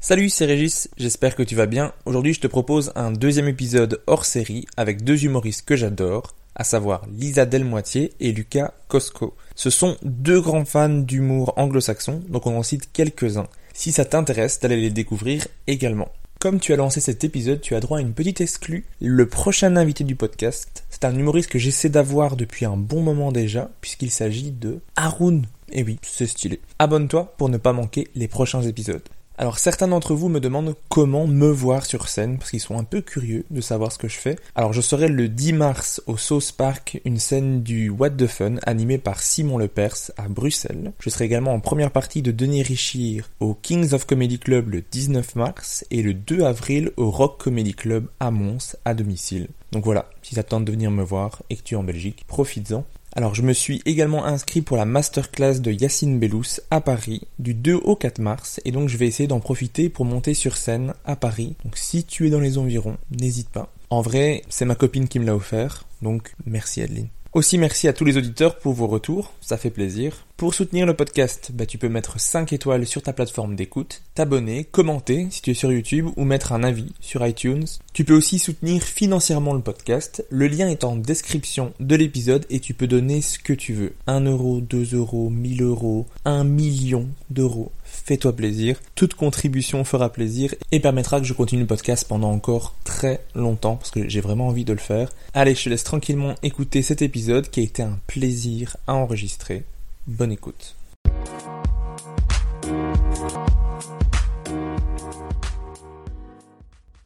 Salut, c'est Régis, j'espère que tu vas bien. Aujourd'hui, je te propose un deuxième épisode hors série avec deux humoristes que j'adore, à savoir Lisa Delmoitier et Lucas Cosco. Ce sont deux grands fans d'humour anglo-saxon, donc on en cite quelques-uns. Si ça t'intéresse d'aller les découvrir également. Comme tu as lancé cet épisode, tu as droit à une petite exclue. Le prochain invité du podcast, c'est un humoriste que j'essaie d'avoir depuis un bon moment déjà, puisqu'il s'agit de Haroun. Et oui, c'est stylé. Abonne-toi pour ne pas manquer les prochains épisodes. Alors certains d'entre vous me demandent comment me voir sur scène parce qu'ils sont un peu curieux de savoir ce que je fais. Alors je serai le 10 mars au Sauce Park, une scène du What the Fun animée par Simon Lepers à Bruxelles. Je serai également en première partie de Denis Richir au Kings of Comedy Club le 19 mars et le 2 avril au Rock Comedy Club à Mons à domicile. Donc voilà, si ça te tente de venir me voir et que tu es en Belgique, profites-en. Alors je me suis également inscrit pour la masterclass de Yacine Bellous à Paris du 2 au 4 mars et donc je vais essayer d'en profiter pour monter sur scène à Paris. Donc si tu es dans les environs, n'hésite pas. En vrai, c'est ma copine qui me l'a offert, donc merci Adeline. Aussi merci à tous les auditeurs pour vos retours, ça fait plaisir. Pour soutenir le podcast, bah, tu peux mettre 5 étoiles sur ta plateforme d'écoute, t'abonner, commenter si tu es sur YouTube ou mettre un avis sur iTunes. Tu peux aussi soutenir financièrement le podcast, le lien est en description de l'épisode et tu peux donner ce que tu veux. 1 euro, 2 euros, 1000 euros, 1 million d'euros. Fais-toi plaisir, toute contribution fera plaisir et permettra que je continue le podcast pendant encore très longtemps parce que j'ai vraiment envie de le faire. Allez, je te laisse tranquillement écouter cet épisode qui a été un plaisir à enregistrer. Bonne écoute.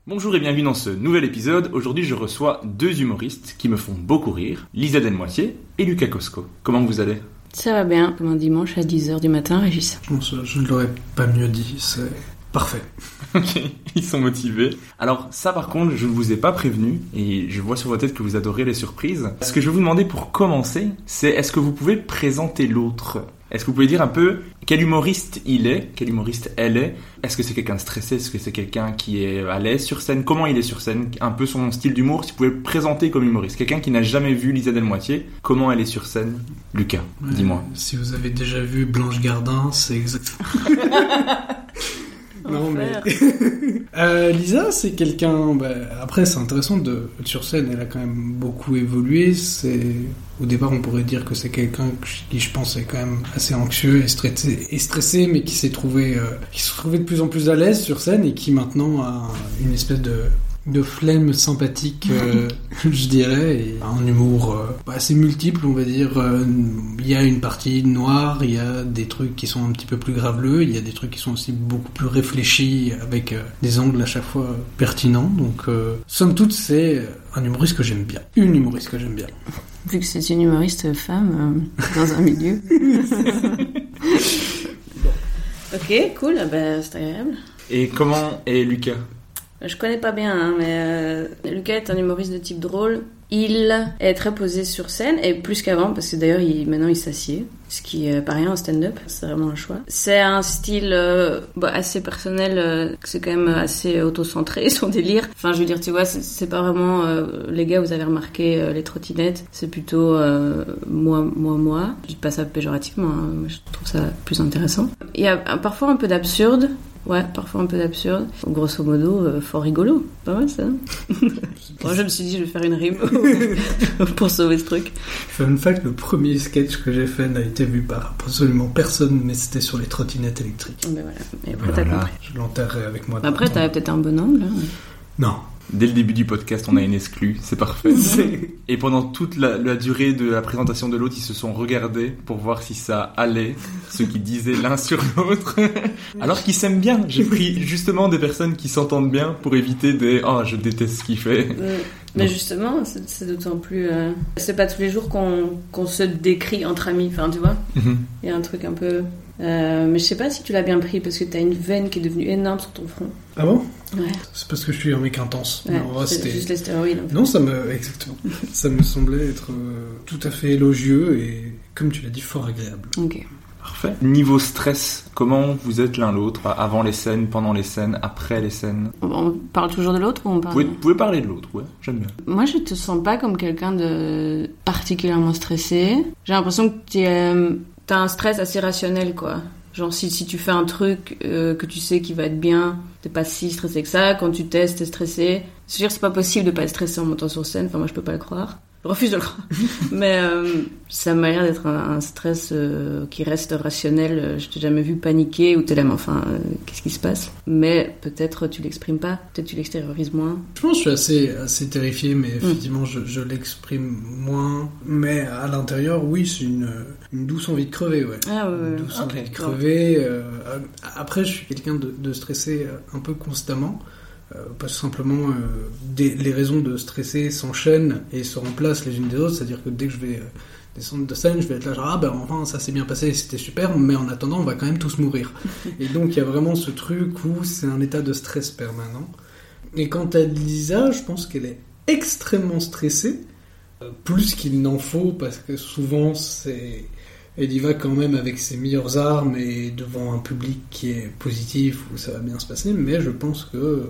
Bonjour et bienvenue dans ce nouvel épisode. Aujourd'hui, je reçois deux humoristes qui me font beaucoup rire, Lisa Delmoitier et Lucas Cosco. Comment vous allez? Ça va bien, comme un dimanche à 10h du matin, Régis. Bon, ça, je ne l'aurais pas mieux dit, c'est parfait. Ok, ils sont motivés. Alors ça par contre, je ne vous ai pas prévenu et je vois sur votre tête que vous adorez les surprises. Ce que je vais vous demander pour commencer, c'est est-ce que vous pouvez présenter l'autre? Est-ce que vous pouvez dire un peu quel humoriste il est, quel humoriste elle est? Est-ce que c'est quelqu'un de stressé? Est-ce que c'est quelqu'un qui est à l'aise sur scène? Comment il est sur scène? Un peu son style d'humour, si vous pouvez le présenter comme humoriste. Quelqu'un qui n'a jamais vu Lisa Delmoitier, comment elle est sur scène? Lucas, dis-moi. Si vous avez déjà vu Blanche Gardin, c'est exactement. non mais Euh, Lisa, c'est quelqu'un. bah, après, c'est intéressant de sur scène. Elle a quand même beaucoup évolué. C'est au départ, on pourrait dire que c'est quelqu'un qui, je pense, est quand même assez anxieux et stressé, et stressé mais qui s'est trouvé, euh, qui s'est trouvé de plus en plus à l'aise sur scène et qui maintenant a une espèce de de flemme sympathique, euh, je dirais, et un humour euh, assez multiple, on va dire. Euh, Il y a une partie noire, il y a des trucs qui sont un petit peu plus graveleux, il y a des trucs qui sont aussi beaucoup plus réfléchis, avec euh, des angles à chaque fois pertinents. Donc, euh, somme toute, c'est un humoriste que j'aime bien. Une humoriste que j'aime bien. Vu que c'est une humoriste femme euh, dans un milieu. ok, cool, ben, c'est agréable. Et comment est Lucas? Je connais pas bien, hein, mais euh, Lucas est un humoriste de type drôle. Il est très posé sur scène, et plus qu'avant, parce que d'ailleurs, il, maintenant, il s'assied, ce qui est pas rien en stand-up, c'est vraiment un choix. C'est un style euh, bah, assez personnel, euh, c'est quand même assez auto-centré, son délire. Enfin, je veux dire, tu vois, c'est- pas vraiment... euh, les gars, vous avez remarqué euh, les trottinettes, c'est plutôt euh, moi, moi, moi. Je dis pas ça péjorativement, hein, je trouve ça plus intéressant. Il y a euh, parfois un peu d'absurde, Ouais, parfois un peu d'absurde. Grosso modo, euh, fort rigolo. Pas mal ça. Moi, je me suis dit, je vais faire une rime pour sauver ce truc. Fun fact, le premier sketch que j'ai fait n'a été vu par absolument personne, mais c'était sur les trottinettes électriques. Mais voilà. Et après, t'as Voilà. compris. Je l'enterrerai avec moi. Après, t'avais peut-être un bon angle. hein. Non. Dès le début du podcast, on a une exclue, c'est parfait. Et pendant toute la, la durée de la présentation de l'autre, ils se sont regardés pour voir si ça allait, ce qu'ils disaient l'un sur l'autre. Alors qu'ils s'aiment bien. J'ai pris justement des personnes qui s'entendent bien pour éviter des « Oh, je déteste ce qu'il fait Mm. Mais justement, c'est d'autant plus. euh, C'est pas tous les jours qu'on se décrit entre amis, enfin, tu vois. ». Il y a un truc un peu. Euh, mais je sais pas si tu l'as bien pris parce que t'as une veine qui est devenue énorme sur ton front. Ah bon Ouais. C'est parce que je suis un mec intense. Ouais, Non, vrai, juste les stéroïdes. en fait. Non, ça me exactement. ça me semblait être euh, tout à fait élogieux et, comme tu l'as dit, fort agréable. Ok. Parfait. Niveau stress, comment vous êtes l'un l'autre avant les scènes, pendant les scènes, après les scènes? On- parle toujours de l'autre ou on vous parle pouvez, vous pouvez parler de l'autre, ouais, j'aime bien. Moi, je te sens pas comme quelqu'un de particulièrement stressé. J'ai l'impression que tu as un stress assez rationnel, quoi. Genre, si, si tu fais un truc euh, que tu sais qui va être bien, t'es pas si stressé que ça. Quand tu testes, t'es stressé. C'est sûr, c'est pas possible de pas être stressé en montant sur scène. Enfin, moi, je peux pas le croire. Je refuse de le croire. Mais euh, ça m'a l'air d'être un, un stress euh, qui reste rationnel. Je t'ai jamais vu paniquer ou t'es là, mais enfin, euh, qu'est-ce qui se passe? Mais peut-être tu l'exprimes pas. Peut-être tu l'extériorises moins. Je pense que je suis assez, assez terrifié, mais effectivement, je, je l'exprime moins. Mais à l'intérieur, oui, c'est une, une douce envie de crever, ouais. Ah, ouais, ouais, Une douce envie de crever. euh, après, je suis quelqu'un de, de stressé euh, un peu constamment. Euh, parce que simplement, euh, des- les raisons de stresser s'enchaînent et se remplacent les unes des autres. C'est-à-dire que dès que je vais euh, descendre de scène, je vais être là, genre, ah ben enfin, ça s'est bien passé, c'était super, mais en attendant, on va quand même tous mourir. et donc, il y a vraiment ce truc où c'est un état de stress permanent. Et quant à Lisa, je pense qu'elle est extrêmement stressée, plus qu'il n'en faut, parce que souvent, c'est... Elle y va quand même avec ses meilleures armes et devant un public qui est positif, où ça va bien se passer, mais je pense que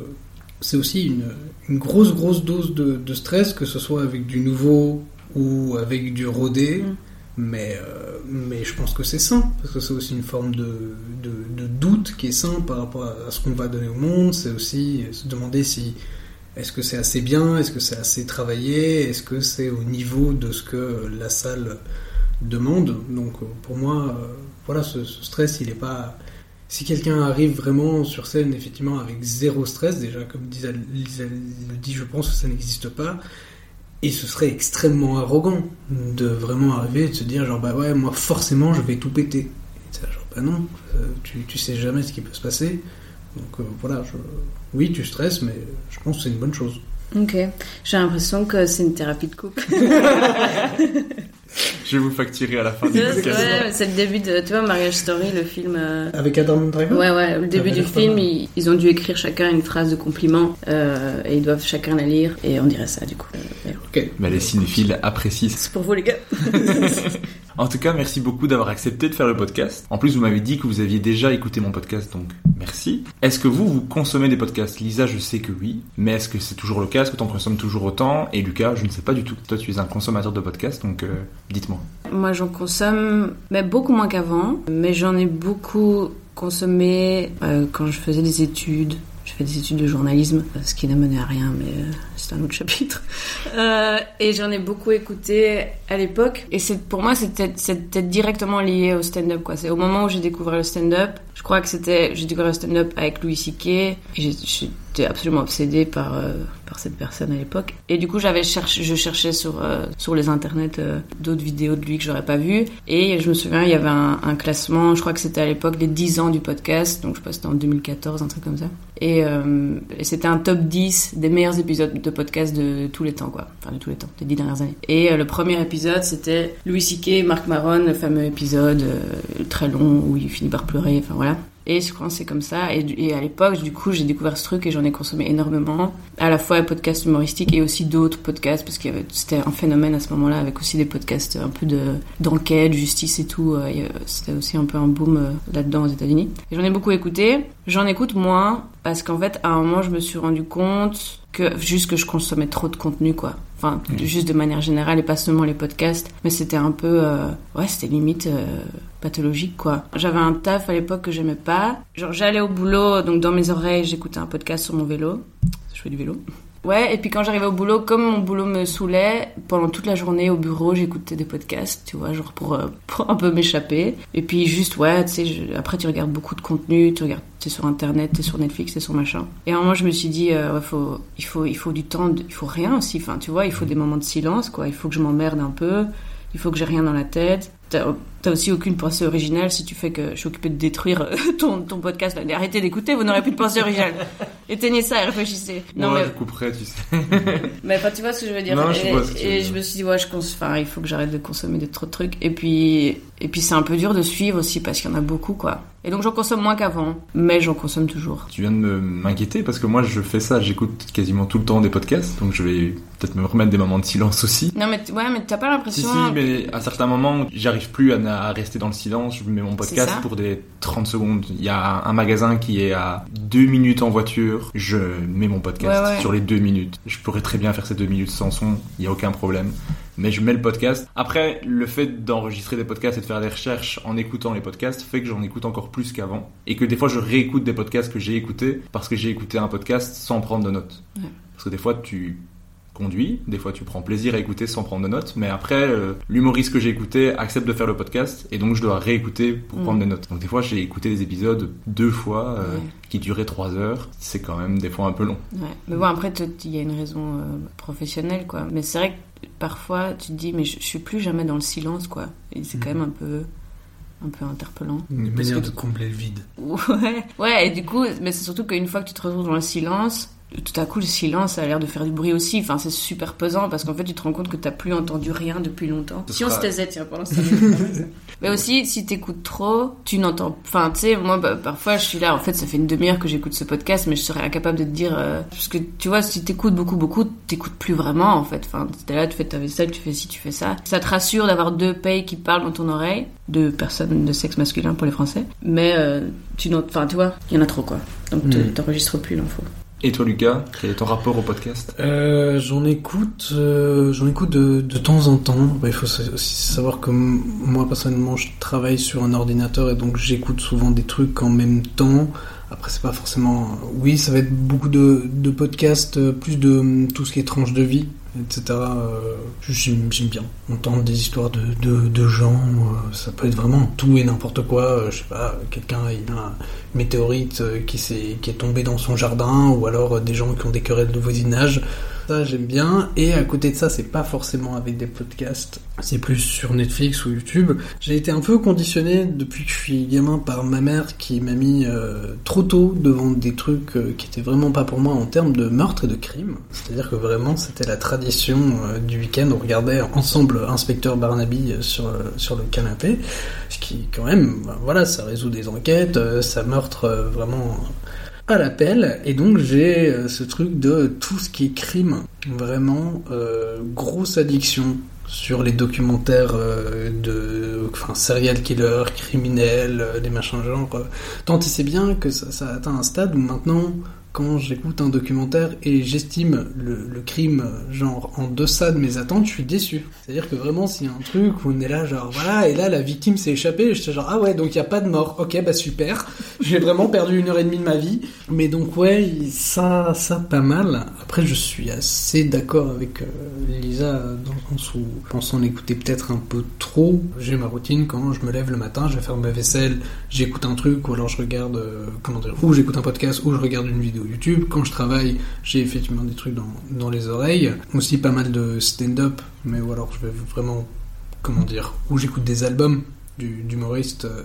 c'est aussi une, une grosse, grosse dose de, de stress, que ce soit avec du nouveau ou avec du rodé. Mm. Mais, euh, mais je pense que c'est sain, parce que c'est aussi une forme de, de, de doute qui est sain par rapport à, ce qu'on va donner au monde. C'est aussi se demander si est-ce que c'est assez bien, est-ce que c'est assez travaillé, est-ce que c'est au niveau de ce que la salle demande. Donc euh, pour moi, euh, voilà, ce, ce stress, il est pas. Si quelqu'un arrive vraiment sur scène, effectivement, avec zéro stress, déjà, comme Lisa, Lisa le dit, je pense que ça n'existe pas. Et ce serait extrêmement arrogant de vraiment arriver et de se dire, genre, bah ouais, moi, forcément, je vais tout péter. Et c'est genre, bah non, euh, tu, tu sais jamais ce qui peut se passer. Donc euh, voilà, je... oui, tu stresses, mais je pense que c'est une bonne chose. Ok. J'ai l'impression que c'est une thérapie de couple. Je vais vous facturer à la fin du podcast. ouais, c'est le début de, tu vois, Marriage Story, le film. euh, Avec Adam Driver Ouais, ouais, le début du film, ils, ils ont dû écrire chacun une phrase de compliment euh, et ils doivent chacun la lire et on dirait ça du coup. Euh. Ok. Mais les cinéphiles apprécient. C'est pour vous les gars. En tout cas, merci beaucoup d'avoir accepté de faire le podcast. En plus, vous m'avez dit que vous aviez déjà écouté mon podcast, donc merci. Est-ce que vous, vous consommez des podcasts? Lisa, je sais que oui, mais est-ce que c'est toujours le cas? Est-ce que tu en consommes toujours autant? Et Lucas, je ne sais pas du tout. Toi, tu es un consommateur de podcasts, donc euh, dites-moi. Moi, j'en consomme, mais beaucoup moins qu'avant. Mais j'en ai beaucoup consommé euh, quand je faisais des études. Je fais des études de journalisme, ce qui n'a mené à rien, mais euh, c'est un autre chapitre. Euh, et j'en ai beaucoup écouté à l'époque. Et c'est pour moi, c'était directement lié au stand-up. quoi. C'est au moment où j'ai découvert le stand-up. Je crois que c'était j'ai découvert le stand-up avec Louis C.K. j'étais absolument obsédée par euh, par cette personne à l'époque. Et du coup, j'avais cherché, je cherchais sur euh, sur les internets euh, d'autres vidéos de lui que j'aurais pas vues. Et je me souviens, il y avait un, classement. Je crois que c'était à l'époque les 10 ans du podcast. Donc je sais pas, c'était en 2014, un truc comme ça. Et, c'était un top 10 des meilleurs épisodes de podcast de tous les temps, quoi. Enfin, de tous les temps, des 10 dernières années. Et le premier épisode, c'était Louis C.K. Marc Maron, le fameux épisode très long où il finit par pleurer. Enfin voilà. Et je c'est comme ça. Et, à l'époque, du coup, j'ai découvert ce truc et j'en ai consommé énormément. À la fois podcasts humoristiques et aussi d'autres podcasts parce que c'était un phénomène à ce moment-là avec aussi des podcasts un peu de d'enquête, justice et tout. Euh, C'était aussi un peu un boom euh, là-dedans aux États-Unis. J'en ai beaucoup écouté. J'en écoute moins parce qu'en fait, à un moment, je me suis rendu compte que juste que je consommais trop de contenu, quoi. Enfin, juste de manière générale et pas seulement les podcasts. Mais c'était un peu, euh, ouais, c'était limite euh, pathologique, quoi. J'avais un taf à l'époque que j'aimais pas. Genre, j'allais au boulot, donc dans mes oreilles, j'écoutais un podcast sur mon vélo. Je fais du vélo. Ouais, et puis quand j'arrivais au boulot, comme mon boulot me saoulait, pendant toute la journée au bureau, j'écoutais des podcasts, tu vois, genre pour, euh, pour un peu m'échapper. Et puis juste, ouais, tu sais, après tu regardes beaucoup de contenu, tu regardes, t'es sur internet, t'es sur Netflix, t'es sur machin. Et à un moment, je me suis dit, euh, ouais, faut, il, faut, il faut du temps, il faut rien aussi, enfin, tu vois, il faut des moments de silence, quoi. Il faut que je m'emmerde un peu, il faut que j'ai rien dans la tête. T'as aussi aucune pensée originale si tu fais que je suis occupée de détruire euh, ton, ton podcast. là. Arrêtez d'écouter, vous n'aurez plus de pensée originale. Éteignez ça et réfléchissez. Non, mais je couperais, tu sais. mais enfin, tu vois ce que je veux dire. Non, je et vois ce que tu veux et dire. je me suis dit, ouais, je cons- enfin, il faut que j'arrête de consommer de trop de trucs. Et puis, et puis c'est un peu dur de suivre aussi parce qu'il y en a beaucoup, quoi. Et donc j'en consomme moins qu'avant, mais j'en consomme toujours. Tu viens de me- m'inquiéter parce que moi je fais ça, j'écoute quasiment tout le temps des podcasts, donc je vais peut-être me remettre des moments de silence aussi. Non, mais ouais, mais t'as pas Si, l'impression. si, mais à certains moments, j'arrive plus à, à rester dans le silence. Je mets mon podcast pour des 30 secondes. Il y a un magasin qui est à 2 minutes en voiture. Je mets mon podcast Ouais, ouais. sur les 2 minutes. Je pourrais très bien faire ces 2 minutes sans son. Il n'y a aucun problème. Mais je mets le podcast. Après, le fait d'enregistrer des podcasts et de faire des recherches en écoutant les podcasts fait que j'en écoute encore plus qu'avant. Et que des fois, je réécoute des podcasts que j'ai écoutés parce que j'ai écouté un podcast sans prendre de notes. Ouais. Parce que des fois, tu conduis, des fois tu prends plaisir à écouter sans prendre de notes, mais après, euh, l'humoriste que j'ai écouté accepte de faire le podcast, et donc je dois réécouter pour Mm. prendre des notes. Donc des fois, j'ai écouté des épisodes deux fois, euh, Ouais. qui duraient trois heures, c'est quand même des fois un peu long. Ouais. Mais bon, après, il y a une raison euh, professionnelle, quoi. Mais c'est vrai que parfois, tu te dis, mais je, je suis plus jamais dans le silence, quoi. Et c'est quand même un peu, un peu interpellant. Une manière que- de combler le vide. Ouais, ouais, et du coup, mais c'est surtout qu'une fois que tu te retrouves dans le silence, tout à coup, le silence ça a l'air de faire du bruit aussi. Enfin, c'est super pesant parce qu'en fait, tu te rends compte que t'as plus entendu rien depuis longtemps. Ce Si on se taisait, tiens, pendant Mais aussi, si t'écoutes trop, tu n'entends. Enfin, tu sais, moi, bah, parfois, je suis là. En fait, ça fait une demi-heure que j'écoute ce podcast, mais je serais incapable de te dire. euh, Parce que tu vois, si t'écoutes beaucoup, beaucoup, t'écoutes plus vraiment, en fait. Enfin, t'es là, tu fais ta vaisselle, tu fais ci, tu fais ça. Ça te rassure d'avoir deux payes qui parlent dans ton oreille, deux personnes de sexe masculin pour les Français. Mais euh, tu n'en- Enfin, tu vois, il y en a trop, quoi. Donc, Mm. t'enregistres plus l'info. Et toi, Lucas, quel est ton rapport au podcast? Euh, j'en écoute, euh, j'en écoute de, de temps en temps. Bah, il faut aussi savoir que moi personnellement, je travaille sur un ordinateur et donc j'écoute souvent des trucs en même temps. Après, c'est pas forcément. Oui, ça va être beaucoup de, de podcasts, euh, plus de hum, tout ce qui est tranche de vie, etc. Euh, J'aime bien entendre des histoires de, de, de gens. euh, Ça peut être vraiment tout et n'importe quoi. Euh, Je sais pas, quelqu'un il a un météorite euh, qui, s'est- qui est tombé dans son jardin, ou alors euh, des gens qui ont des querelles de voisinage. Ça, j'aime bien. Et à côté de ça, c'est pas forcément avec des podcasts. C'est plus sur Netflix ou YouTube. J'ai été un peu conditionné depuis que je suis gamin par ma mère qui m'a mis euh, trop tôt devant des trucs euh, qui étaient vraiment pas pour moi en termes de meurtre et de crime. C'est-à-dire que vraiment, c'était la tradition euh, du week-end. On regardait ensemble Inspecteur Barnaby sur, sur le canapé. Ce qui, quand même, bah, voilà, ça résout des enquêtes, ça meurtre vraiment à l'appel et donc j'ai euh, ce truc de tout ce qui est crime vraiment euh, grosse addiction sur les documentaires euh, de enfin serial killer criminels des machins genre tant et c'est bien que ça, ça atteint un stade où maintenant quand j'écoute un documentaire et j'estime le, crime genre en deçà de mes attentes, je suis déçu. C'est-à-dire que vraiment s'il y a un truc où on est là genre voilà et là la victime s'est échappée, je suis genre ah ouais donc il y a pas de mort. OK bah super. J'ai vraiment perdu une heure et demie de ma vie. Mais donc ouais, ça ça pas mal. Après je suis assez d'accord avec euh, Lisa dans le sens où je pense en écouter peut-être un peu trop. J'ai ma routine quand je me lève le matin, je vais faire ma vaisselle, j'écoute un truc ou alors je regarde euh, comment dire ou j'écoute un podcast ou je regarde une vidéo YouTube. Quand je travaille, j'ai effectivement des trucs dans, dans les oreilles. Aussi pas mal de stand-up, mais ou alors je vais vraiment, comment dire, ou j'écoute des albums d'humoristes. euh,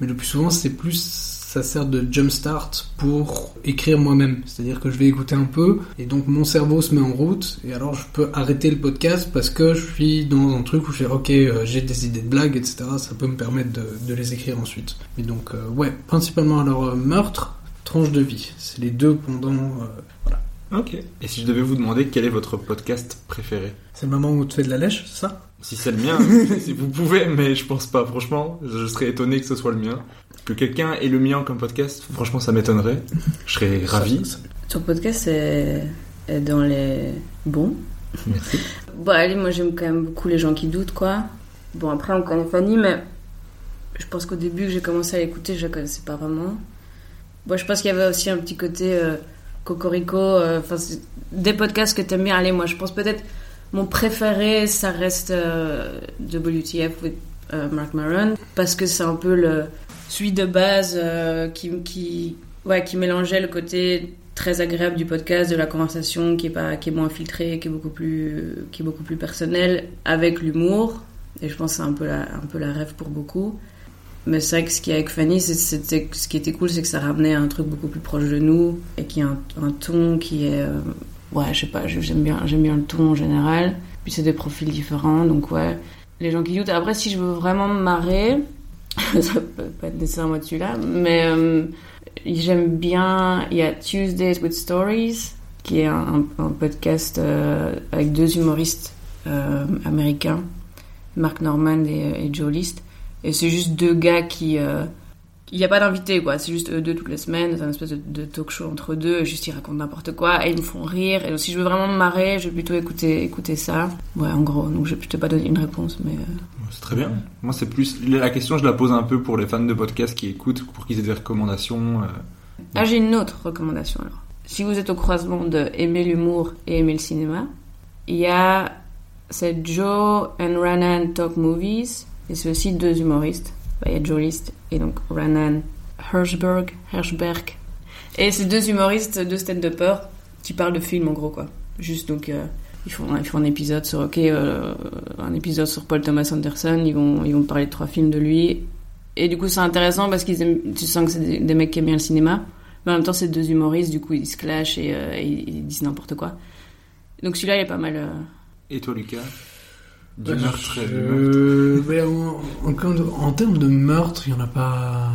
mais le plus souvent, c'est plus ça sert de jumpstart pour écrire moi-même. C'est-à-dire que je vais écouter un peu et donc mon cerveau se met en route et alors je peux arrêter le podcast parce que je suis dans un truc où je fais ok, euh, j'ai des idées de blagues, etc. Ça peut me permettre de, les écrire ensuite. Et donc, euh, ouais, principalement alors meurtre, tranche de vie. C'est les deux pendant. voilà. Ok. Et si je devais vous demander quel est votre podcast préféré? C'est le moment où tu fais de la lèche, c'est ça? Si c'est le mien, si vous pouvez, mais je pense pas. Franchement, je serais étonné que ce soit le mien. Que quelqu'un ait le mien comme podcast, franchement, ça m'étonnerait. Je serais ravi. Ton podcast est, est dans les bons. Merci. Bon, allez, moi j'aime quand même beaucoup les gens qui doutent, quoi. Bon, après on connaît Fanny, mais je pense qu'au début que j'ai commencé à l'écouter, je la connaissais pas vraiment. Bon, je pense qu'il y avait aussi un petit côté euh, cocorico, euh, des podcasts que t'aimes bien. Allez, moi je pense peut-être mon préféré, ça reste euh, WTF with euh, Mark Maron, parce que c'est un peu le celui de base qui, qui, ouais, qui mélangeait le côté très agréable du podcast, de la conversation qui est, pas, qui est moins filtrée, qui est beaucoup plus, est beaucoup plus personnelle, avec l'humour. Et je pense que c'est un peu un peu la rêve pour beaucoup. Mais c'est vrai que ce qui avec Fanny, c'était, ce qui était cool, c'est que ça ramenait un truc beaucoup plus proche de nous et qui a un, ton qui est. euh, ouais, je sais pas, j'aime bien, j'aime bien le ton en général. Puis c'est des profils différents, donc ouais. Les gens qui doutent. Après, si je veux vraiment me marrer, ça peut pas être nécessairement celui-là, mais euh, j'aime bien. Il y a Tuesdays with Stories, qui est un, podcast euh, avec deux humoristes américains, Mark Norman et, et Joe List. Et c'est juste deux gars qui. euh, il n'y a pas d'invité, quoi. C'est juste eux deux toutes les semaines. C'est un espèce de, de talk show entre deux. Juste, ils racontent n'importe quoi et ils me font rire. Et donc, si je veux vraiment me marrer, je vais plutôt écouter, écouter ça. Ouais, en gros. Donc, je vais plutôt pas donner une réponse, mais. euh, C'est très bien. Moi, c'est plus. La question, je la pose un peu pour les fans de podcasts qui écoutent, pour qu'ils aient des recommandations. euh. Ah, j'ai une autre recommandation alors. Si vous êtes au croisement de aimer l'humour et aimer le cinéma, il y a. C'est Joe and Ranan Talk Movies. Et c'est aussi deux humoristes. Il y et donc Ranan Hirschberg. Hirschberg. Et c'est deux humoristes, deux stand-uppers qui parlent de films en gros quoi. Juste donc. euh, ils font, ils font un épisode sur ok euh, un épisode sur Paul Thomas Anderson ils vont ils vont parler de trois films de lui et du coup c'est intéressant parce qu'ils aiment- tu sens que c'est des, mecs qui aiment bien le cinéma mais en même temps c'est deux humoristes du coup ils se clashent et, euh, et ils ils disent n'importe quoi donc celui-là il est pas mal euh, Et toi, Lucas? Du meurtre et du meurtre. mais en, en- en termes de meurtre, il n'y en a pas.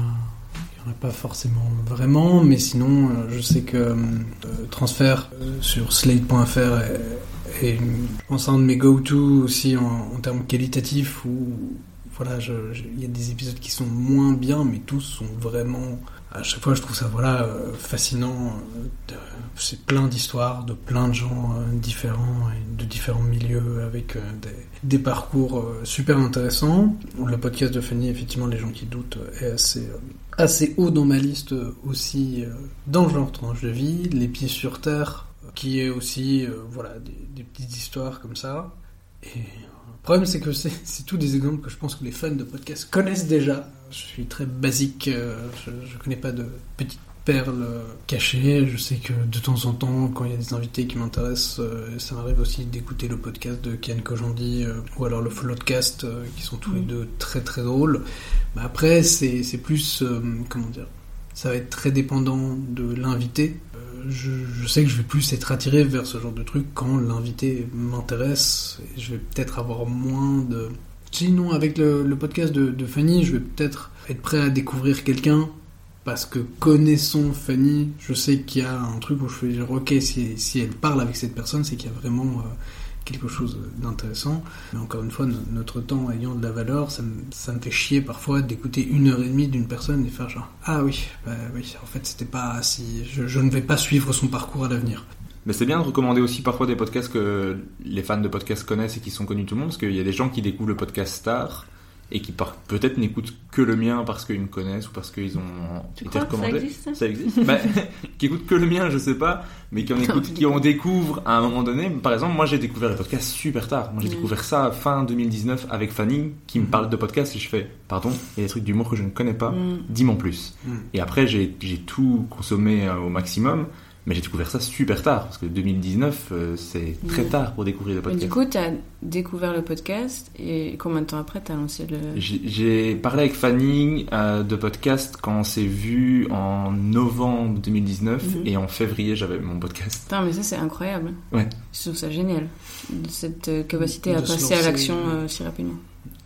Y en a pas forcément vraiment, mais sinon, euh, je sais que euh, transfert euh, sur slate.fr est, est, je pense, un de mes go-to aussi en, en termes qualitatifs où voilà, il y a des épisodes qui sont moins bien, mais tous sont vraiment. À chaque fois, je trouve ça voilà euh, fascinant. euh, C'est plein d'histoires de plein de gens euh, différents et de différents milieux avec des, parcours super intéressants. Le podcast de Fanny, effectivement, les gens qui doutent, est assez assez haut dans ma liste aussi dans le genre tranche de vie. Les pieds sur terre, qui est aussi voilà des, des petites histoires comme ça. Et le problème, c'est que c'est tous des exemples que je pense que les fans de podcast connaissent déjà. Je suis très basique, euh, je, je connais pas de petites perles cachées. Je sais que de temps en temps, quand il y a des invités qui m'intéressent, euh, ça m'arrive aussi d'écouter le podcast de Kian Kojandi euh, ou alors le Floodcast, qui sont tous les deux très très drôles. Mais après, c'est plus, comment dire, ça va être très dépendant de l'invité. Je, sais que je vais plus être attiré vers ce genre de truc quand l'invité m'intéresse. Je vais peut-être avoir moins de... Sinon, avec le, podcast de, Fanny, je vais peut-être être prêt à découvrir quelqu'un parce que connaissant Fanny, je sais qu'il y a un truc où je fais dire ok, si, si elle parle avec cette personne, c'est qu'il y a vraiment euh, quelque chose d'intéressant. Mais encore une fois, no- notre temps ayant de la valeur, ça ça me fait chier parfois d'écouter une heure et demie d'une personne et faire genre ah oui, bah oui, en fait c'était pas si je, je ne vais pas suivre son parcours à l'avenir. Mais c'est bien de recommander aussi parfois des podcasts que les fans de podcasts connaissent et qui sont connus tout le monde, parce qu'il y a des gens qui découvrent le podcast Star et qui peut-être n'écoutent que le mien parce qu'ils me connaissent ou parce qu'ils ont Tu été crois que ça recommandés. existe, ça Ça existe bah, Qui écoutent que le mien, je sais pas, mais qui en écoutent, qui en découvrent à un moment donné. Par exemple, moi j'ai découvert le podcast super tard. Moi j'ai Mm. découvert ça fin 2019 avec Fanny qui me parle de podcast et je fais pardon, il y a des trucs d'humour que je ne connais pas, Mm. dis-moi en plus. Mm. Et après, j'ai j'ai tout consommé euh, au maximum. Mais j'ai découvert ça super tard, parce que 2019, euh, c'est très Ouais. tard pour découvrir le Mais podcast. du coup, tu as découvert le podcast et combien de temps après tu as lancé le. J'ai j'ai parlé avec Fanny euh, de podcast quand on s'est vu en novembre 2019 Mhm. et en février j'avais mon podcast. Putain, mais ça, c'est incroyable. Ouais. Je trouve ça génial. Cette euh, capacité à De passer à l'action ouais. euh, si rapidement.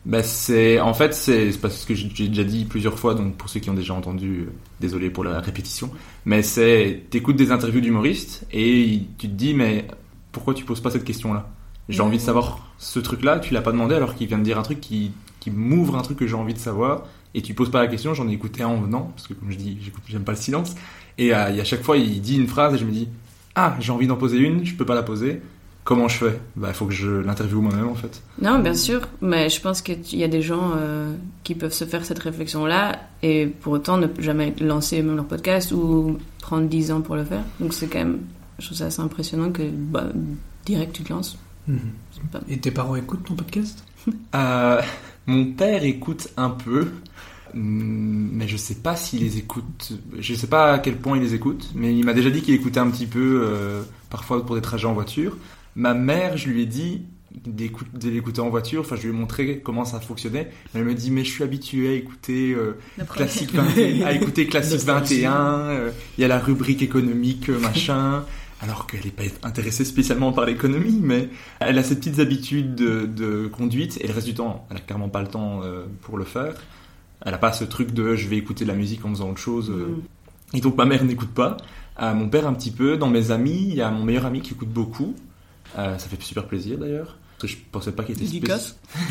Bah c'est en fait c'est parce que j'ai déjà dit plusieurs fois donc pour ceux qui ont déjà entendu euh, désolé pour la répétition mais c'est t'écoutes des interviews d'humoristes et tu te dis mais pourquoi tu poses pas cette question là j'ai envie de savoir ce truc là tu l'as pas demandé alors qu'il vient de dire un truc qui qui m'ouvre un truc que j'ai envie de savoir et tu poses pas la question j'en ai écouté un en venant parce que comme je dis j'aime pas le silence et euh, y a chaque fois il dit une phrase et je me dis ah j'ai envie d'en poser une je peux pas la poser comment je fais? Bah il faut que je l'interviewe moi-même en fait Non, bien sûr, mais je pense qu'il y a des gens euh, qui peuvent se faire cette réflexion-là et pour autant ne jamais lancer même leur podcast ou prendre 10 ans pour le faire. Donc c'est quand même, je trouve ça assez impressionnant que bah, direct tu te lances. Mhm. Pas- Et tes parents écoutent ton podcast? Euh, mon père écoute un peu, hum, mais je sais pas s'il les écoute. Je sais pas à quel point il les écoute, mais il m'a déjà dit qu'il écoutait un petit peu, euh, parfois pour des trajets en voiture. Ma mère, je lui ai dit de l'écouter en voiture, enfin je lui ai montré comment ça fonctionnait. Elle me dit mais je suis habitué à écouter euh, Classique 21, à écouter Classique 21, euh, il y a la rubrique économique euh, machin. Alors qu'elle n'est pas intéressée spécialement par l'économie, mais elle a ses petites habitudes de, de conduite et le reste du temps, elle a clairement pas le temps euh, pour le faire. Elle a pas ce truc de je vais écouter de la musique en faisant autre chose. Mm. Et donc ma mère n'écoute pas. Euh, mon père un petit peu. Dans mes amis, il y a mon meilleur ami qui écoute beaucoup. Euh, ça fait super plaisir d'ailleurs. Parce que je pensais pas qu'il était spécial.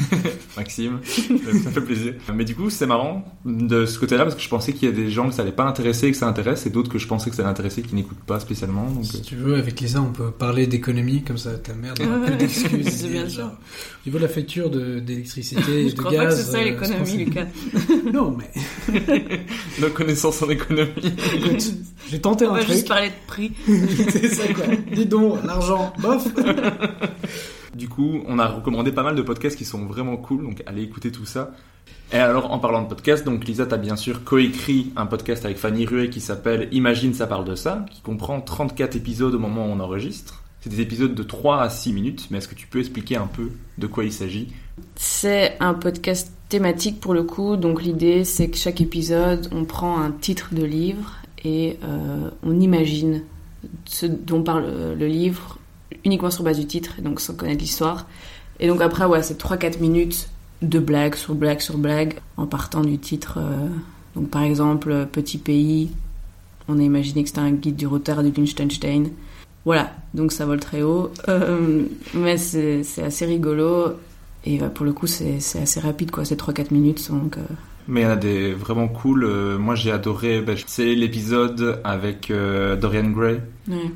Maxime, euh, ça fait plaisir. Mais du coup, c'est marrant de ce côté-là parce que je pensais qu'il y a des gens que ça allait pas intéresser et que ça intéresse et d'autres que je pensais que ça allait intéresser qui n'écoutent pas spécialement. Donc, euh, Si tu veux, avec Lisa, on peut parler d'économie, comme ça ta d'excuses. C'est bien sûr. Au niveau de la facture de- d'électricité et Je de crois gaz... pas que c'est ça euh, l'économie, Lucas. Non, mais nos connaissances en économie. j'ai tenté On un va truc. juste parler de prix. c'est ça, quoi. Dis donc, l'argent, bof Du coup, on a recommandé pas mal de podcasts qui sont vraiment cool, donc allez écouter tout ça. Et alors, en parlant de podcast, donc Lisa, t'as bien sûr coécrit un podcast avec Fanny Ruet qui s'appelle Imagine ça parle de ça, qui comprend 34 épisodes au moment où on enregistre. C'est des épisodes de 3 à 6 minutes, mais est-ce que tu peux expliquer un peu de quoi il s'agit? C'est un podcast thématique pour le coup, donc l'idée c'est que chaque épisode, on prend un titre de livre et euh, on imagine ce dont parle euh, le livre uniquement sur base du titre, donc sans connaître l'histoire. Et donc après, ouais, c'est 3-4 minutes de blague sur blague sur blague en partant du titre. euh, donc par exemple, euh, Petit pays, on a imaginé que c'était un guide du retard du Liechtenstein. Voilà, donc ça vole très haut. Euh, mais c'est assez rigolo. Et bah, pour le coup, c'est assez rapide, quoi. C'est 3-4 minutes. Donc, Mais il y en a des vraiment cool. Euh, moi, j'ai adoré. ben, c'est l'épisode avec euh, Dorian Gray,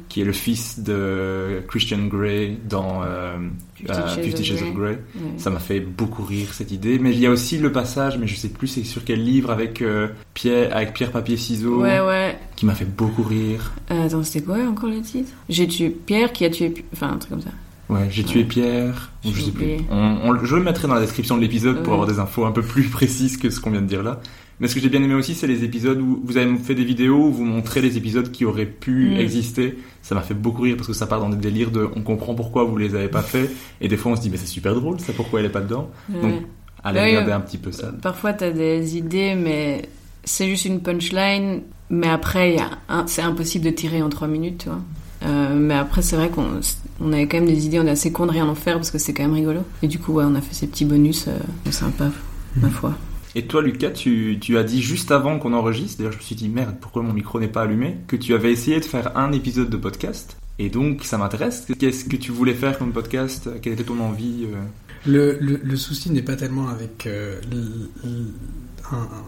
qui est le fils de Christian Grey dans euh, Fifty euh, Shades Fifty of Grey. Ça m'a fait beaucoup rire cette idée. Mais il y a aussi le passage, mais je sais plus c'est sur quel livre avec euh, Pierre, avec Pierre papier ciseaux, Ouais, ouais. qui m'a fait beaucoup rire. Euh, attends, c'était quoi encore le titre? J'ai tué Pierre qui a tué. Enfin, un truc comme ça. Ouais, j'ai tué Pierre. ou je sais plus. oublié. On, on- je le mettrai dans la description de l'épisode pour avoir des infos un peu plus précises que ce qu'on vient de dire là. Mais ce que j'ai bien aimé aussi, c'est les épisodes où vous avez fait des vidéos où vous montrez les épisodes qui auraient pu Mm. exister. Ça m'a fait beaucoup rire parce que ça part dans des délires de on comprend pourquoi vous les avez pas fait. Et des fois on se dit mais c'est super drôle, ça pourquoi elle est pas dedans? Ouais. Donc allez Ouais, regarder un petit peu ça. Parfois, t'as des idées, mais c'est juste une punchline. Mais après, c'est impossible de tirer en 3 minutes, tu vois. Euh, mais après, c'est vrai qu'on on avait quand même des idées, on est assez con de rien en faire parce que c'est quand même rigolo. Et du coup, ouais, on a fait ces petits bonus euh, sympas, ma foi. Et toi Lucas, tu, tu as dit juste avant qu'on enregistre, d'ailleurs je me suis dit merde, pourquoi mon micro n'est pas allumé, que tu avais essayé de faire un épisode de podcast. Et donc ça m'intéresse. Qu'est-ce que tu voulais faire comme podcast? Quelle était ton envie euh? Le, le, le souci n'est pas tellement avec euh,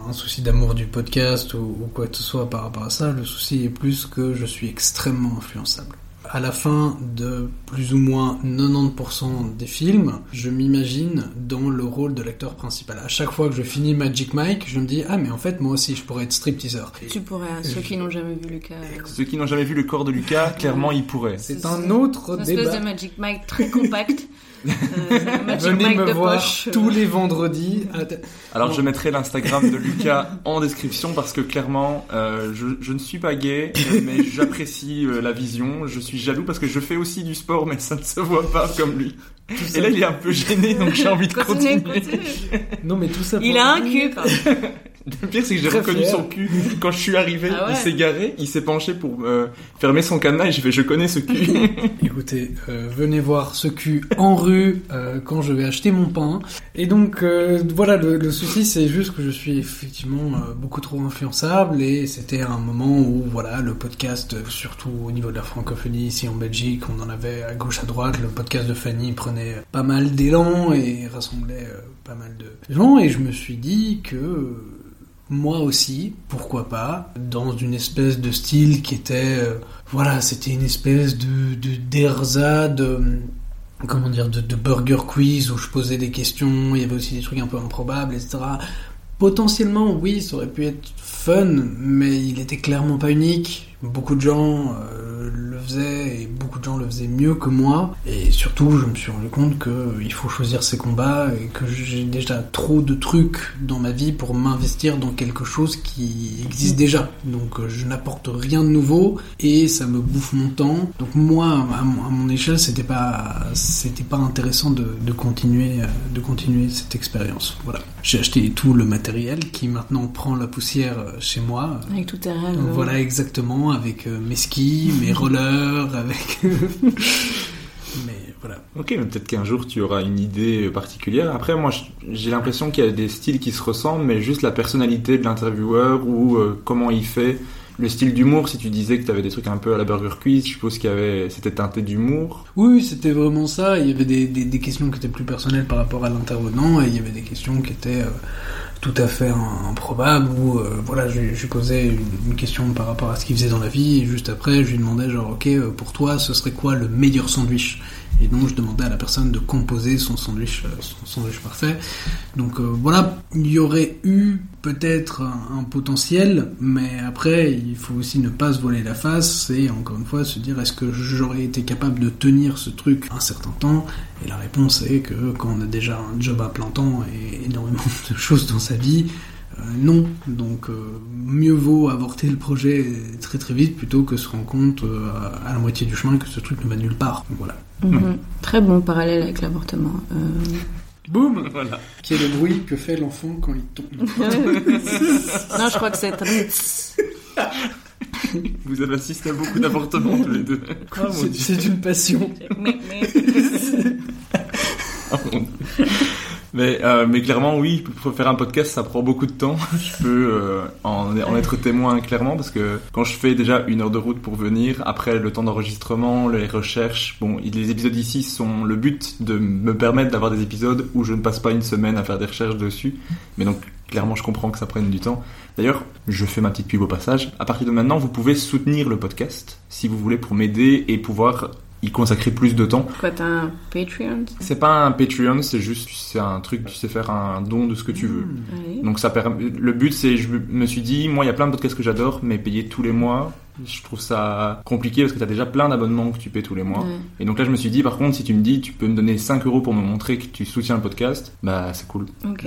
un souci d'amour du podcast ou, ou quoi que ce soit par rapport à ça. Le souci est plus que je suis extrêmement influençable. À la fin de plus ou moins 90% des films, je m'imagine dans le rôle de l'acteur principal. À chaque fois que je finis Magic Mike, je me dis ah mais en fait moi aussi je pourrais être stripteaseur. Tu pourrais, à ceux qui n'ont jamais vu Lucas. euh, Ceux qui n'ont jamais vu le corps de Lucas, clairement ils pourraient. C'est un autre Une espèce de Magic Mike très compact. Euh, Venez me de voir poche. tous les vendredis. à- Alors Bon. je mettrai l'Instagram de Lucas en description parce que clairement euh, je, je ne suis pas gay euh, mais j'apprécie euh, la vision. Je suis jaloux parce que je fais aussi du sport mais ça ne se voit pas comme lui. Et là il est un peu gêné donc j'ai envie de Continue, continuer. continue. Non, mais tout ça. Il a un cul, quoi. Le pire c'est que j'ai reconnu fier. son cul quand je suis arrivé. Ah ouais. Il s'est garé, il s'est penché pour euh, fermer son cadenas et j'ai fait je connais ce cul. Écoutez, euh, venez voir ce cul en rue euh, quand je vais acheter mon pain. Et donc euh, voilà, le, le souci c'est juste que je suis effectivement euh, beaucoup trop influençable et c'était un moment où voilà le podcast, surtout au niveau de la francophonie ici en Belgique, on en avait à gauche à droite. Le podcast de Fanny prenait pas mal d'élan et rassemblait euh, pas mal de gens et je me suis dit que euh, moi aussi, pourquoi pas, dans une espèce de style qui était, euh, voilà, c'était une espèce de de de comment dire, de, de burger quiz où je posais des questions, il y avait aussi des trucs un peu improbables, etc. Potentiellement, oui, ça aurait pu être fun, mais il était clairement pas unique. Beaucoup de gens euh, le faisaient et beaucoup de gens le faisaient mieux que moi. Et surtout, je me suis rendu compte que euh, il faut choisir ses combats et que j'ai déjà trop de trucs dans ma vie pour m'investir dans quelque chose qui existe déjà. Donc, euh, je n'apporte rien de nouveau et ça me bouffe mon temps. Donc, moi, à mon, à mon échelle, c'était pas, c'était pas intéressant de, de continuer, de continuer cette expérience. Voilà. J'ai acheté tout le matériel qui maintenant prend la poussière chez moi. Avec tous tes rêves. Donc, Voilà exactement, avec euh, mes skis, mes rollers, avec... mais voilà. Ok, mais peut-être qu'un jour tu auras une idée particulière. Après, moi, j'ai l'impression qu'il y a des styles qui se ressemblent, mais juste la personnalité de l'intervieweur ou euh, comment il fait. Le style d'humour, si tu disais que tu avais des trucs un peu à la Burger Quiz, je suppose qu'il y avait, c'était teinté d'humour. Oui, c'était vraiment ça. Il y avait des, des, des questions qui étaient plus personnelles par rapport à l'intervenant et il y avait des questions qui étaient euh, tout à fait im- improbables où euh, voilà, je, je lui posais une, une question par rapport à ce qu'il faisait dans la vie et juste après, je lui demandais genre ok, euh, pour toi, ce serait quoi le meilleur sandwich Et donc, je demandais à la personne de composer son sandwich, euh, son sandwich parfait. Donc euh, voilà, il y aurait eu peut-être un, un potentiel, mais après, il faut aussi ne pas se voiler la face et encore une fois se dire est-ce que j'aurais été capable de tenir ce truc un certain temps? Et la réponse est que quand on a déjà un job à plein temps et énormément de choses dans sa vie, non. Donc euh, mieux vaut avorter le projet très très vite plutôt que se rendre compte euh, à la moitié du chemin que ce truc ne va nulle part. Donc voilà. Mhm. Très bon parallèle avec l'avortement. Euh, Boum Voilà. Qui est le bruit que fait l'enfant quand il tombe. non, je crois que c'est très... Vous avez assisté à beaucoup d'avortements tous les deux. Ah, C'est- une passion. Ah, mon Dieu. Mais, euh, mais clairement, oui, pour faire un podcast, ça prend beaucoup de temps. Je peux euh, en, en être témoin clairement parce que quand je fais déjà une heure de route pour venir, après le temps d'enregistrement, les recherches, bon, les épisodes ici sont le but de me permettre d'avoir des épisodes où je ne passe pas une semaine à faire des recherches dessus. Mais donc, clairement, je comprends que ça prenne du temps. D'ailleurs, je fais ma petite pub au passage. À partir de maintenant, vous pouvez soutenir le podcast si vous voulez pour m'aider et pouvoir y consacrer plus de temps. Quoi, t'as un Patreon C'est pas un Patreon, c'est juste c'est un truc, tu sais faire un don de ce que tu veux. Ouais. Donc ça permet. Le but c'est, je me suis dit, moi il y a plein de podcasts que j'adore, mais payer tous les mois, je trouve ça compliqué parce que t'as déjà plein d'abonnements que tu paies tous les mois. Ouais. Et donc là je me suis dit, par contre, si tu me dis, tu peux me donner 5 euros pour me montrer que tu soutiens le podcast, bah c'est cool. Ok.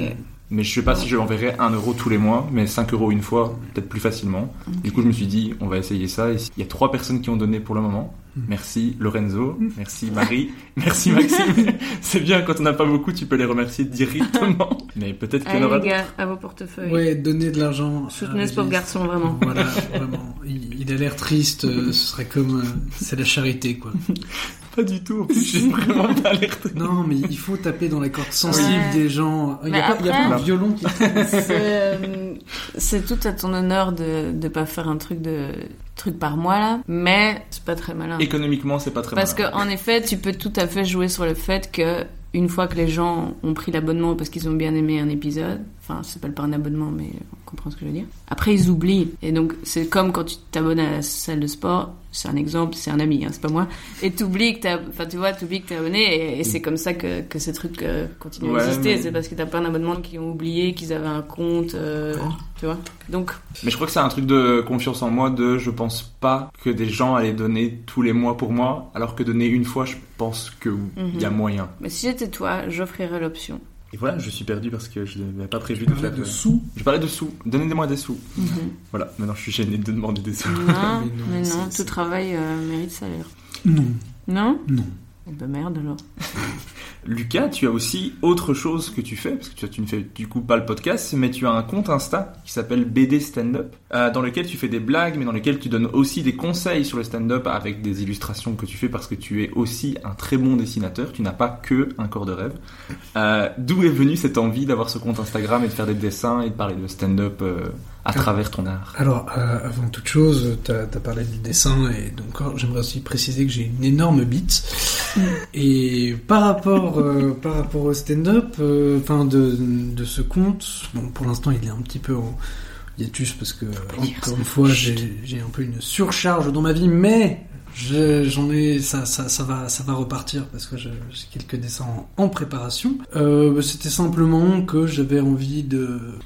Mais je sais pas si je enverrai 1 euro tous les mois, mais 5 euros une fois, peut-être plus facilement. Du coup, je me suis dit, on va essayer ça. Et il y a trois personnes qui ont donné pour le moment. Merci Lorenzo, merci Marie, merci Maxime. C'est bien quand on n'a pas beaucoup, tu peux les remercier directement. Mais peut-être qu'il y en aura les gars, à vos portefeuilles. Ouais, donner de l'argent. Soutenez à ce pauvre garçon, vraiment. Voilà, vraiment. Il, il a l'air triste, euh, ce serait comme... euh, c'est la charité, quoi. Pas du tout, en plus, j'ai vraiment pas l'air de- Non, mais il faut taper dans les cordes sensibles Ouais. des gens. Il y Mais a, pas, a un violon qui... C'est euh, c'est tout à ton honneur de de pas faire un truc de truc par mois là, mais c'est pas très malin. Économiquement, c'est pas très Parce que malin. en effet, tu peux tout à fait jouer sur le fait que une fois que les gens ont pris l'abonnement parce qu'ils ont bien aimé un épisode, Enfin, ça s'appelle pas un abonnement, mais on comprend ce que je veux dire. Après, ils oublient. Et donc, c'est comme quand tu t'abonnes à la salle de sport. C'est un exemple, c'est un ami, hein, c'est pas moi. Et t'oublies que t'as, enfin, tu vois, t'oublies que t'es abonné. Et, et c'est comme ça que, que ces trucs euh, Ouais, à exister. mais- C'est parce que t'as plein d'abonnements qui ont oublié qu'ils avaient un compte, euh, tu vois. Donc, Mais je crois que c'est un truc de confiance en moi, de je pense pas que des gens allaient donner tous les mois pour moi, alors que donner une fois, je pense que il y a Mhm. moyen. mais si j'étais toi, j'offrirais l'option. Et voilà, je suis perdu parce que je n'avais pas prévu de parlais faire de sous. Je parlais de sous. Donnez-moi des sous. Mhm. Voilà, maintenant je suis gêné de demander des sous. Non, Mais non, mais non, tout travail euh, mérite salaire. Non, Non non. Eh ben merde alors. Lucas, tu as aussi autre chose que tu fais, parce que tu, tu ne fais du coup pas le podcast, mais tu as un compte Insta qui s'appelle BD Stand-Up, euh, dans lequel tu fais des blagues, mais dans lequel tu donnes aussi des conseils sur le stand-up avec des illustrations que tu fais parce que tu es aussi un très bon dessinateur, tu n'as pas que un corps de rêve. Euh, D'où est venue cette envie d'avoir ce compte Instagram et de faire des dessins et de parler de stand-up euh, à travers ton art? Alors, avant toute chose, t'as as parlé du dessin, et donc euh, j'aimerais aussi préciser que j'ai une énorme bite. Et par rapport, par rapport au stand-up, enfin de, de ce compte, bon, pour l'instant il est un petit peu en hiatus parce que, encore une fois, j'ai un peu une surcharge dans ma vie, mais je- j'en ai, ça, ça, ça va, ça va repartir parce que j'ai quelques dessins en, en préparation. Euh, C'était simplement que j'avais envie de,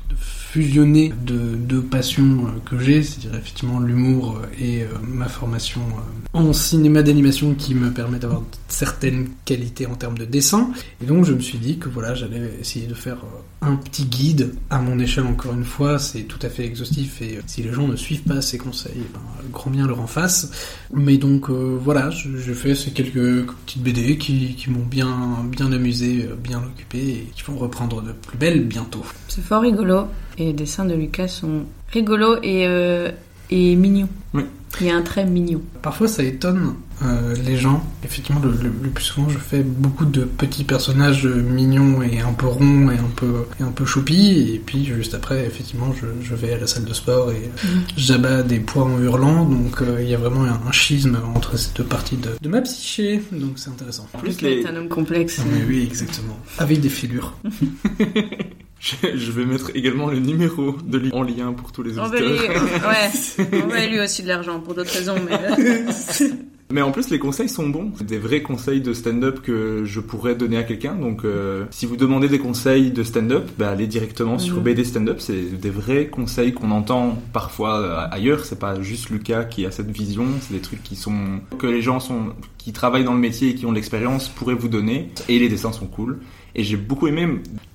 de fusionner de deux passions euh, que j'ai, c'est-à-dire effectivement l'humour euh, et euh, ma formation euh, en cinéma d'animation qui me permet d'avoir certaines qualités en termes de dessin. Et donc je me suis dit que voilà, j'allais essayer de faire un petit guide à mon échelle encore une fois, c'est tout à fait exhaustif et euh, si les gens ne suivent pas ces conseils, eh ben, grand bien leur en face. Mais donc euh, voilà, je, je fais ces quelques petites BD qui, qui m'ont bien, bien amusé, euh, bien occupé et qui vont reprendre de plus belle bientôt. C'est fort rigolo. Et les dessins de Lucas sont rigolos et, euh, et mignons. Oui. Il y a un trait mignon. Parfois, ça étonne euh, les gens. Effectivement, le, le- le plus souvent, je fais beaucoup de petits personnages mignons et un peu ronds et un peu, et un peu choupis. Et puis, juste après, effectivement, je, je vais à la salle de sport et euh, j'abats des poids en hurlant. Donc, euh, il y a vraiment un, un schisme entre ces deux parties de, de ma psyché. Donc, c'est intéressant. En plus, les... est un homme complexe. Oui, oui, exactement. Avec des figures. je, vais mettre également le numéro de lui en lien pour tous les On auditeurs. va lui, ouais, on va lui aussi de l'argent pour d'autres raisons, mais euh, Mais en plus, les conseils sont bons. C'est des vrais conseils de stand-up que je pourrais donner à quelqu'un. Donc, euh, si vous demandez des conseils de stand-up, bah, allez directement sur Mhm. BD Stand-up. C'est des vrais conseils qu'on entend parfois euh, ailleurs. C'est pas juste Lucas qui a cette vision. C'est des trucs qui sont que les gens sont qui travaillent dans le métier et qui ont l'expérience pourraient vous donner. Et les dessins sont cool. Et j'ai beaucoup aimé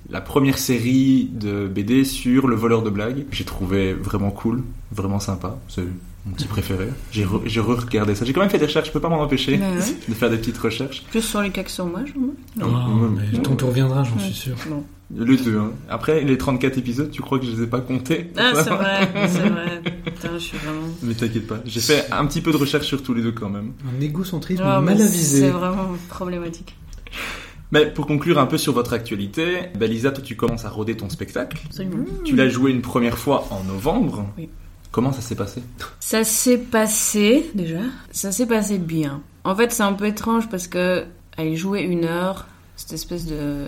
la première série de BD sur le voleur de blagues. J'ai trouvé vraiment cool, vraiment sympa. C'est mon petit préféré. J'ai re- j'ai re-regardé ça. J'ai quand même fait des recherches, je peux pas m'en empêcher Ouais, de faire des petites recherches. plus sur Lucas que sur moi, je vois. Oh, mais ton tour viendra, j'en Ouais. suis sûr. Bon. Le 2. Hein. Après, les 34 épisodes, tu crois que je les ai pas comptés? Ah, c'est vrai, c'est vrai. Putain, je suis vraiment. Mais t'inquiète pas. J'ai fait un petit peu de recherche sur tous les deux quand même. Un égocentrisme Ah, mal avisé. C'est vraiment problématique. Mais pour conclure un peu sur votre actualité, bah, Lisa, toi tu commences à roder ton spectacle. Absolument. Tu l'as joué une première fois en novembre. Oui. Comment ça s'est passé? Ça s'est passé, déjà, ça s'est passé bien. En fait, c'est un peu étrange parce que aller jouer une heure, cette espèce de.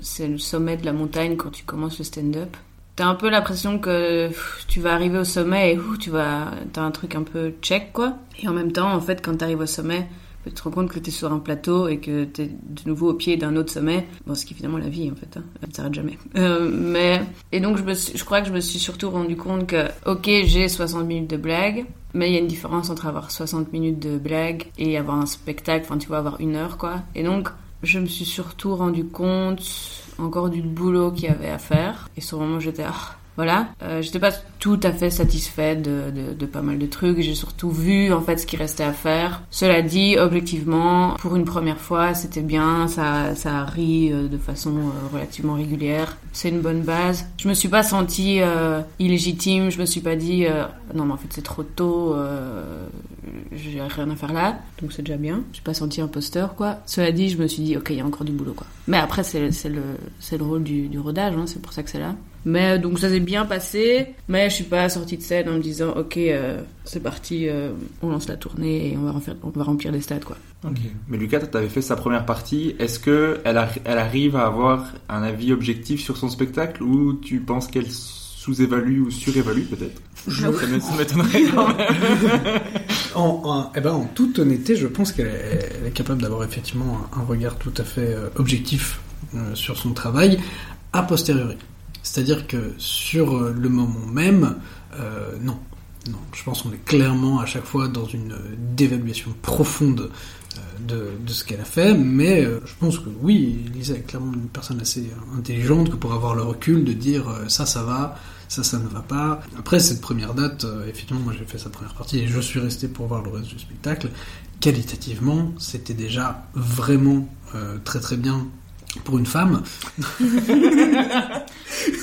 C'est le sommet de la montagne quand tu commences le stand-up. T'as un peu l'impression que pff, tu vas arriver au sommet et ouf, tu vas. T'as un truc un peu check, quoi. Et en même temps, en fait, quand t'arrives au sommet, tu te rends compte que t'es sur un plateau et que t'es de nouveau au pied d'un autre sommet. Bon, ce qui est finalement la vie, en fait. Hein. Ça ne s'arrête jamais. Euh, mais. Et donc, je, me je crois que je me suis surtout rendu compte que, ok, j'ai 60 minutes de blague, mais il y a une différence entre avoir 60 minutes de blague et avoir un spectacle, enfin, tu vois, avoir une heure, quoi. Et donc, je me suis surtout rendu compte encore du boulot qu'il y avait à faire. Et sur le moment, j'étais, ah, voilà. Euh, j'étais pas tout à fait satisfaite de, de, de pas mal de trucs. J'ai surtout vu, en fait, ce qui restait à faire. Cela dit, objectivement, pour une première fois, c'était bien. Ça, ça a ri euh, de façon euh, relativement régulière. C'est une bonne base. Je me suis pas sentie euh, illégitime. Je me suis pas dit, euh, non, mais en fait, c'est trop tôt. Euh, j'ai rien à faire là. Donc c'est déjà bien. Je suis pas senti imposteur, quoi. Cela dit, je me suis dit, ok, il y a encore du boulot, quoi. Mais après, c'est le, c'est le rôle du, du rodage. hein, c'est pour ça que c'est là. Mais donc ça s'est bien passé, mais je suis pas sortie de scène en me disant ok euh, c'est parti, euh, on lance la tournée et on va, refaire- on va remplir des stades quoi. Ok. Mais Lucas, tu avais fait sa première partie. Est-ce que elle, arri- elle arrive à avoir un avis objectif sur son spectacle ou tu penses qu'elle sous-évalue ou surévalue peut-être? Ça m'é- ça m'étonnerait quand même. En, en- eh ben, en toute honnêteté, je pense qu'elle est, capable d'avoir effectivement un, un regard tout à fait euh, objectif euh, sur son travail a posteriori. C'est-à-dire que sur euh, le moment même, euh, non. Non, je pense qu'on est clairement à chaque fois dans une euh, dévaluation profonde de, de ce qu'elle a fait, mais je pense que oui, Lisa est clairement une personne assez intelligente que pour avoir le recul de dire ça, ça va, ça, ça ne va pas. Après cette première date, effectivement, moi j'ai fait sa première partie et je suis resté pour voir le reste du spectacle. Qualitativement, c'était déjà vraiment très très bien pour une femme.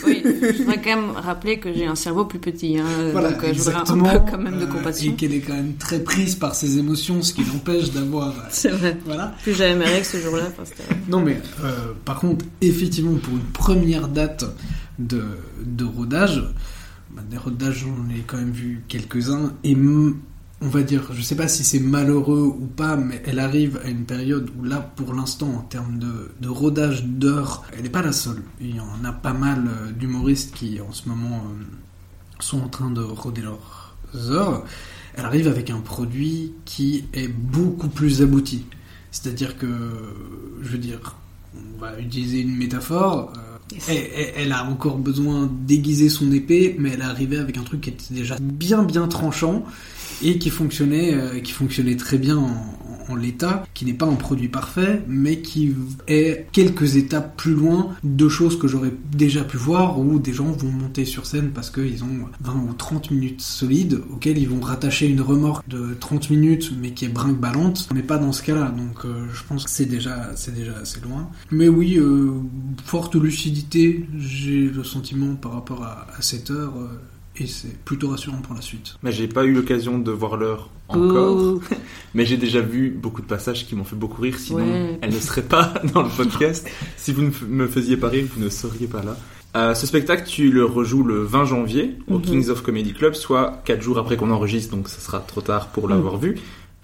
Oui, je voudrais quand même rappeler que j'ai un cerveau plus petit, hein, Voilà, donc euh, je voudrais un exactement. peu quand même de Euh, compassion. et qu'elle est quand même très prise par ses émotions, ce qui l'empêche d'avoir. euh, C'est vrai. Voilà. Plus j'avais mes règles ce jour-là. Non mais euh, par contre, effectivement, pour une première date de, de rodage, bah, des rodages j'en ai quand même vu quelques-uns et on va dire, je sais pas si c'est malheureux ou pas, mais elle arrive à une période où là, pour l'instant, en termes de, de rodage d'heures, elle n'est pas la seule. Il y en a pas mal euh, d'humoristes qui en ce moment euh, sont en train de roder leurs heures. Elle arrive avec un produit qui est beaucoup plus abouti. C'est-à-dire que, je veux dire, on va utiliser une métaphore. euh, elle, elle- elle a encore besoin d'aiguiser son épée, mais elle est arrivée avec un truc qui était déjà bien bien tranchant et qui fonctionnait, euh, qui fonctionnait très bien en, l'état, qui n'est pas un produit parfait, mais qui est quelques étapes plus loin de choses que j'aurais déjà pu voir où des gens vont monter sur scène parce qu'ils ont 20 ou 30 minutes solides auxquelles ils vont rattacher une remorque de 30 minutes mais qui est brinque-ballante. On n'est pas dans ce cas-là, donc euh, je pense que c'est déjà, déjà assez loin. Mais oui, euh, forte lucidité, j'ai le sentiment par rapport à, cette heure. Et c'est plutôt rassurant pour la suite. Mais j'ai pas eu l'occasion de voir l'heure encore. Mais j'ai déjà vu beaucoup de passages qui m'ont fait beaucoup rire, sinon Ouais. elle ne serait pas dans le podcast. si vous ne me faisiez pas rire, vous ne seriez pas là. Euh, ce spectacle, tu le rejoues le 20 janvier au Mhm. Kings of Comedy Club, soit 4 jours après qu'on enregistre, donc ça sera trop tard pour l'avoir Mhm. vu.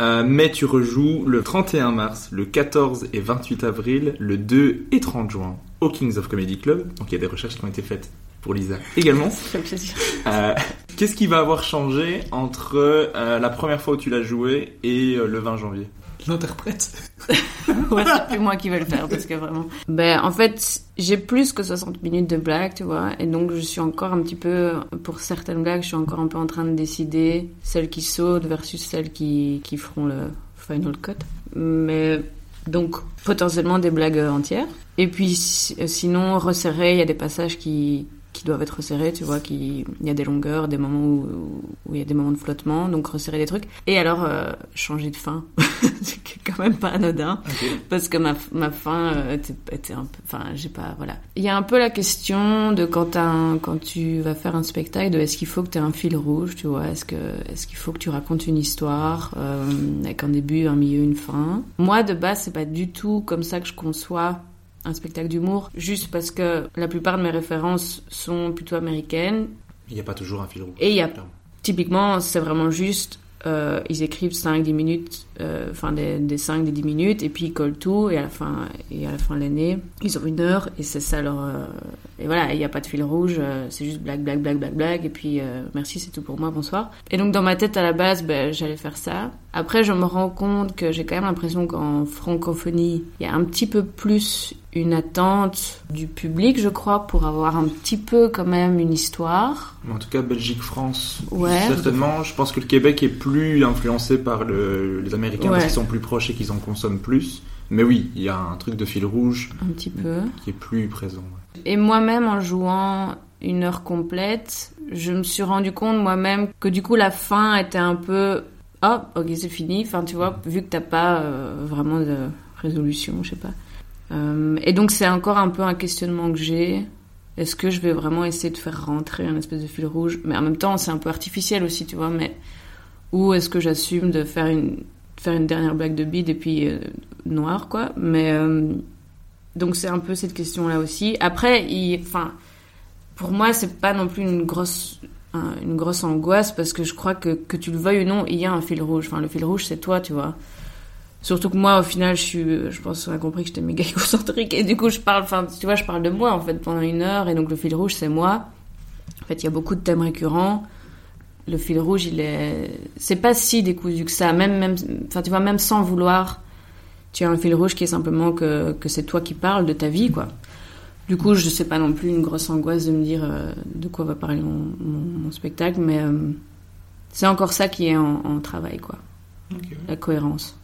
Euh, mais tu rejoues le 31 mars, le 14 et 28 avril, le 2 et 30 juin au Kings of Comedy Club. Donc il y a des recherches qui ont été faites pour Lisa également. Ça fait plaisir. Euh, Qu'est-ce qui va avoir changé entre euh, la première fois où tu l'as joué et euh, le 20 janvier? L'interprète ouais, c'est plus moi qui vais le faire parce que vraiment. Ben, en fait, j'ai plus que 60 minutes de blagues, tu vois, et donc je suis encore un petit peu, pour certaines blagues, je suis encore un peu en train de décider celles qui sautent versus celles qui, qui feront le final cut. Mais donc potentiellement des blagues entières. Et puis si- sinon resserré, il y a des passages qui qui doivent être resserrés, tu vois, qui il y a des longueurs, des moments où, où il y a des moments de flottement, donc resserrer des trucs. Et alors euh, changer de fin, c'est quand même pas anodin parce que ma, ma fin euh, était, était un peu enfin j'ai pas voilà. Il y a un peu la question de quand un- quand tu vas faire un spectacle de est-ce qu'il faut que tu aies un fil rouge tu vois est-ce que est-ce qu'il faut que tu racontes une histoire euh, avec un début un milieu une fin? Moi de base c'est pas du tout comme ça que je conçois un spectacle d'humour juste parce que la plupart de mes références sont plutôt américaines Il n'y a pas toujours un fil rouge. et il y a. Typiquement, c'est vraiment juste, euh, ils écrivent 5-10 minutes, euh, enfin des, des 5, des 10 minutes, et puis ils collent tout, et à la fin, et à la fin de l'année, ils ont une heure, et c'est ça leur... euh, et voilà, il n'y a pas de fil rouge, euh, c'est juste blague, blague, blague, blague, blague, et puis euh, merci, c'est tout pour moi, bonsoir. Et donc dans ma tête, à la base, ben, j'allais faire ça. Après, je me rends compte que j'ai quand même l'impression qu'en francophonie, il y a un petit peu plus une attente du public, je crois, pour avoir un petit peu quand même une histoire. En tout cas, Belgique-France, Ouais. certainement. Je pense que le Québec est plus influencé par le- les Américains parce Ouais. qu'ils sont plus proches et qu'ils en consomment plus. Mais oui, il y a un truc de fil rouge Un petit peu. qui est plus présent. ouais. Et moi-même, en jouant une heure complète, je me suis rendu compte moi-même que du coup la fin était un peu oh ok c'est fini. Enfin tu vois vu que t'as pas euh, vraiment de résolution, je sais pas. Euh, et donc c'est encore un peu un questionnement que j'ai. Est-ce que je vais vraiment essayer de faire rentrer un espèce de fil rouge? Mais en même temps c'est un peu artificiel aussi tu vois. Mais ou est-ce que j'assume de faire une faire une dernière blague de bide et puis euh, noir quoi? Mais euh, donc c'est un peu cette question là aussi. Après, il, enfin, pour moi, c'est pas non plus une grosse, un- une grosse angoisse parce que je crois que, que tu le veuilles ou non, il y a un fil rouge. Enfin, le fil rouge, c'est toi, tu vois. Surtout que moi, au final, je suis, je pense qu'on a compris que j'étais méga égocentrique et du coup, je parle, enfin, tu vois, je parle de moi en fait pendant une heure et donc le fil rouge, c'est moi. En fait, il y a beaucoup de thèmes récurrents. Le fil rouge, il est, c'est pas si décousu que ça. Même, même, enfin, tu vois, même sans vouloir, tu as un fil rouge qui est simplement que, que c'est toi qui parles de ta vie, quoi. Du coup, je sais pas non plus une grosse angoisse de me dire euh, de quoi va parler mon, mon- mon spectacle, mais euh, c'est encore ça qui est en, en travail, quoi. La cohérence.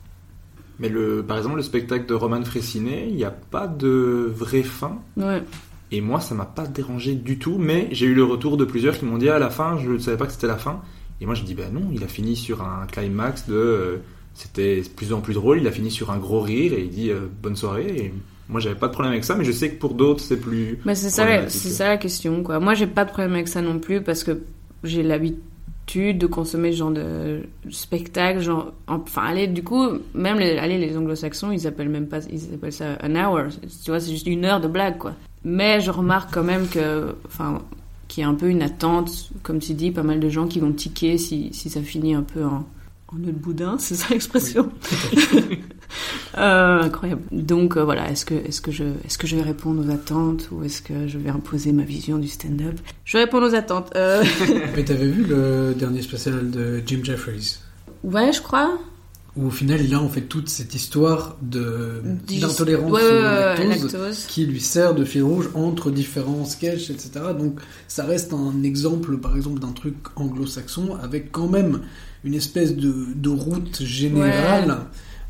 Mais le, par exemple, le spectacle de Roman Fressinet, il n'y a pas de vraie fin. Ouais. Et moi, ça m'a pas dérangé du tout, mais j'ai eu le retour de plusieurs qui m'ont dit à la fin, je ne savais pas que c'était la fin. Et moi, je dis, ben non, il a fini sur un climax de. euh, c'était plus en plus drôle, il a fini sur un gros rire et il dit euh, bonne soirée. Et moi, j'avais pas de problème avec ça, mais je sais que pour d'autres, c'est plus. Mais c'est ça, c'est ça la question, quoi. Moi, j'ai pas de problème avec ça non plus parce que j'ai l'habitude de consommer ce genre de spectacle, genre, enfin, allez, du coup, même les, les anglo-saxons, ils appellent même pas, ils appellent ça an hour. Tu vois, c'est juste une heure de blague, quoi. Mais je remarque quand même que, enfin, qu'il y a un peu une attente, comme tu dis, pas mal de gens qui vont tiquer si, si ça finit un peu en, en nœud de boudin, c'est ça l'expression Euh, incroyable. Donc euh, voilà, est-ce que, est-ce, que je, est-ce que je vais répondre aux attentes ou est-ce que je vais imposer ma vision du stand-up? Je vais répondre aux attentes. Euh, Mais t'avais vu le dernier spécial de Jim Jeffries? Ouais, je crois. Où au final, il a en fait toute cette histoire de d'intolérance Ouais, au ouais, lactose, lactose. qui lui sert de fil rouge entre différents sketchs, etc. Donc ça reste un exemple, par exemple, d'un truc anglo-saxon avec quand même une espèce de, de route générale. Ouais.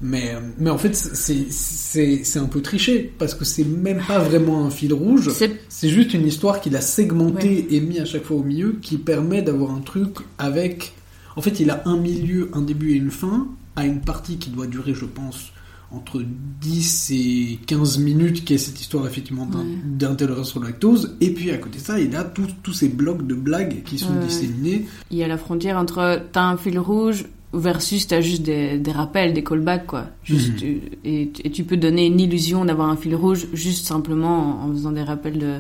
Mais, mais en fait, c'est c'est c'est un peu triché parce que c'est même pas vraiment un fil rouge. C'est- C'est juste une histoire qu'il a segmentée Ouais. et mis à chaque fois au milieu qui permet d'avoir un truc avec. En fait, il a un milieu, un début et une fin, à une partie qui doit durer, je pense, entre 10 et 15 minutes, qui est cette histoire effectivement d'in- Ouais. d'intolérance au lactose. Et puis à côté de ça, il a tous ces blocs de blagues qui sont Ouais. disséminés. Il y a la frontière entre t'as un fil rouge versus t'as juste des, des rappels, des callbacks, quoi. Juste, Mhm. et, et tu peux donner une illusion d'avoir un fil rouge juste simplement en, en faisant des rappels de,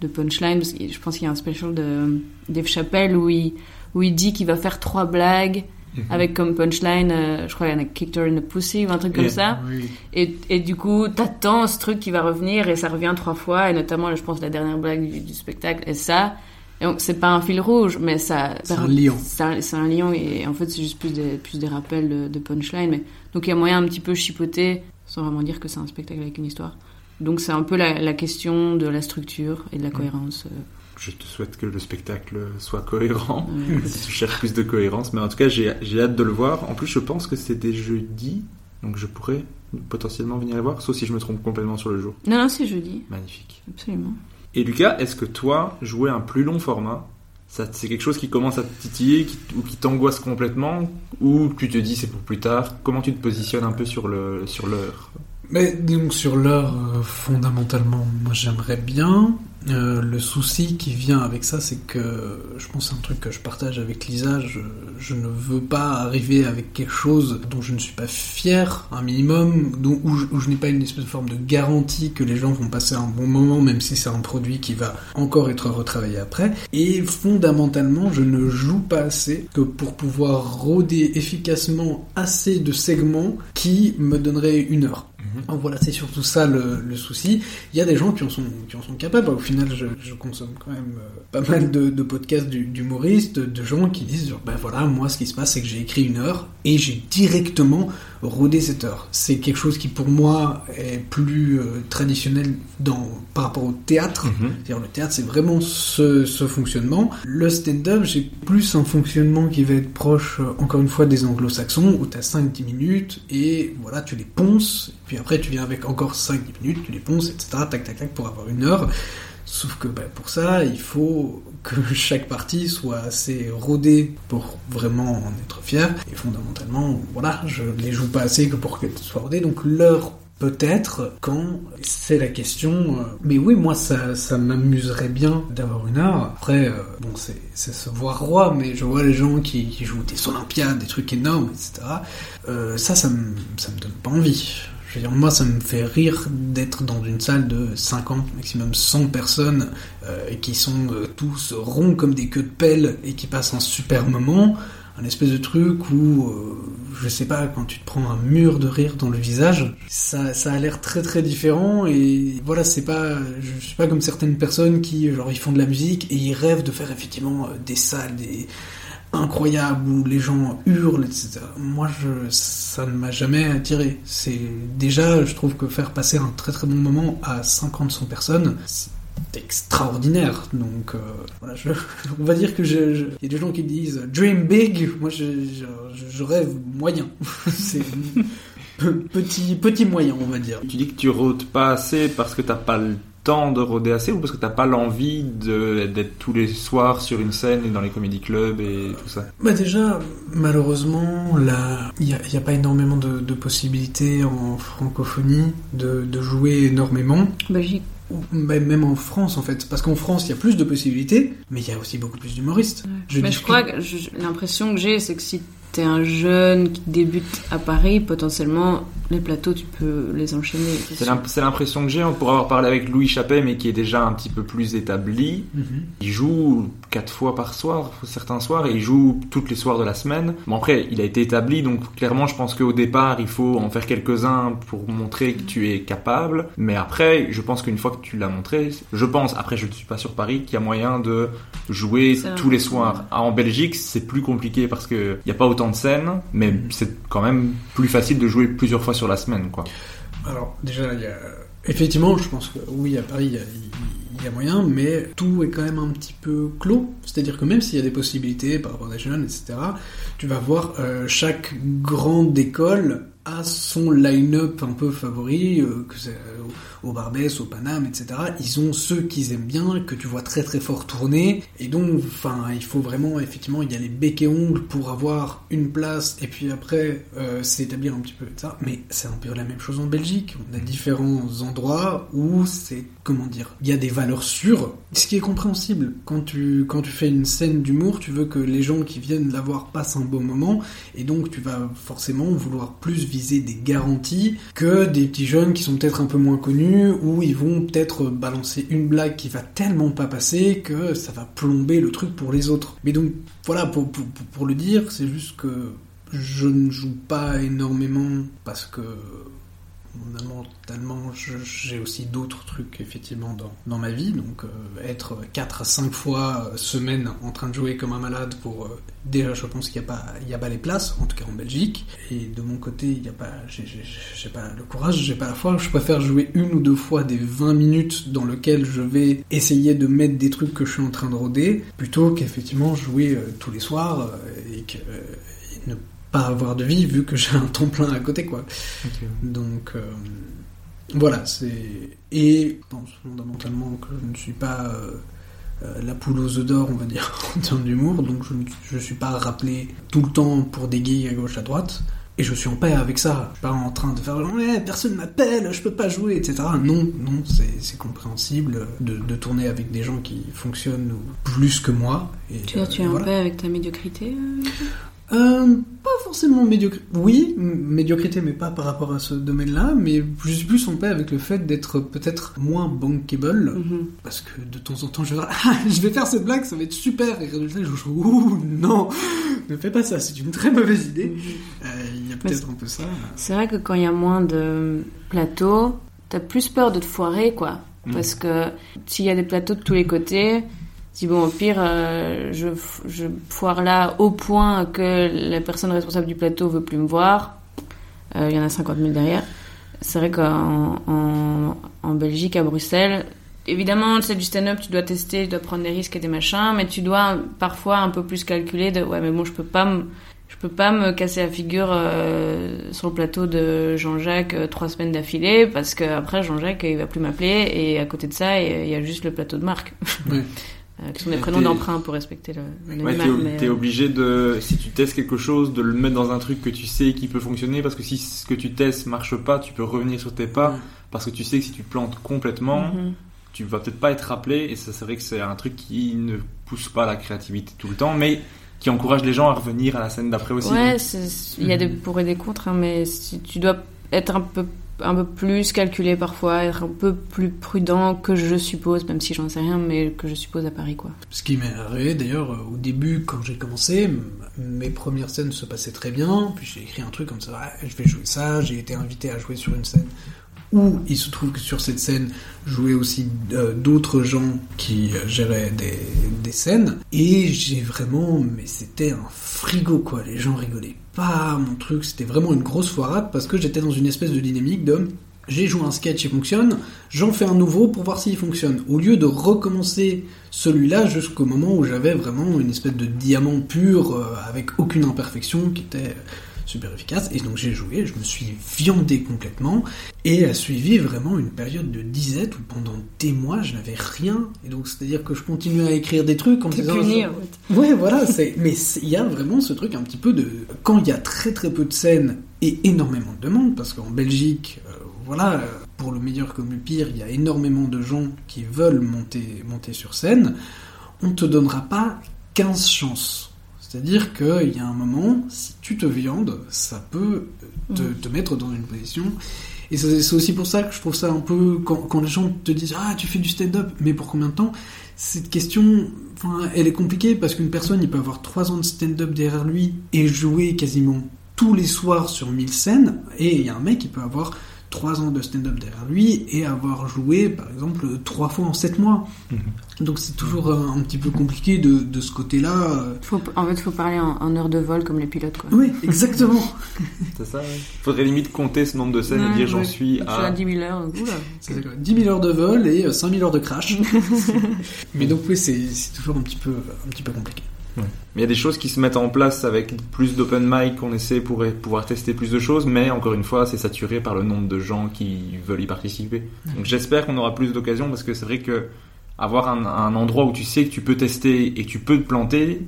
de punchline. Parce que je pense qu'il y a un special de Dave Chappelle où il, où il dit qu'il va faire trois blagues avec comme punchline, euh, je crois qu'il y en a Kicked her in the pussy ou un truc comme ça. Oui. Et, et du coup, t'attends ce truc qui va revenir et ça revient trois fois. Et notamment, je pense, la dernière blague du, du spectacle est ça. Et donc, c'est pas un fil rouge, mais ça. C'est ça- un lion. C'est un, c'est un lion et en fait, c'est juste plus des, plus des rappels de, de punchline. Mais, donc, il y a moyen un petit peu chipoter sans vraiment dire que c'est un spectacle avec une histoire. Donc, c'est un peu la, la question de la structure et de la cohérence. euh. Je te souhaite que le spectacle soit cohérent. Ouais. si tu cherches plus de cohérence. Mais en tout cas, j'ai j'ai hâte de le voir. En plus, je pense que c'était jeudi. Donc je pourrais potentiellement venir le voir. Sauf si je me trompe complètement sur le jour. Non, non, c'est jeudi. Magnifique. Absolument. Et Lucas, est-ce que toi, jouer un plus long format, ça, c'est quelque chose qui commence à te titiller qui- ou qui t'angoisse complètement Ou tu te dis c'est pour plus tard? Comment tu te positionnes un peu sur le sur l'heure? Mais donc sur l'heure, euh, fondamentalement, moi j'aimerais bien. Euh, le souci qui vient avec ça, c'est que je pense que un truc que je partage avec Lisa. Je, ne veux pas arriver avec quelque chose dont je ne suis pas fier, un minimum, dont, où je, où je n'ai pas une espèce de forme de garantie que les gens vont passer un bon moment, même si c'est un produit qui va encore être retravaillé après. Et fondamentalement, je ne joue pas assez que pour pouvoir rôder efficacement assez de segments qui me donneraient une heure. Donc voilà, c'est surtout ça le, souci. Il y a des gens qui en sont, capables. Au final, je, consomme quand même euh, pas mal de, podcasts d'humoristes, de, gens qui disent, ben voilà, moi ce qui se passe, c'est que j'ai écrit une heure et j'ai directement rodé cette heure. C'est quelque chose qui pour moi est plus euh, traditionnel dans, par rapport au théâtre. C'est-à-dire le théâtre, c'est vraiment ce, ce fonctionnement. Le stand-up, j'ai plus un fonctionnement qui va être proche, euh, encore une fois, des anglo-saxons, où tu as 5-10 minutes, et voilà, tu les ponces, puis après tu viens avec encore 5-10 minutes, tu les ponces, etc., tac, tac, tac, pour avoir une heure. Sauf que bah, pour ça, il faut que chaque partie soit assez rodée pour vraiment en être fier. Et fondamentalement, voilà, je les joue pas assez que pour qu'elles soient rodées. Donc l'heure peut-être quand c'est la question. euh, Mais oui, moi ça, ça m'amuserait bien d'avoir une heure. Après, euh, bon, c'est se voir roi, mais je vois les gens qui, jouent des Olympiades, des trucs énormes, etc. Euh, ça, ça ça me donne pas envie. Je veux dire, moi, ça me fait rire d'être dans une salle de 50, maximum 100 personnes euh, qui sont euh, tous ronds comme des queues de pelle et qui passent un super moment. Un espèce de truc où, euh, je sais pas, quand tu te prends un mur de rire dans le visage, ça, ça a l'air très très différent et voilà, c'est pas, je suis pas comme certaines personnes qui, genre, ils font de la musique et ils rêvent de faire effectivement euh, des salles, des incroyables où les gens hurlent, etc. Moi, je, ça ne m'a jamais attiré. C'est déjà, je trouve que faire passer un très très bon moment à 50-100 personnes, c'est extraordinaire. Donc, euh, voilà, je, on va dire que je, je- il y a des gens qui disent dream big. Moi, je, je, je rêve moyen. c'est pe- petit petit moyen, on va dire. Tu dis que tu rôdes pas assez parce que t'as pas le temps de rôder assez ou parce que t'as pas l'envie de- d'être tous les soirs sur une scène et dans les comédie clubs et tout ça? Bah déjà, malheureusement, là, il n'y a, il y a pas énormément de, de possibilités en francophonie de, de jouer énormément. Belgique. Même même en France, en fait. Parce qu'en France, il y a plus de possibilités, mais il y a aussi beaucoup plus d'humoristes. mais je crois que je- l'impression que j'ai, c'est que si t'es un jeune qui débute à Paris, potentiellement, les plateaux, tu peux les enchaîner. c'est l'impression que j'ai pour avoir parlé avec Louis Chappet, mais qui est déjà un petit peu plus établi. Mhm. Il joue quatre fois par soir, certains soirs, et il joue toutes les soirs de la semaine. Bon après, il a été établi, donc clairement, je pense qu'au départ, il faut en faire quelques-uns pour montrer que tu es capable. Mais après, je pense qu'une fois que tu l'as montré, je pense, après je ne suis pas sur Paris, qu'il y a moyen de jouer tous les soirs. Ah, En Belgique, c'est plus compliqué parce que il n'y a pas autant de scènes, mais c'est quand même plus facile de jouer plusieurs fois sur la semaine, quoi. Alors, déjà, il y a... Effectivement, je pense que oui, à Paris, il y a, il y a moyen, mais tout est quand même un petit peu clos. C'est-à-dire que même s'il y a des possibilités par rapport à des jeunes, etc., tu vas voir euh, chaque grande école a son line-up un peu favori, euh, que c'est euh, au Barbès, au Paname, etc. Ils ont ceux qu'ils aiment bien, que tu vois très très fort tourner, et donc, enfin, il faut vraiment, effectivement, y aller bec et ongle pour avoir une place, et puis après, euh, s'établir un petit peu, ça. Mais c'est un peu la même chose en Belgique. On a différents endroits où c'est, comment dire, il y a des valeurs sûres, ce qui est compréhensible. Quand tu, quand tu fais une scène d'humour, tu veux que les gens qui viennent la voir passent un bon moment, et donc tu vas forcément vouloir plus viser des garanties que des petits jeunes qui sont peut-être un peu moins connus, où ils vont peut-être balancer une blague qui va tellement pas passer que ça va plomber le truc pour les autres. Mais donc, voilà, pour le dire, c'est juste que je ne joue pas énormément parce que fondamentalement j'ai aussi d'autres trucs effectivement dans, dans ma vie. Donc euh, être 4 à 5 fois euh, semaine en train de jouer comme un malade pour euh, déjà je pense qu'il n'y a pas y a pas les places en tout cas en Belgique. Et de mon côté il n'y a pas j'ai pas le courage j'ai pas la foi. Je préfère jouer une ou deux fois des 20 minutes dans lequel je vais essayer de mettre des trucs que je suis en train de roder plutôt qu'effectivement jouer tous les soirs et que pas avoir de vie vu que j'ai un temps plein à côté quoi donc euh, voilà c'est et je pense fondamentalement que je ne suis pas euh, euh, la poule aux œufs d'or on va dire en termes d'humour donc je ne je suis pas rappelé tout le temps pour des gays à gauche à droite et je suis en paix avec ça. Je suis pas en train de faire ouais, personne m'appelle, je peux pas jouer, etc. Non, non, c'est c'est compréhensible de, de tourner avec des gens qui fonctionnent plus que moi. Et, Tu veux dire, tu es euh, en voilà. paix avec ta médiocrité euh, Euh, pas forcément médiocrité. Oui, médiocrité, mais pas par rapport à ce domaine-là. Mais je suis plus en paix avec le fait d'être peut-être moins bankable. Mhm. Parce que de temps en temps, je vais ah, je vais faire cette blague, ça va être super. Et résultat, je joue, ouh, non, ne fais pas ça, c'est une très mauvaise idée. Euh, Il y a peut-être un peu ça. C'est vrai que quand il y a moins de plateaux, t'as plus peur de te foirer, quoi. Mm. Parce que s'il y a des plateaux de tous les côtés, si bon, au pire, euh, je, je foire là au point que la personne responsable du plateau veut plus me voir, euh, il y en a 50 000 derrière. C'est vrai qu'en en, en Belgique, à Bruxelles, évidemment, c'est du stand-up, tu dois tester, tu dois prendre des risques et des machins, mais tu dois parfois un peu plus calculer de, ouais, mais bon, je peux pas me, je peux pas me casser la figure euh, sur le plateau de Jean-Jacques euh, trois semaines d'affilée parce que après Jean-Jacques il va plus m'appeler et à côté de ça il y a juste le plateau de Marc. Ouais. Euh, qui sont des prénoms d'emprunt pour respecter le, Ouais, t'es, mais, euh, obligé de, si tu testes quelque chose, de le mettre dans un truc que tu sais qui peut fonctionner, parce que si ce que tu testes marche pas, tu peux revenir sur tes pas, parce que tu sais que si tu te plantes complètement, mhm. tu vas peut-être pas être rappelé, et ça c'est vrai que c'est un truc qui ne pousse pas la créativité tout le temps, mais qui encourage les gens à revenir à la scène d'après aussi. Ouais, il y a des pour et des contre, hein, mais si tu dois être un peu un peu plus calculé parfois, être un peu plus prudent que je suppose, même si j'en sais rien, mais que je suppose à Paris, quoi. Ce qui m'est arrivé d'ailleurs euh, au début, quand j'ai commencé, mes premières scènes se passaient très bien, puis j'ai écrit un truc comme ça, je vais jouer ça, j'ai été invité à jouer sur une scène où il se trouve que sur cette scène jouaient aussi euh, d'autres gens qui euh, géraient des scènes, et j'ai vraiment, mais c'était un frigo quoi, les gens rigolaient pas, mon truc, c'était vraiment une grosse foirade parce que j'étais dans une espèce de dynamique de j'ai joué un sketch, il fonctionne, j'en fais un nouveau pour voir s'il fonctionne. Au lieu de recommencer celui-là jusqu'au moment où j'avais vraiment une espèce de diamant pur euh, avec aucune imperfection qui était super efficace. Et donc j'ai joué, je me suis viandé complètement et a suivi vraiment une période de disette où pendant des mois je n'avais rien. Et donc c'est-à-dire que je continuais à écrire des trucs en me disant... puni, en fait. Ouais, voilà, mais il y a vraiment ce truc un petit peu de. Quand il y a très très peu de scènes et énormément de demandes, parce qu'en Belgique, euh, voilà, euh, pour le meilleur comme le pire, il y a énormément de gens qui veulent monter, monter sur scène, on te donnera pas 15 chances. C'est-à-dire qu'il y a un moment, si tu te viandes, ça peut te, te mettre dans une position. Et c'est aussi pour ça que je trouve ça un peu. Quand, quand les gens te disent Ah, tu fais du stand-up, mais pour combien de temps? Cette question, enfin, elle est compliquée parce qu'une personne, il peut avoir 3 ans de stand-up derrière lui et jouer quasiment tous les soirs sur 1000 scènes. Et il y a un mec qui peut avoir 3 ans de stand-up derrière lui et avoir joué, par exemple, 3 fois en 7 mois. Donc c'est toujours euh, un petit peu compliqué de, de ce côté-là. euh. Faut, en fait, il faut parler en, en heure de vol comme les pilotes, quoi. Oui, exactement. C'est ça, ouais. Faudrait limite compter ce nombre de scènes et dire j'en suis Je suis à. à 10 000 heures. Oula. Ça, quoi. 10 000 heures de vol et euh, 5 000 heures de crash. Mais donc oui, c'est c'est toujours un petit peu, un petit peu compliqué. Mais il y a des choses qui se mettent en place avec plus d'open mic qu'on essaie pour pouvoir tester plus de choses, mais encore une fois, c'est saturé par le nombre de gens qui veulent y participer. Donc j'espère qu'on aura plus d'occasions parce que c'est vrai que avoir un, un endroit où tu sais que tu peux tester et que tu peux te planter,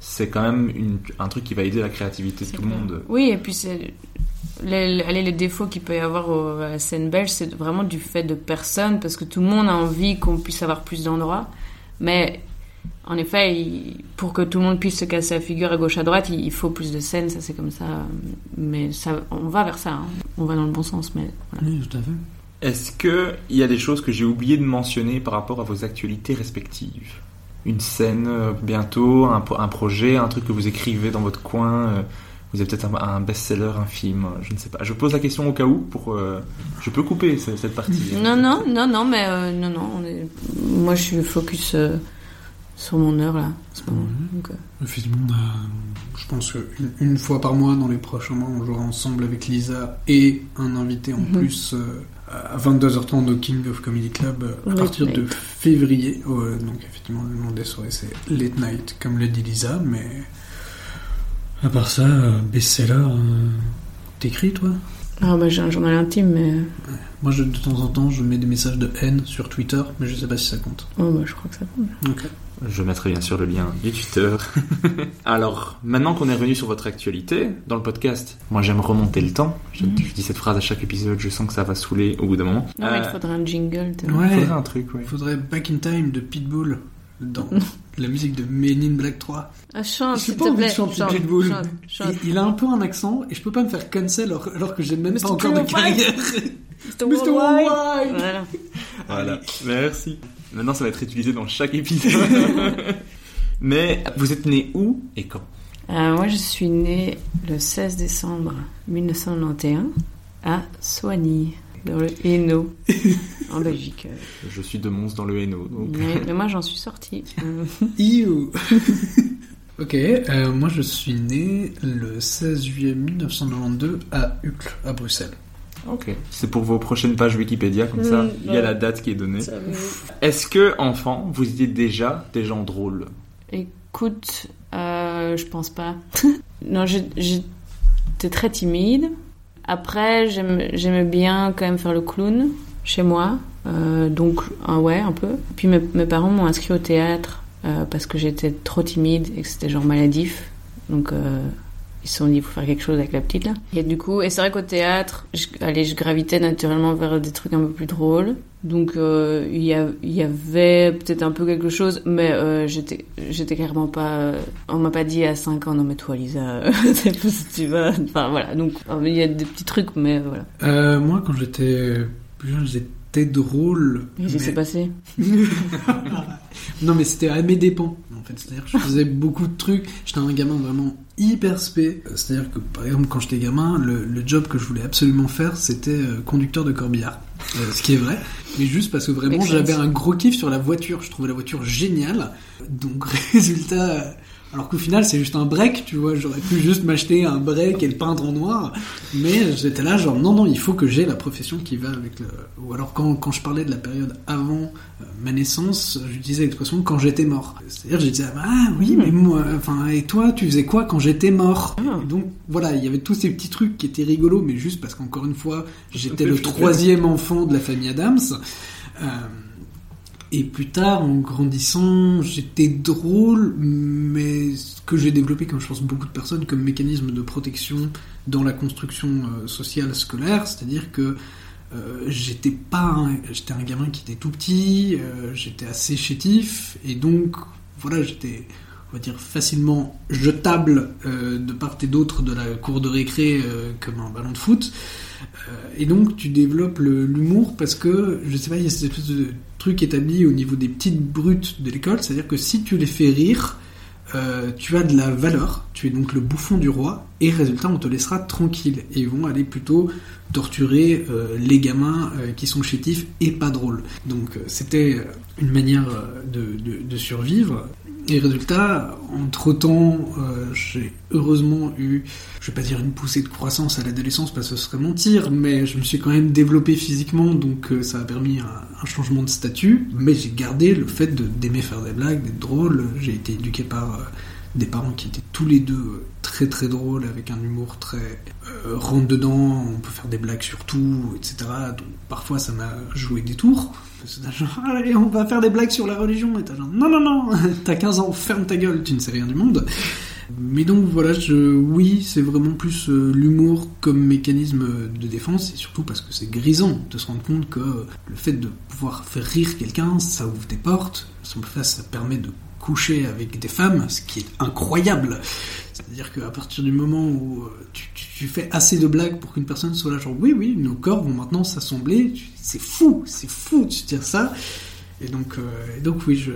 c'est quand même une- un truc qui va aider la créativité de tout le monde. Oui, et puis c'est. Les, défauts qu'il peut y avoir au- à la scène belge, c'est vraiment du fait de personne, parce que tout le monde a envie qu'on puisse avoir plus d'endroits. Mais en effet, il- pour que tout le monde puisse se casser la figure à gauche à droite, il, il faut plus de scènes, ça c'est comme ça. Mais ça, on va vers ça, hein. on va dans le bon sens. Mais voilà. Oui, tout à fait. Est-ce que il y a des choses que j'ai oublié de mentionner par rapport à vos actualités respectives? Une scène euh, bientôt, un, pro- un projet, un truc que vous écrivez dans votre coin euh, Vous avez peut-être un, un best-seller, un film, euh, je ne sais pas. Je pose la question au cas où pour. euh, je peux couper ce- cette partie. Non, non, non, non, mais euh, non, non. On est... Moi, je suis focus euh, sur mon heure là, en ce moment. Donc, euh, Effectivement, on a- je pense qu'une une fois par mois, dans les prochains mois, on jouera ensemble avec Lisa et un invité en Mhm. plus euh, à 22h30 au King of Comedy Club euh, à partir de février. Donc effectivement, le nom des soirées c'est Late Night, comme le dit Lisa, mais à part ça, euh, best-seller, euh, t'écris toi? Ah, bah, j'ai un journal intime, mais. Moi, je, de temps en temps, je mets des messages de haine sur Twitter, mais je sais pas si ça compte. Oh, bah, je crois que ça compte. Ok. Je mettrai bien sûr le lien du Twitter. Alors, maintenant qu'on est revenu sur votre actualité, dans le podcast, moi j'aime remonter le temps. Je, je dis cette phrase à chaque épisode, je sens que ça va saouler au bout d'un moment. Non, mais il Euh, faudrait un jingle. t'es- Ouais. faudrait un truc, ouais. Il faudrait Back in Time de Pitbull dans la musique de Men in Black 3. Ah, chante, s'il pas te envie plaît. de chanter Chante, Pitbull. chante, chante. Il, il a un peu un accent et je peux pas me faire cancel alors, alors que j'ai même Mr. pas encore de 305. carrière. Mr. Mr. Worldwide. Worldwide. Voilà. Voilà, merci. Maintenant, ça va être utilisé dans chaque épisode. Mais vous êtes né où et quand? Euh, moi, je suis née le 16 décembre 1991 à Soigny, dans le Hainaut, en Belgique. Je suis de Mons dans le Hainaut. Donc... Mais, mais moi, j'en suis sortie. Iou. ok, euh, moi je suis né le 16 juillet 1992 à Uccle, à Bruxelles. Ok. C'est pour vos prochaines pages Wikipédia, comme ça, Mm, il y a la date qui est donnée. Est-ce que, enfant, vous étiez déjà des gens drôles? Écoute, euh, je pense pas. non, j'étais très timide. Après, j'aimais bien quand même faire le clown chez moi. Euh, donc, ah ouais, un peu. Puis mes, mes parents m'ont inscrit au théâtre euh, parce que j'étais trop timide et que c'était genre maladif. Donc, euh, ils se sont dit, il faut faire quelque chose avec la petite là. Et du coup, et c'est vrai qu'au théâtre, je, allez, je gravitais naturellement vers des trucs un peu plus drôles. Donc euh, il y, y avait peut-être un peu quelque chose, mais euh, j'étais j'étais clairement pas. euh, on m'a pas dit à 5 ans, non mais toi Lisa, euh, c'est pas si. Enfin voilà, donc il y a des petits trucs, mais voilà. Euh, moi, quand j'étais plus jeune, j'étais drôle. Qu'est-ce qui mais- s'est passé? Non, mais c'était à mes dépens, en fait. C'est-à-dire que je faisais beaucoup de trucs. J'étais un gamin vraiment hyper spé. C'est-à-dire que, par exemple, quand j'étais gamin, le, le job que je voulais absolument faire, c'était euh, conducteur de corbillard. Euh, ce qui est vrai. Mais juste parce que vraiment, j'avais un gros kiff sur la voiture. Je trouvais la voiture géniale. Donc, résultat... Alors qu'au final, c'est juste un break, tu vois. J'aurais pu juste m'acheter un break et le peindre en noir. Mais j'étais là, genre, non, non, il faut que j'ai la profession qui va avec le. Ou alors, quand, quand je parlais de la période avant euh, ma naissance, j'utilisais l'expression quand j'étais mort. C'est-à-dire, je disais, ah oui, mais moi, enfin, et toi, tu faisais quoi quand j'étais mort? Ah. Et Donc, voilà, il y avait tous ces petits trucs qui étaient rigolos, mais juste parce qu'encore une fois, j'étais le troisième enfant de la famille Adams. Euh, et plus tard, en grandissant, j'étais drôle, mais que j'ai développé, comme je pense beaucoup de personnes, comme mécanisme de protection dans la construction euh, sociale scolaire, c'est-à-dire que euh, j'étais pas, un- gamin qui était tout petit, euh, j'étais assez chétif, et donc voilà, j'étais, on va dire, facilement jetable de part et d'autre de la cour de récré comme un ballon de foot. Et donc tu développes l'humour parce que, je sais pas, il y a cette espèce de truc établi au niveau des petites brutes de l'école, c'est-à-dire que si tu les fais rire, euh, tu as de la valeur, tu es donc le bouffon du roi, et résultat, on te laissera tranquille. Et ils vont aller plutôt torturer euh, les gamins euh, qui sont chétifs et pas drôles. Donc c'était une manière de survivre. Et résultat, entre temps, j'ai heureusement eu, je vais pas dire une poussée de croissance à l'adolescence parce que ce serait mentir, mais je me suis quand même développé physiquement, donc euh, ça a permis un, changement de statut. Mais j'ai gardé le fait d'aimer faire des blagues, d'être drôle. J'ai été éduqué par euh, des parents qui étaient tous les deux euh, très très drôles, avec un humour très euh, rentre dedans, on peut faire des blagues sur tout, etc. Donc parfois ça m'a joué des tours. C'est genre, allez, on va faire des blagues sur la religion. Et t'as genre, non, non, non, t'as 15 ans, ferme ta gueule, tu ne sais rien du monde. Mais donc voilà, oui, c'est vraiment plus euh, l'humour comme mécanisme de défense, et surtout parce que c'est grisant de se rendre compte que le fait de pouvoir faire rire quelqu'un, ça ouvre des portes, ça permet de coucher avec des femmes, ce qui est incroyable. C'est-à-dire qu'à partir du moment où euh, tu, fais assez de blagues pour qu'une personne soit là, genre oui, oui, nos corps vont maintenant s'assembler, c'est fou, c'est fou de se dire ça. Et donc, euh, donc oui, je,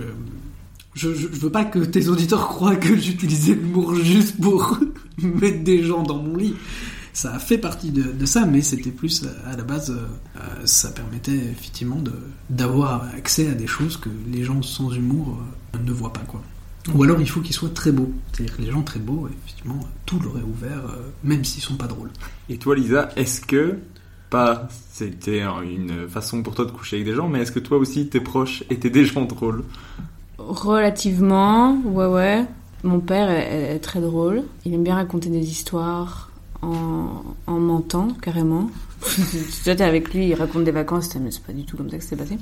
je, veux pas que tes auditeurs croient que j'utilisais l'humour juste pour mettre des gens dans mon lit. Ça a fait partie de, ça, mais c'était plus euh, à la base, ça permettait effectivement d'avoir accès à des choses que les gens sans humour ne voient pas, quoi. Ou alors il faut qu'ils soient très beaux. C'est-à-dire que les gens très beaux, effectivement, tout leur est ouvert, euh, même s'ils sont pas drôles. Et toi, Lisa, est-ce que, pas, c'était une façon pour toi de coucher avec des gens, mais est-ce que toi aussi, tes proches étaient des gens drôles? Relativement, ouais, ouais. Mon père est, est très drôle. Il aime bien raconter des histoires en, en mentant, carrément. tu vois, t'es avec lui, il raconte des vacances, mais c'est pas du tout comme ça que c'est passé.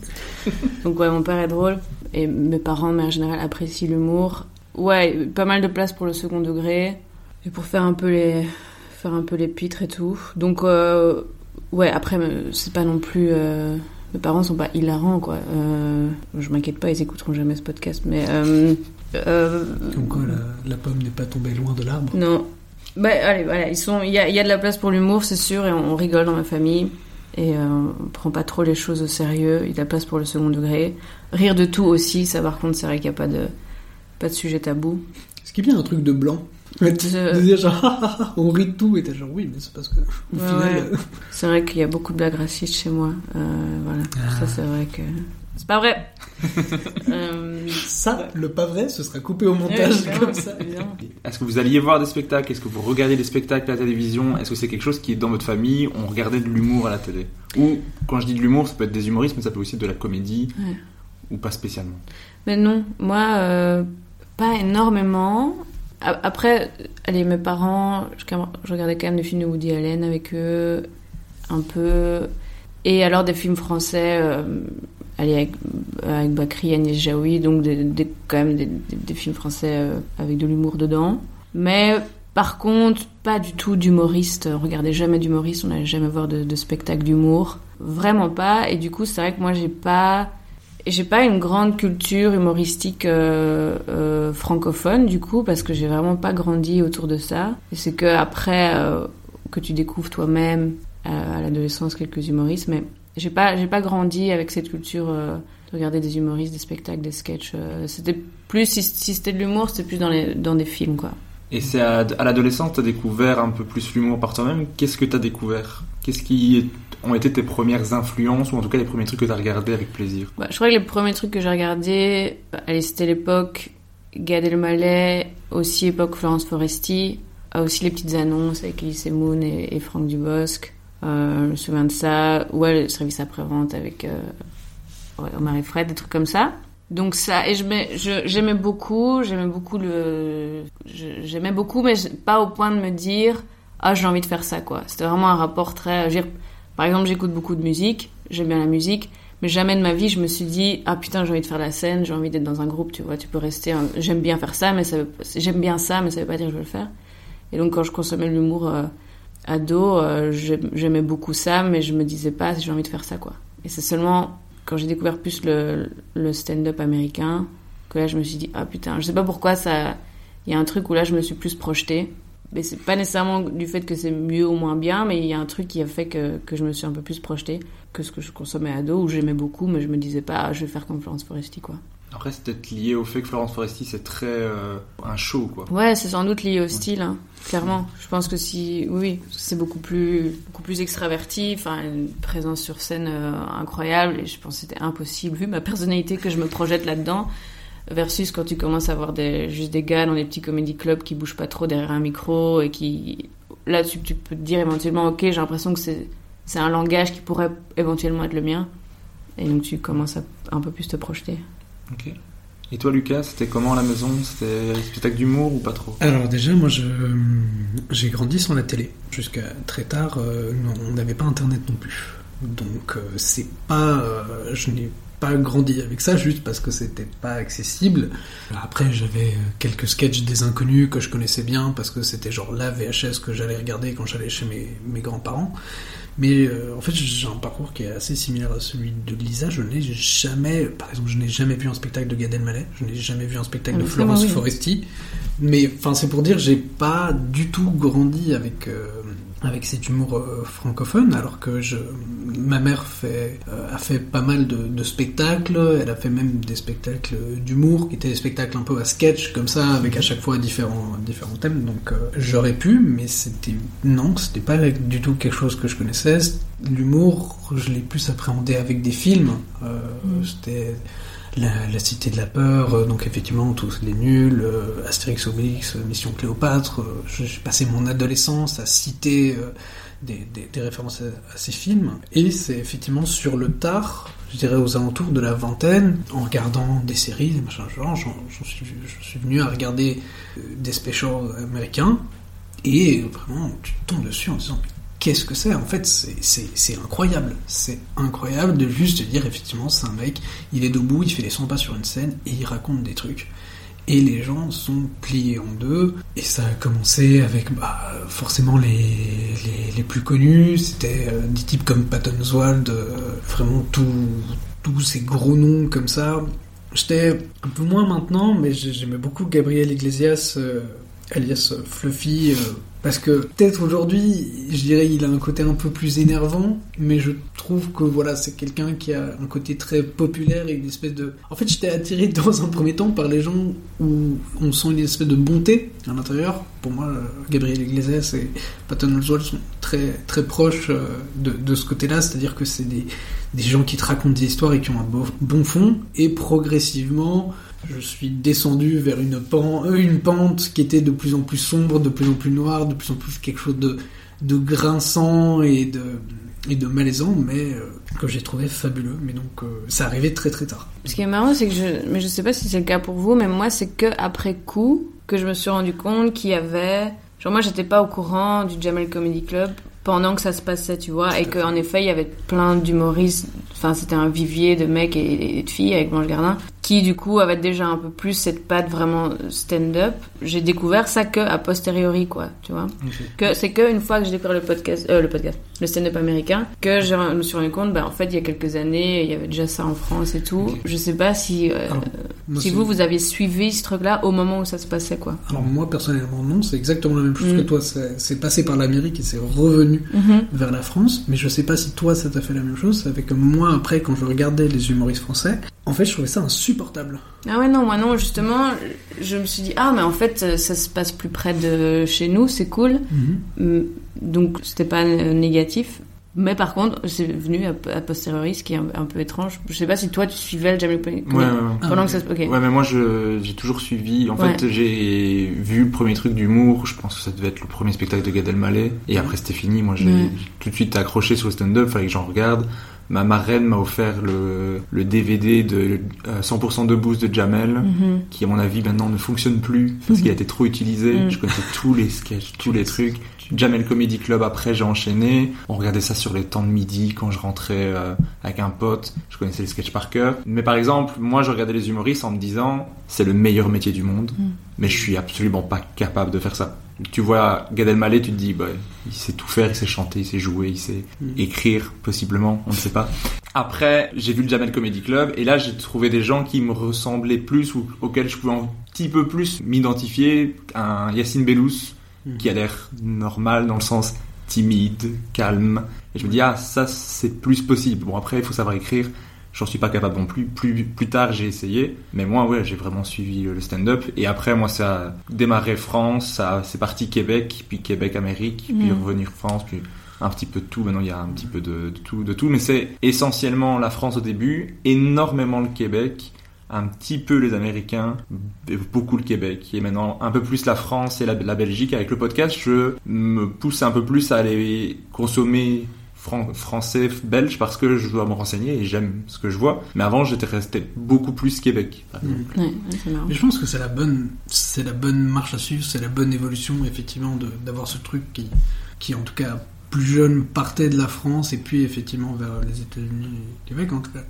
Donc, ouais, mon père est drôle. Et mes parents, mais en général, apprécient l'humour. Ouais, pas mal de place pour le second degré. Et pour faire un peu les, faire un peu les pitres et tout. Donc, euh, ouais, après, c'est pas non plus. euh, mes parents sont pas hilarants, quoi. Euh, je m'inquiète pas, ils écouteront jamais ce podcast, mais. Euh, euh, Comme quoi la, la pomme n'est pas tombée loin de l'arbre. non. Bah, allez, voilà, ils sont. Il y a, y a de la place pour l'humour, c'est sûr, et on, on rigole dans ma famille. Et euh, on prend pas trop les choses au sérieux. Il y a de la place pour le second degré. Rire de tout aussi, ça par contre, c'est vrai qu'il n'y a pas de, pas de sujet tabou. Ce qui est bien un truc de blanc. De dire genre, ah, ah, ah, on rit de tout, et t'es genre, oui, mais c'est parce que, au Ouais, final, ouais. euh, C'est vrai qu'il y a beaucoup de blagues racistes chez moi. Euh, voilà. Ça, c'est vrai que. C'est pas vrai! Euh, ça, le pas vrai, ce sera coupé au montage comme ça. Est-ce que vous alliez voir des spectacles? Est-ce que vous regardez des spectacles à la télévision? Est-ce que c'est quelque chose qui est dans votre famille? On regardait de l'humour à la télé Ou, quand je dis de l'humour, ça peut être des humoristes, mais ça peut aussi être de la comédie, Ouais. ou pas spécialement. Mais non, moi, euh, pas énormément. Après, allez, mes parents, je, je regardais quand même des films de Woody Allen avec eux, un peu. Et alors des films français, euh, allez, avec, avec Bakri, Agnès Jaoui, donc quand même des, films français euh, avec de l'humour dedans. Mais Par contre, pas du tout d'humoriste. Regardez jamais d'humoriste, on n'allait jamais voir de, spectacle d'humour. Vraiment pas. Et du coup, c'est vrai que moi, j'ai pas, j'ai pas une grande culture humoristique euh, euh, francophone, du coup, parce que j'ai vraiment pas grandi autour de ça. Et c'est que après euh, que tu découvres toi-même euh, à l'adolescence quelques humoristes, mais j'ai pas, j'ai pas grandi avec cette culture euh, de regarder des humoristes, des spectacles, des sketchs. euh, c'était plus, si, si c'était de l'humour, c'était plus dans, les, dans des films, quoi. Et c'est à, à l'adolescence, t'as découvert un peu plus l'humour par toi-même. Qu'est-ce que t'as découvert? Qu'est-ce qui ont été tes premières influences, ou en tout cas les premiers trucs que t'as regardé avec plaisir? Bah, je crois que les premiers trucs que j'ai regardés, bah, c'était l'époque Gad Elmaleh, aussi époque Florence Foresti, euh, aussi les petites annonces avec Elise Moon et, et Franck Dubosc. Euh, je me souviens de ça. Ouais, le service après-vente avec euh, ouais, Omar et Fred, des trucs comme ça. Donc ça, et j'aimais beaucoup, j'aimais beaucoup le, j'aimais beaucoup, mais pas au point de me dire, ah j'ai envie de faire ça quoi. C'était vraiment un rapport très, dire, par exemple j'écoute beaucoup de musique, j'aime bien la musique, mais jamais de ma vie je me suis dit, ah putain j'ai envie de faire la scène, j'ai envie d'être dans un groupe, tu vois, tu peux rester, j'aime bien faire ça, mais ça, veut- j'aime bien ça, mais ça veut pas dire que je veux le faire. Et donc quand je consommais l'humour euh, ado, euh, j'aim- j'aimais beaucoup ça, mais je me disais pas si j'ai envie de faire ça quoi. Et c'est seulement quand j'ai découvert plus le, le stand-up américain que là je me suis dit ah putain je sais pas pourquoi ça il y a un truc où là je me suis plus projetée mais c'est pas nécessairement du fait que c'est mieux ou moins bien mais il y a un truc qui a fait que, que je me suis un peu plus projetée que ce que je consommais ado où j'aimais beaucoup mais je me disais pas ah, je vais faire comme Florence Foresti quoi Après, c'est peut-être lié au fait que Florence Foresti, c'est très euh, un show, quoi. Ouais, c'est sans doute lié au style, hein, clairement. Je pense que si, oui, c'est beaucoup plus, beaucoup plus extraverti, enfin, une présence sur scène euh, incroyable, et je pense que c'était impossible, vu ma personnalité, que je me projette là-dedans, versus quand tu commences à voir des, juste des gars dans des petits comédie clubs qui bougent pas trop derrière un micro, et qui, là, tu, tu peux te dire éventuellement, ok, j'ai l'impression que c'est, c'est un langage qui pourrait éventuellement être le mien, et donc tu commences à un peu plus te projeter. Ok. Et toi, Lucas, c'était comment à la maison? C'était spectacle d'humour ou pas trop? Alors déjà, moi, je, j'ai grandi sans la télé. Jusqu'à très tard, euh, on n'avait pas Internet non plus. Donc euh, c'est pas, euh, je n'ai pas grandi avec ça juste parce que c'était pas accessible. Après, j'avais quelques sketchs des inconnus que je connaissais bien parce que c'était genre la VHS que j'allais regarder quand j'allais chez mes, mes grands-parents. Mais euh, en fait, j'ai un parcours qui est assez similaire à celui de Lisa. Je n'ai jamais, par exemple, je n'ai jamais vu un spectacle de Gad Elmaleh. Je n'ai jamais vu un spectacle Ah, de ça, Florence oui. Foresti. Mais enfin, c'est pour dire, j'ai pas du tout grandi avec euh, avec cet humour euh, francophone, alors que je, ma mère fait euh, a fait pas mal de, de spectacles. Elle a fait même des spectacles d'humour qui étaient des spectacles un peu à sketch comme ça, avec à chaque fois différents différents thèmes. Donc euh, j'aurais pu, mais c'était non, c'était pas du tout quelque chose que je connaissais. L'humour, je l'ai plus appréhendé avec des films. Euh, C'était la, Cité de la Peur, euh, donc effectivement tous les nuls, euh, Astérix Obélix, euh, Mission Cléopâtre. J'ai passé mon adolescence à citer des, références à, ces films. Et c'est effectivement sur le tard, je dirais aux alentours de la vingtaine, en regardant des séries, des machins genre, je suis venu à regarder des specials américains. Et vraiment, tu tombes dessus en disant qu'est-ce que c'est En fait, c'est- incroyable. C'est incroyable de juste te dire, effectivement, c'est un mec, il est debout, il fait les 100 pas sur une scène et il raconte des trucs. Et les gens sont pliés en deux. Et ça a commencé avec bah, forcément les, les, les plus connus. C'était euh, des types comme Patton Oswalt, euh, vraiment tous ces gros noms comme ça. J'étais un peu moins maintenant, mais j'ai- j'aimais beaucoup Gabriel Iglesias, euh, alias euh, Fluffy, euh, parce que peut-être aujourd'hui, je dirais, il a un côté un peu plus énervant, mais je trouve que voilà, c'est quelqu'un qui a un côté très populaire et une espèce de. En fait, j'étais attiré dans un premier temps par les gens où on sent une espèce de bonté à l'intérieur. Pour moi, euh, Gabriel Iglesias et Patton Oswalt sont très très proches de, de ce côté-là, c'est-à-dire que c'est des, des gens qui te racontent des histoires et qui ont un beau- bon fond, et progressivement, je suis descendu vers une, pan- euh, une pente qui était de plus en plus sombre, de plus en plus noire, de plus en plus quelque chose de, de grinçant et de, et de malaisant, mais euh, que j'ai trouvé fabuleux. Mais donc, euh, ça arrivait très très tard. Ce qui est marrant, c'est que je, mais je sais pas si c'est le cas pour vous, mais moi, c'est que après coup que je me suis rendu compte qu'il y avait, genre moi, j'étais pas au courant du Jamel Comedy Club pendant que ça se passait, tu vois, et qu'en effet, il y avait plein d'humoristes, enfin, c'était un vivier de mecs et, et de filles avec Blanche Gardin, qui du coup avaient déjà un peu plus cette patte vraiment stand-up. J'ai découvert ça que a posteriori, quoi, tu vois. Que c'est que une fois que j'ai découvert le podcast, euh, le podcast, le stand-up américain, que je me suis rendu compte, bah, en fait, il y a quelques années, il y avait déjà ça en France et tout. Je sais pas si, euh, moi, si vous, vous aviez suivi ce truc-là au moment où ça se passait, quoi. Alors moi personnellement non, c'est exactement la même chose Mm. que toi. C'est passé par l'Amérique et c'est revenu Mhm. vers la France. Mais je sais pas si toi ça t'a fait la même chose. C'est avec moi après quand je regardais les humoristes français, en fait je trouvais ça insupportable. Ah ouais, non, moi non, justement, je me suis dit, ah, mais en fait, euh, ça se passe plus près de chez nous, c'est cool. Mm, Donc, c'était pas euh, négatif. Mais par contre, c'est venu à, posteriori, ce qui est un, un peu étrange. Je sais pas si toi, tu suivais le Jamie Comedy Ouais, ouais, ouais. pendant que ça se... Ok. Ouais, mais moi je- j'ai toujours suivi. En Ouais. fait, j'ai vu le premier truc d'humour. Je pense que ça devait être le premier spectacle de Gad Elmaleh. Et après, c'était fini. Moi, j'ai Ouais. j'ai tout de suite accroché sur le stand-up. Fallait que j'en regarde. Ma marraine m'a offert le, le DVD de euh, 100% de boost de Jamel, Mhm. qui à mon avis maintenant ne fonctionne plus parce qu'il a été trop utilisé. Mhm. Je connaissais tous les sketchs, tous les trucs. Jamel Comedy Club après j'ai enchaîné. On regardait ça sur les temps de midi quand je rentrais euh, avec un pote. Je connaissais les sketchs par cœur. Mais par exemple, moi je regardais les humoristes en me disant c'est le meilleur métier du monde. Mm. Mais je suis absolument pas capable de faire ça. Tu vois Gad Elmaleh, tu te dis bah il sait tout faire, il sait chanter, il sait jouer, il sait Mm. écrire possiblement, on ne sait pas. Après, j'ai vu le Jamel Comedy Club et là j'ai trouvé des gens qui me ressemblaient plus ou auxquels je pouvais un petit peu plus m'identifier. Un Yacine Bellous qui a l'air normal dans le sens timide, calme. Et je me dis ah ça c'est plus possible. Bon après il faut savoir écrire. J'en suis pas capable non plus. Plus, plus tard, j'ai essayé. Mais moi, ouais, j'ai vraiment suivi le stand-up. Et après, moi, ça a démarré France, ça, c'est parti Québec, puis Québec, Amérique, puis Mhm. revenir France, puis un petit peu de tout. Maintenant, il y a un petit peu de, de tout, de tout. Mais c'est essentiellement la France au début, énormément le Québec, un petit peu les Américains, et beaucoup le Québec. Et maintenant, un peu plus la France et la, la Belgique. Avec le podcast, je me pousse un peu plus à aller consommer fran- français, belge, parce que je dois me renseigner et j'aime ce que je vois. Mais avant, j'étais resté beaucoup plus Québec. par exemple. Ouais, ouais, c'est marrant. Mais je pense que c'est la bonne, c'est la bonne marche à suivre, c'est la bonne évolution effectivement de- d'avoir ce truc qui, qui en tout cas plus jeune partait de la France et puis effectivement vers les États-Unis et Québec en tout cas.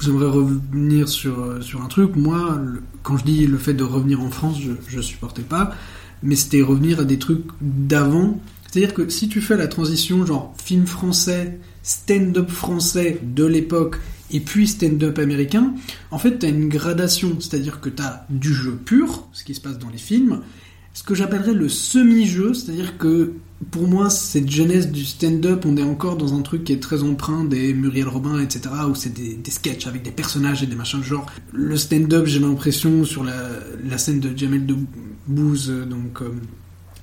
J'aimerais revenir sur euh, sur un truc. Moi, quand je dis le fait de revenir en France, je je supportais pas, mais c'était revenir à des trucs d'avant. C'est-à-dire que si tu fais la transition genre film français, stand-up français de l'époque et puis stand-up américain, en fait, tu as une gradation, c'est-à-dire que tu as du jeu pur, ce qui se passe dans les films, ce que j'appellerais le semi-jeu, c'est-à-dire que pour moi, cette jeunesse du stand-up, on est encore dans un truc qui est très empreint des Muriel Robin, etc., où c'est des, des sketchs avec des personnages et des machins de genre. Le stand-up, j'ai l'impression, sur la, scène de Jamel Debbouze, euh, donc... euh,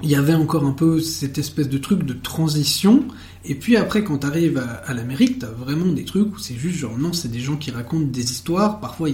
il y avait encore un peu cette espèce de truc de transition. Et puis après, quand t'arrives à, à l'Amérique, t'as vraiment des trucs où c'est juste genre non, c'est des gens qui racontent des histoires. Parfois,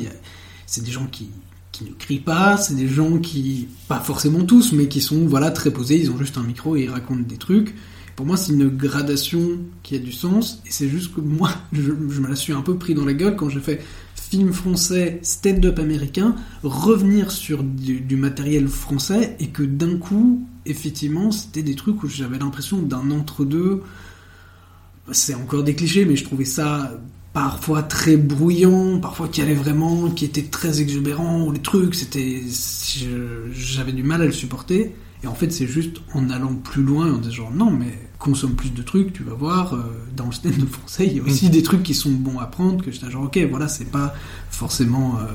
c'est des gens qui, qui ne crient pas, c'est des gens qui, pas forcément tous, mais qui sont voilà très posés. Ils ont juste un micro et ils racontent des trucs. Pour moi, c'est une gradation qui a du sens. Et c'est juste que moi, je, me la suis un peu pris dans la gueule quand j'ai fait film français, stand-up américain, revenir sur du, du matériel français et que d'un coup, effectivement, c'était des trucs où j'avais l'impression d'un entre-deux. C'est encore des clichés, mais je trouvais ça parfois très bruyant, parfois qui allait vraiment, qui était très exubérant, ou les trucs, c'était. J'avais du mal à le supporter. Et en fait, c'est juste en allant plus loin, en disant non, mais consomme plus de trucs, tu vas voir, euh, dans le stand-up français, il y a aussi des trucs qui sont bons à prendre, que j'étais genre, ok, voilà, c'est pas forcément. euh,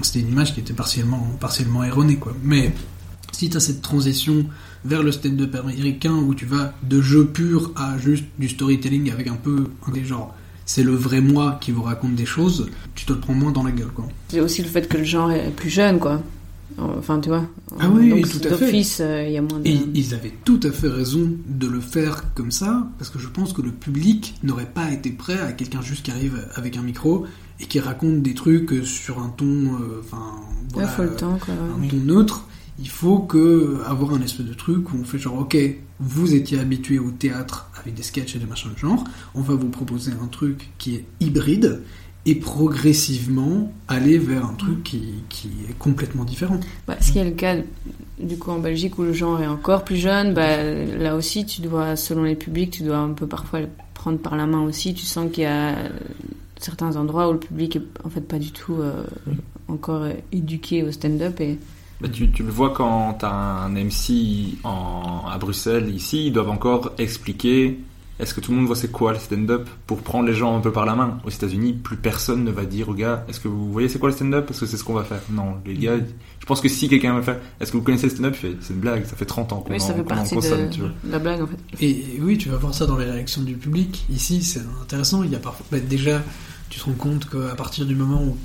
C'était une image qui était partiellement, partiellement erronée, quoi. Mais si tu as cette transition vers le stand-up américain où tu vas de jeu pur à juste du storytelling avec un peu des genres, c'est le vrai moi qui vous raconte des choses, tu te le prends moins dans la gueule, quoi. C'est aussi le fait que le genre est plus jeune, quoi. Enfin, tu vois. Ah oui, Donc, tout à fait. euh, il y a moins de... Et ils avaient tout à fait raison de le faire comme ça, parce que je pense que le public n'aurait pas été prêt à quelqu'un juste qui arrive avec un micro et qui raconte des trucs sur un ton, euh, enfin, Ouais, faut le temps, quoi. un ton neutre. Il faut que avoir un espèce de truc où on fait genre, ok, vous étiez habitué au théâtre avec des sketchs et des machins de genre, on va vous proposer un truc qui est hybride et progressivement aller vers un truc qui, qui est complètement différent. Bah, ce qui est le cas du coup en Belgique où le genre est encore plus jeune, bah, là aussi tu dois, selon les publics, tu dois un peu parfois le prendre par la main aussi. Tu sens qu'il y a certains endroits où le public est en fait pas du tout euh, encore éduqué au stand-up et Bah, tu, tu le vois quand t'as un MC en, à Bruxelles, ici, ils doivent encore expliquer est-ce que tout le monde voit c'est quoi le stand-up pour prendre les gens un peu par la main. Aux États-Unis, plus personne ne va dire aux gars est-ce que vous voyez c'est quoi le stand-up? Parce que c'est ce qu'on va faire. Non, les gars, je pense que si quelqu'un va faire est-ce que vous connaissez le stand-up, c'est une blague, ça fait 30 ans qu'on oui, ça en, fait partie consomme, de, tu vois. de la blague en fait. Et oui, tu vas voir ça dans les réactions du public. Ici, c'est intéressant. Il y a parfois, bah, déjà, tu te rends compte qu'à partir du moment où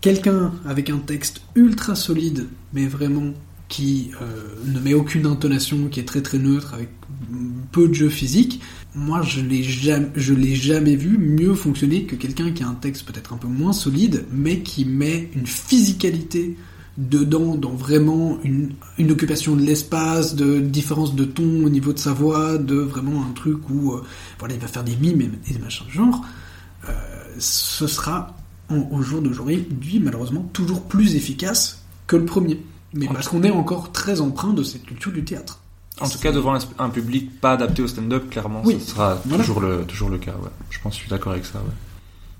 quelqu'un avec un texte ultra solide, mais vraiment qui euh, ne met aucune intonation, qui est très très neutre, avec peu de jeu physique, moi je l'ai jamais, jamais vu mieux fonctionner que quelqu'un qui a un texte peut-être un peu moins solide, mais qui met une physicalité dedans, dans vraiment une, une occupation de l'espace, de différence de ton au niveau de sa voix, de vraiment un truc où euh, voilà, il va faire des mimes et des machins de genre, euh, ce sera au jour d'aujourd'hui, malheureusement, toujours plus efficace que le premier. Mais parce qu'on est encore très empreint de cette culture du théâtre. En tout cas, devant un, un public pas adapté au stand-up, clairement, Oui. ce sera Voilà. toujours, le, toujours le cas. Ouais. Je pense que je suis d'accord avec ça. Ouais.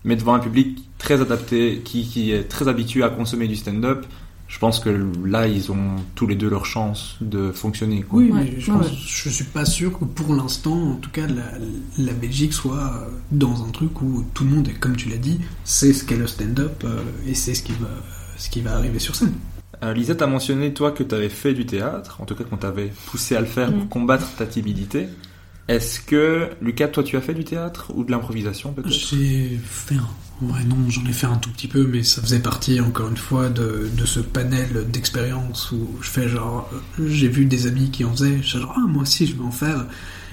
Mais devant un public très adapté, qui, qui est très habitué à consommer du stand-up, je pense que là, ils ont tous les deux leur chance de fonctionner. Quoi. Oui, Ouais, mais je, ouais. je suis pas sûr que pour l'instant, en tout cas, la, la Belgique soit dans un truc où tout le monde, est, comme tu l'as dit, sait ce qu'est le stand-up euh, et c'est ce qui va, ce qui va arriver sur scène. Euh, Lisa, t'as mentionné, toi, que t'avais fait du théâtre, en tout cas qu'on t'avait poussé à le faire pour Mm. combattre ta timidité. Est-ce que, Lucas, toi, tu as fait du théâtre ou de l'improvisation, peut-être? J'ai fait un. Ouais, non, j'en ai fait un tout petit peu, mais ça faisait partie, encore une fois, de, de ce panel d'expériences où je fais genre. euh, J'ai vu des amis qui en faisaient, je genre, ah, moi aussi, je vais en faire.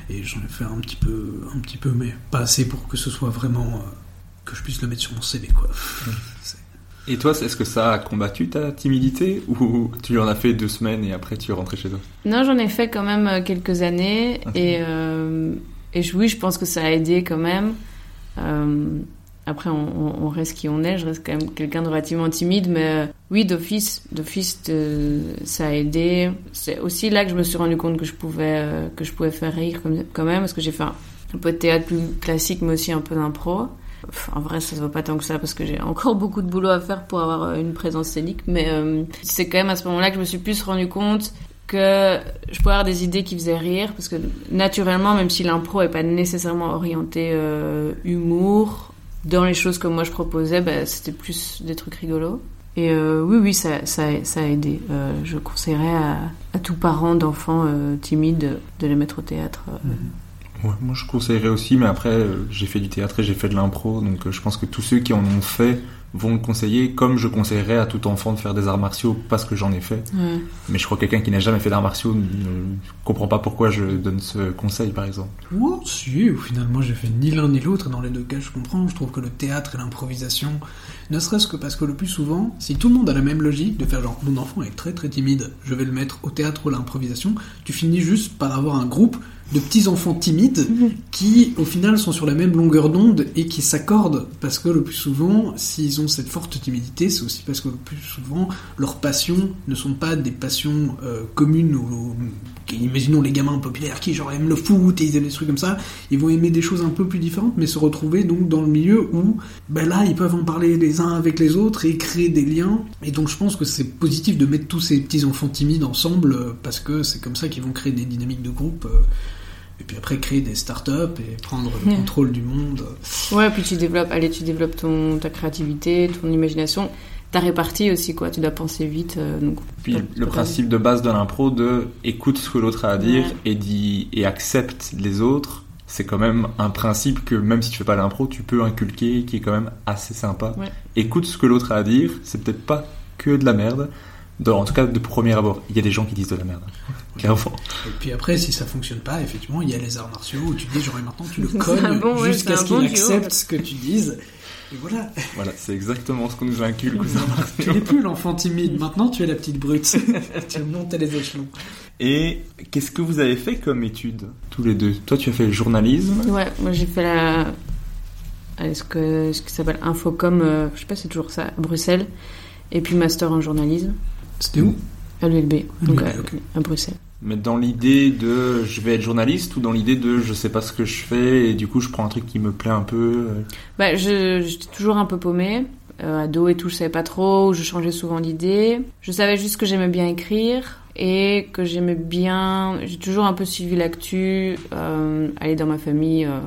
Et j'en ai fait un petit peu, un petit peu, mais pas assez pour que ce soit vraiment. euh, que je puisse le mettre sur mon CV, quoi. C'est- Et toi, est-ce que ça a combattu ta timidité ou tu en as fait deux semaines et après tu es rentré chez toi? Non, j'en ai fait quand même euh, quelques années Ok. et, euh, et oui, je pense que ça a aidé quand même. Euh, après, on, reste qui on est. Je reste quand même quelqu'un de relativement timide, mais euh, oui, d'office, d'office, ça a aidé. C'est aussi là que je me suis rendu compte que je pouvais que je pouvais faire rire quand même, parce que j'ai fait un, un peu de théâtre plus classique, mais aussi un peu d'impro. En vrai, ça se voit pas tant que ça parce que j'ai encore beaucoup de boulot à faire pour avoir euh, une présence scénique, mais euh, c'est quand même à ce moment-là que je me suis plus rendu compte que je pouvais avoir des idées qui faisaient rire parce que naturellement, même si l'impro est pas nécessairement orienté euh, humour, dans les choses que moi je proposais, bah, c'était plus des trucs rigolos. Et oui, oui, ça, ça, a aidé. Je conseillerais à, à tout parent d'enfants timides de les mettre au théâtre. euh. Ouais, moi je conseillerais aussi, mais après euh, j'ai fait du théâtre et j'ai fait de l'impro, donc euh, je pense que tous ceux qui en ont fait vont le conseiller, comme je conseillerais à tout enfant de faire des arts martiaux parce que j'en ai fait. Ouais. Mais je crois que quelqu'un qui n'a jamais fait d'arts martiaux ne comprend pas pourquoi je donne ce conseil, par exemple. Moi, si, finalement, j'ai fait ni l'un ni l'autre, et dans les deux cas, je comprends. Je trouve que le théâtre et l'improvisation, ne serait-ce que parce que le plus souvent, si tout le monde a la même logique de faire genre, mon enfant est très très timide, je vais le mettre au théâtre ou à l'improvisation, tu finis juste par avoir un groupe de petits enfants timides qui, au final, sont sur la même longueur d'onde et qui s'accordent parce que le plus souvent, s'ils ont cette forte timidité, c'est aussi parce que le plus souvent, leurs passions ne sont pas des passions euh, communes ou, ou- imaginons les gamins populaires qui genre aiment le foot et ils aiment des trucs comme ça, ils vont aimer des choses un peu plus différentes mais se retrouver donc dans le milieu où ben là ils peuvent en parler les uns avec les autres et créer des liens. Et donc je pense que c'est positif de mettre tous ces petits enfants timides ensemble euh, parce que c'est comme ça qu'ils vont créer des dynamiques de groupe euh, et puis après créer des startups et prendre le contrôle du monde. Ouais, puis tu développes, allez, tu développes ton, ta créativité, ton imagination, ta répartie aussi, quoi. Tu dois penser vite. euh, donc, Puis le principe de base de l'impro de écoute ce que l'autre a à dire Ouais. et, dit, et accepte les autres, c'est quand même un principe que même si tu fais pas l'impro, tu peux inculquer qui est quand même assez sympa. Ouais. Écoute ce que l'autre a à dire, c'est peut-être pas que de la merde. Dans- en tout cas, de premier abord, il y a des gens qui disent de la merde. Clairement. Et puis après, si ça fonctionne pas, effectivement, il y a les arts martiaux où tu dis genre et maintenant tu le cognes bon, jusqu'à ce qu'il bon accepte ce que tu dises. Et voilà. Voilà, c'est exactement ce qu'on nous inculque aux arts Tu n'es plus l'enfant timide, maintenant tu es la petite brute. tu montes les échelons. Et qu'est-ce que vous avez fait comme études tous les deux? Toi, tu as fait le journalisme. Ouais, moi j'ai fait la. à ce, que, ce qui s'appelle Infocom, euh, je sais pas si c'est toujours ça, à Bruxelles, et puis master en journalisme. C'était où À l'ULB, donc à, Bruxelles. Mais dans l'idée de je vais être journaliste ou dans l'idée de je sais pas ce que je fais et du coup je prends un truc qui me plaît un peu. euh, Bah, j'étais toujours un peu paumée. Euh, ado et tout, je savais pas trop, je changeais souvent d'idée. Je savais juste que j'aimais bien écrire et que j'aimais bien. J'ai toujours un peu suivi l'actu, euh, aller dans ma famille, euh,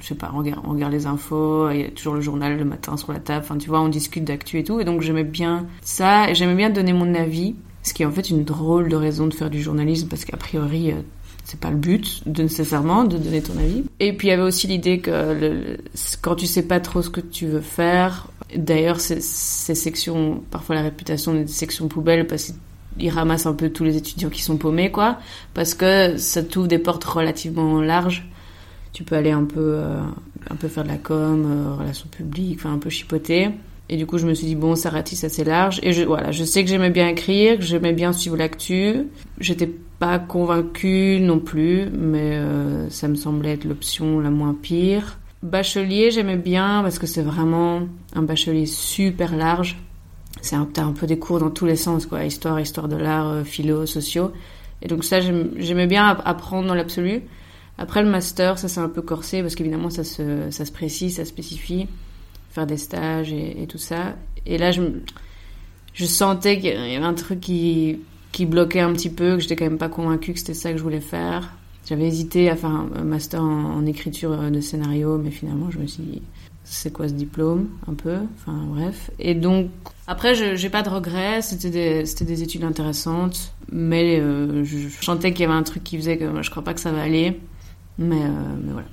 je sais pas, on regarde, regarde les infos, il y a toujours le journal le matin sur la table, enfin tu vois, on discute d'actu et tout. Et donc j'aimais bien ça et j'aimais bien donner mon avis, ce qui est en fait une drôle de raison de faire du journalisme parce qu'a priori. euh, c'est pas le but de nécessairement de donner ton avis. Et puis il y avait aussi l'idée que quand tu sais pas trop ce que tu veux faire, d'ailleurs ces, ces sections, parfois la réputation des sections poubelles parce qu'ils ramassent un peu tous les étudiants qui sont paumés quoi, parce que ça t'ouvre des portes relativement larges. Tu peux aller un peu, euh, un peu faire de la com, euh, relations publiques, enfin un peu chipoter. Et du coup, je me suis dit, bon, ça ratisse assez large. Et voilà, je sais que j'aimais bien écrire, que j'aimais bien suivre l'actu. J'étais pas convaincue non plus, mais euh, ça me semblait être l'option la moins pire. Bachelier, j'aimais bien parce que c'est vraiment un bachelier super large. C'est un, t'as un peu des cours dans tous les sens, quoi. Histoire, histoire de l'art, euh, philo, sociaux. Et donc ça, j'aimais bien app- apprendre dans l'absolu. Après le master, ça c'est un peu corsé parce qu'évidemment ça se, ça se précise, ça spécifie, faire des stages et, tout ça. Et là, je, je sentais qu'il y avait un truc qui, qui bloquait un petit peu, que j'étais quand même pas convaincue que c'était ça que je voulais faire. J'avais hésité à faire un master en, en écriture de scénario, mais finalement je me suis dit, c'est quoi ce diplôme Un peu, enfin bref. Et donc, après, je j'ai pas de regrets, c'était des, c'était des études intéressantes, mais euh, je, je sentais qu'il y avait un truc qui faisait que moi, je crois pas que ça va aller. Mais, euh, mais voilà.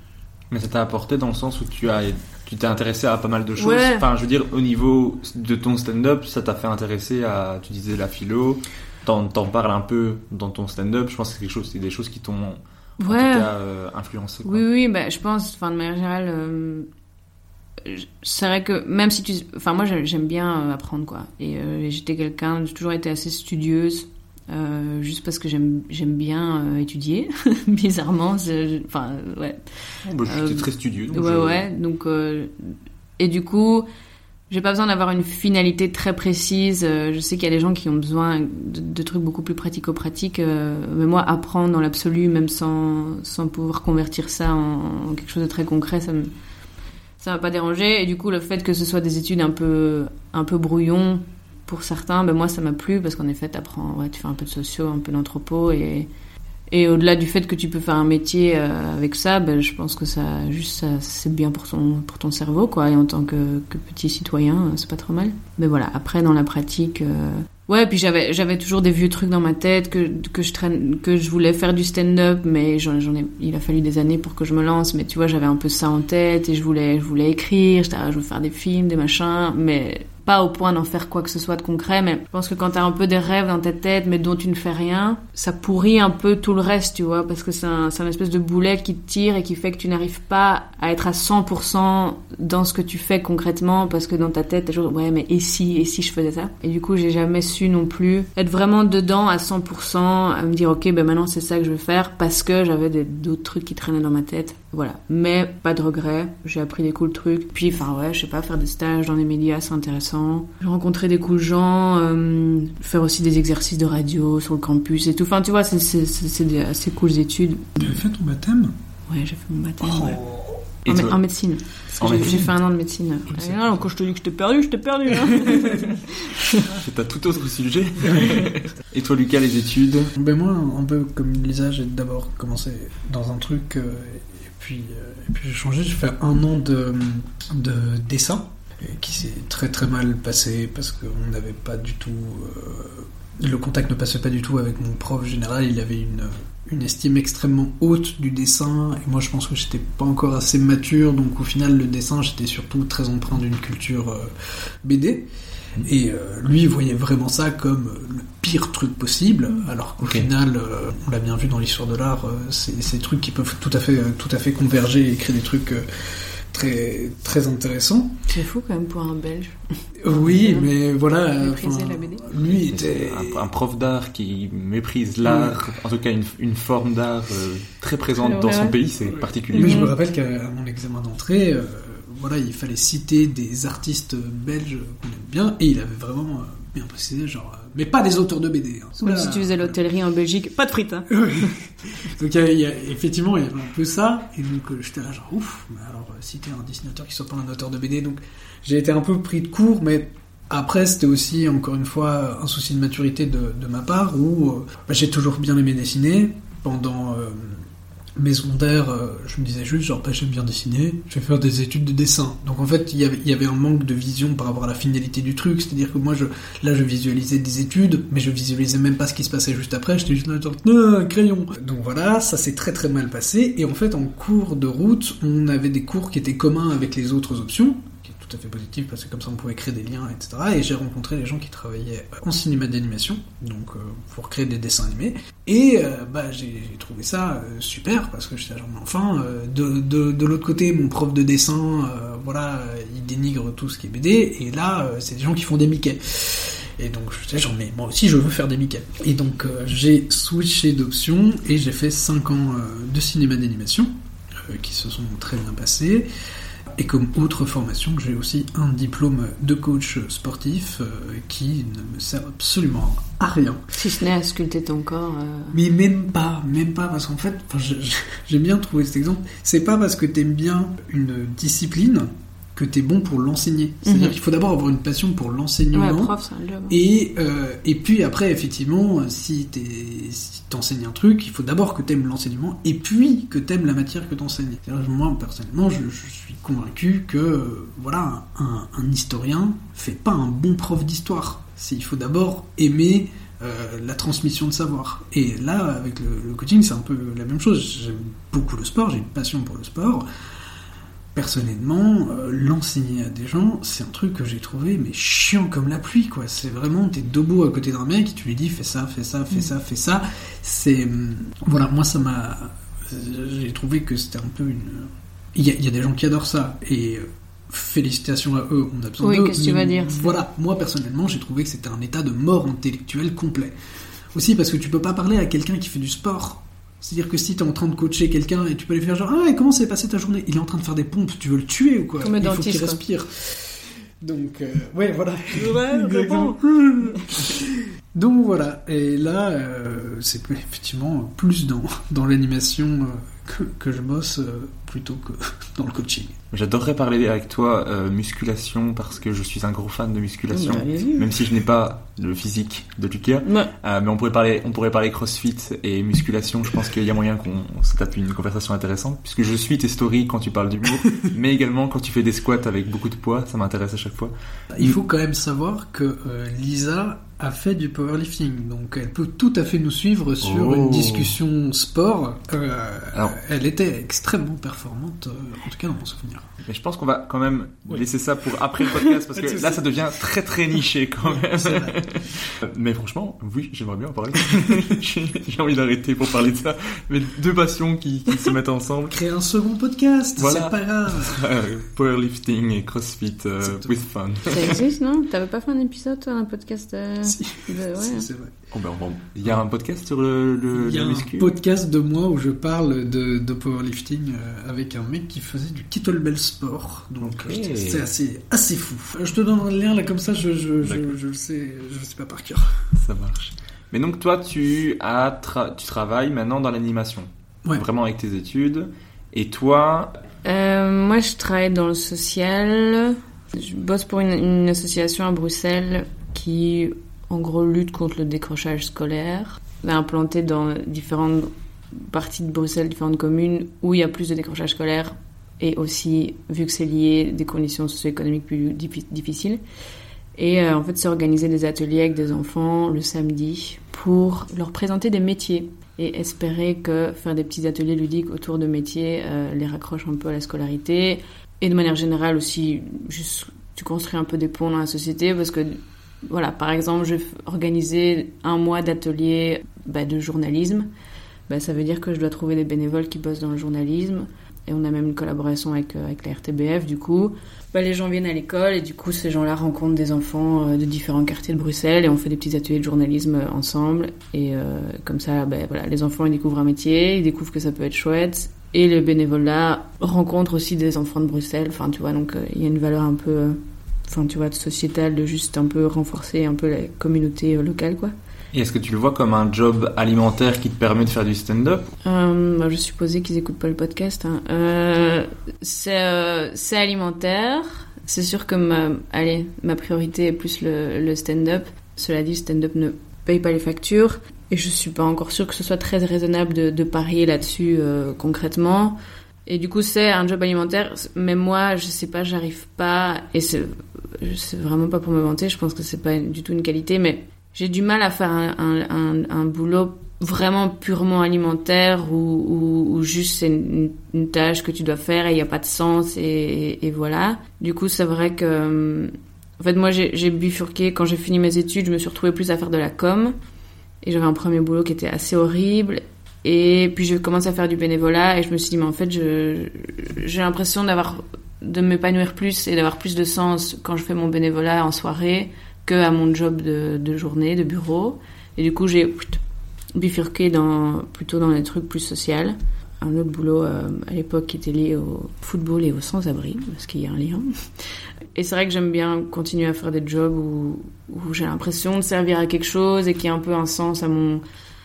Mais ça t'a apporté dans le sens où tu as tu t'es intéressé à pas mal de choses. Ouais. Enfin, je veux dire, au niveau de ton stand-up, ça t'a fait intéresser à, tu disais la philo, t'en, t'en parles un peu dans ton stand-up. Je pense que c'est quelque chose, c'est des choses qui t'ont en tout cas euh, influencé. quoi. Oui, oui, bah, je pense, enfin, de manière générale, euh, c'est vrai que même si tu. Enfin, moi, j'aime bien euh, apprendre, quoi. Et euh, j'étais quelqu'un, j'ai toujours été assez studieuse, euh, juste parce que j'aime bien euh, étudier, bizarrement. Enfin, ouais. Oh, bah, j'étais très studieux. donc ouais, je- ouais. Donc, et du coup, j'ai pas besoin d'avoir une finalité très précise. Je sais qu'il y a des gens qui ont besoin de, de trucs beaucoup plus pratico-pratiques. mais moi, apprendre dans l'absolu, même sans, sans pouvoir convertir ça en, en quelque chose de très concret, ça me, ça m'a pas dérangé. Et du coup, le fait que ce soit des études un peu, un peu brouillon pour certains, ben moi, ça m'a plu parce qu'en effet, t'apprends, ouais, tu fais un peu de socio, un peu d'anthropo et, et au-delà du fait que tu peux faire un métier euh, avec ça, ben, je pense que ça, juste, ça, c'est bien pour ton, pour ton cerveau, quoi. Et en tant que, que petit citoyen, euh, c'est pas trop mal. Mais voilà, après, dans la pratique, euh, ouais, puis j'avais, j'avais toujours des vieux trucs dans ma tête que, que je traîne, que je voulais faire du stand-up, mais j'en, j'en ai, il a fallu des années pour que je me lance. Mais tu vois, j'avais un peu ça en tête et je voulais, je voulais écrire, ah, je veux faire des films, des machins, mais pas au point d'en faire quoi que ce soit de concret, mais je pense que quand t'as un peu des rêves dans ta tête, mais dont tu ne fais rien, ça pourrit un peu tout le reste, tu vois, parce que c'est un, espèce de boulet qui te tire et qui fait que tu n'arrives pas à être à 100% dans ce que tu fais concrètement, parce que dans ta tête, t'as toujours, ouais, mais et si, et si je faisais ça? Et du coup, j'ai jamais su non plus être vraiment dedans à 100%, à me dire, ok, ben maintenant c'est ça que je veux faire, parce que j'avais d'autres trucs qui traînaient dans ma tête. Voilà. Mais pas de regrets, j'ai appris des cool trucs. Puis, enfin, ouais, je sais pas, faire des stages dans les médias, c'est intéressant. J'ai rencontré des cool gens, euh, faire aussi des exercices de radio sur le campus et tout. Enfin, tu vois, c'est, c'est, c'est, c'est des assez cool études. Tu avais fait ton baptême? Ouais, j'ai fait mon baptême, Oh. ouais. En, mé- toi en médecine. J'ai, fait un an de médecine. c'est Et non, quand je te dis que je t'ai perdu, je t'ai perdu. Hein. C'est un tout autre sujet. Et toi, Lucas, les études? Ben moi, un peu comme Lisa, j'ai d'abord commencé dans un truc, euh, euh, et puis j'ai changé, j'ai fait un an de, de dessin, qui s'est très très mal passé parce qu'on n'avait pas du tout... euh, le contact ne passait pas du tout avec mon prof général, il avait une, une estime extrêmement haute du dessin, et moi je pense que j'étais pas encore assez mature, donc au final le dessin j'étais surtout très empreint d'une culture euh, BD. Et euh, lui voyait vraiment ça comme le pire truc possible, alors qu'au final, euh, on l'a bien vu dans l'histoire de l'art, euh, c'est des trucs qui peuvent tout à fait, euh, tout à fait converger et créer des trucs euh, très, très intéressants. c'est fou quand même pour un Belge. Oui, mais voilà. euh, la BD. Lui était. un, un prof d'art qui méprise l'art, en tout cas une, une forme d'art euh, très présente dans ouais, son ouais. pays, c'est particulier. Mais je me rappelle qu'à mon examen d'entrée, euh, voilà, il fallait citer des artistes belges qu'on aime bien, et il avait vraiment euh, bien précisé, genre, euh, mais pas des auteurs de BD. hein. Comme si tu faisais l'hôtellerie en Belgique. Pas de frites, hein. donc il y a- il y a- effectivement, il y avait un peu ça, et donc euh, j'étais là genre ouf, mais alors euh, citer un dessinateur qui soit pas un auteur de BD, donc j'ai été un peu pris de court, mais après c'était aussi encore une fois un souci de maturité de, de ma part où euh, bah, j'ai toujours bien aimé dessiner pendant euh, mes secondaires, euh, je me disais juste genre bah, j'aime bien dessiner, je vais faire des études de dessin. Donc en fait il y avait, un manque de vision par rapport à la finalité du truc, c'est-à-dire que moi là je visualisais des études, mais je visualisais même pas ce qui se passait juste après, j'étais juste là genre crayon. Donc voilà, ça s'est très très mal passé et en fait en cours de route, on avait des cours qui étaient communs avec les autres options tout à fait positif parce que comme ça on pouvait créer des liens, etc. Et j'ai rencontré les gens qui travaillaient en cinéma d'animation, donc euh, pour créer des dessins animés. Et euh, bah, j'ai trouvé ça euh, super parce que j'étais genre, mais enfin, euh, de, de, de l'autre côté, mon prof de dessin, euh, voilà, euh, il dénigre tout ce qui est BD, et là, euh, c'est des gens qui font des Mickey. Et donc je genre mais moi aussi je veux faire des Mickey. Et donc euh, j'ai switché d'options et j'ai fait 5 ans euh, de cinéma d'animation euh, qui se sont très bien passés. Et comme autre formation, j'ai aussi un diplôme de coach sportif euh, qui ne me sert absolument à rien. Si ce n'est à sculpter ton corps. euh, Mais même pas, même pas, parce qu'en fait, j'aime bien trouver cet exemple. C'est pas parce que t'aimes bien une discipline que t'es bon pour l'enseigner. C'est-à-dire Mhm. qu'il faut d'abord avoir une passion pour l'enseignement. Ouais. Et, euh, et puis après, effectivement, si si t'enseignes un truc, il faut d'abord que t'aimes l'enseignement et puis que t'aimes la matière que t'enseignes. C'est-à-dire, Moi, personnellement, je, je suis convaincu que euh, voilà, un, un historien fait pas un bon prof d'histoire. Il faut d'abord aimer euh, la transmission de savoir. Et là, avec le, le coaching, c'est un peu la même chose. J'aime beaucoup le sport, j'ai une passion pour le sport. Personnellement, euh, l'enseigner à des gens, c'est un truc que j'ai trouvé mais chiant comme la pluie, quoi. C'est vraiment, t'es debout à côté d'un mec et tu lui dis fais ça, fais ça, fais ça, fais ça. C'est. hum, Voilà, moi ça m'a. J'ai trouvé que c'était un peu une. Il y, a, il y a des gens qui adorent ça et euh, félicitations à eux, on a besoin Oui, qu'est-ce que tu vas dire Voilà, moi personnellement, j'ai trouvé que c'était un état de mort intellectuelle complet. Aussi parce que tu peux pas parler à quelqu'un qui fait du sport. C'est-à-dire que si t'es en train de coacher quelqu'un et tu peux lui faire genre ah et comment s'est passé ta journée? Il est en train de faire des pompes, tu veux le tuer ou quoi? Comme un Il faut qu'il respire. Donc euh, ouais voilà. Ouais. Donc voilà. Et là euh, c'est effectivement plus dans dans l'animation euh, que, que je bosse euh, plutôt que dans le coaching. J'adorerais parler avec toi euh, musculation parce que je suis un gros fan de musculation, allez-y. même si je n'ai pas le physique de Lucas. Ouais. Euh, mais on pourrait parler, on pourrait parler CrossFit et musculation. Je pense qu'il y a moyen qu'on on se tape une conversation intéressante, puisque je suis tes stories quand tu parles d'humour, mais également quand tu fais des squats avec beaucoup de poids. Ça m'intéresse à chaque fois. Il faut quand même savoir que euh, Lisa a fait du powerlifting, donc elle peut tout à fait nous suivre sur Oh. une discussion sport. Euh, Alors- elle était extrêmement performante, euh, en tout cas dans mon souvenir. Mais je pense qu'on va quand même Oui. laisser ça pour après le podcast parce que là ça devient très très niché quand même. Vrai. Mais franchement, oui, j'aimerais bien en parler. J'ai envie d'arrêter pour parler de ça. Mais deux passions qui, qui se mettent ensemble. Créer un second podcast, Voilà. c'est pas grave. Euh, Powerlifting et CrossFit euh, with fun. Ça existe, non? T'avais pas fait un épisode, toi, un podcast euh, Si. de- ouais. Si, c'est vrai. Oh, ben. Il y a un podcast sur le, le Il y a un podcast de moi où je parle de, de powerlifting euh, avec un mec qui faisait du kettlebell sport. Donc euh, c'est assez, assez fou. Euh, Je te donne un lien là comme ça, je, je, je, D'accord. je le sais, je le sais pas par cœur. Ça marche. Mais donc toi, tu as tra- tu travailles maintenant dans l'animation, Ouais. vraiment avec tes études. Et toi, Euh, moi, je travaille dans le social. Je bosse pour une, une association à Bruxelles qui, en gros, lutte contre le décrochage scolaire. Implantée dans différentes parties de Bruxelles, différentes communes où il y a plus de décrochage scolaire et aussi, vu que c'est lié, des conditions socio-économiques plus diffi- difficiles. Et euh, en fait, c'est organiser des ateliers avec des enfants le samedi pour leur présenter des métiers et espérer que faire des petits ateliers ludiques autour de métiers euh, les raccroche un peu à la scolarité. Et de manière générale aussi, juste, tu construis un peu des ponts dans la société parce que, voilà, par exemple, je vais organiser un mois d'atelier bah, de journalisme. Bah, ça veut dire que je dois trouver des bénévoles qui bossent dans le journalisme. Et on a même une collaboration avec, euh, avec la RTBF, du coup. Bah, les gens viennent à l'école et du coup, ces gens-là rencontrent des enfants euh, de différents quartiers de Bruxelles et on fait des petits ateliers de journalisme euh, ensemble. Et comme ça, les enfants ils découvrent un métier, ils découvrent que ça peut être chouette Et le bénévolat rencontre aussi des enfants de Bruxelles. Enfin, tu vois, donc il y a une valeur un peu, enfin, tu vois, sociétale de juste un peu renforcer un peu la communauté euh, locale, quoi. Et est-ce que tu le vois comme un job alimentaire qui te permet de faire du stand-up? Euh, bah, je supposais qu'ils écoutent pas le podcast. hein. Euh, c'est euh, c'est alimentaire. C'est sûr que ma, allez, ma priorité est plus le, le stand-up. Cela dit, le stand-up ne paye pas les factures. Et je suis pas encore sûre que ce soit très raisonnable de, de parier là-dessus concrètement. Et du coup, c'est un job alimentaire. Mais moi, je sais pas, j'arrive pas. Et c'est vraiment pas pour me vanter. Je pense que c'est pas du tout une qualité. Mais j'ai du mal à faire un, boulot vraiment purement alimentaire ou, juste c'est une, tâche que tu dois faire et il n'y a pas de sens et, et, voilà. Du coup, c'est vrai que... euh, En fait, moi, j'ai bifurqué. Quand j'ai fini mes études, je me suis retrouvée plus à faire de la com. Et j'avais un premier boulot qui était assez horrible. Et puis, j'ai commencé à faire du bénévolat et je me suis dit, mais en fait, j'ai l'impression d'avoir de m'épanouir plus et d'avoir plus de sens quand je fais mon bénévolat en soirée que à mon job de, journée, de bureau. Et du coup, j'ai bifurqué dans, plutôt dans les trucs plus sociaux. Un autre boulot euh, à l'époque qui était lié au football et aux sans-abri, parce qu'il y a un lien. Et c'est vrai que j'aime bien continuer à faire des jobs où, où j'ai l'impression de servir à quelque chose et qui a un peu un sens à mon,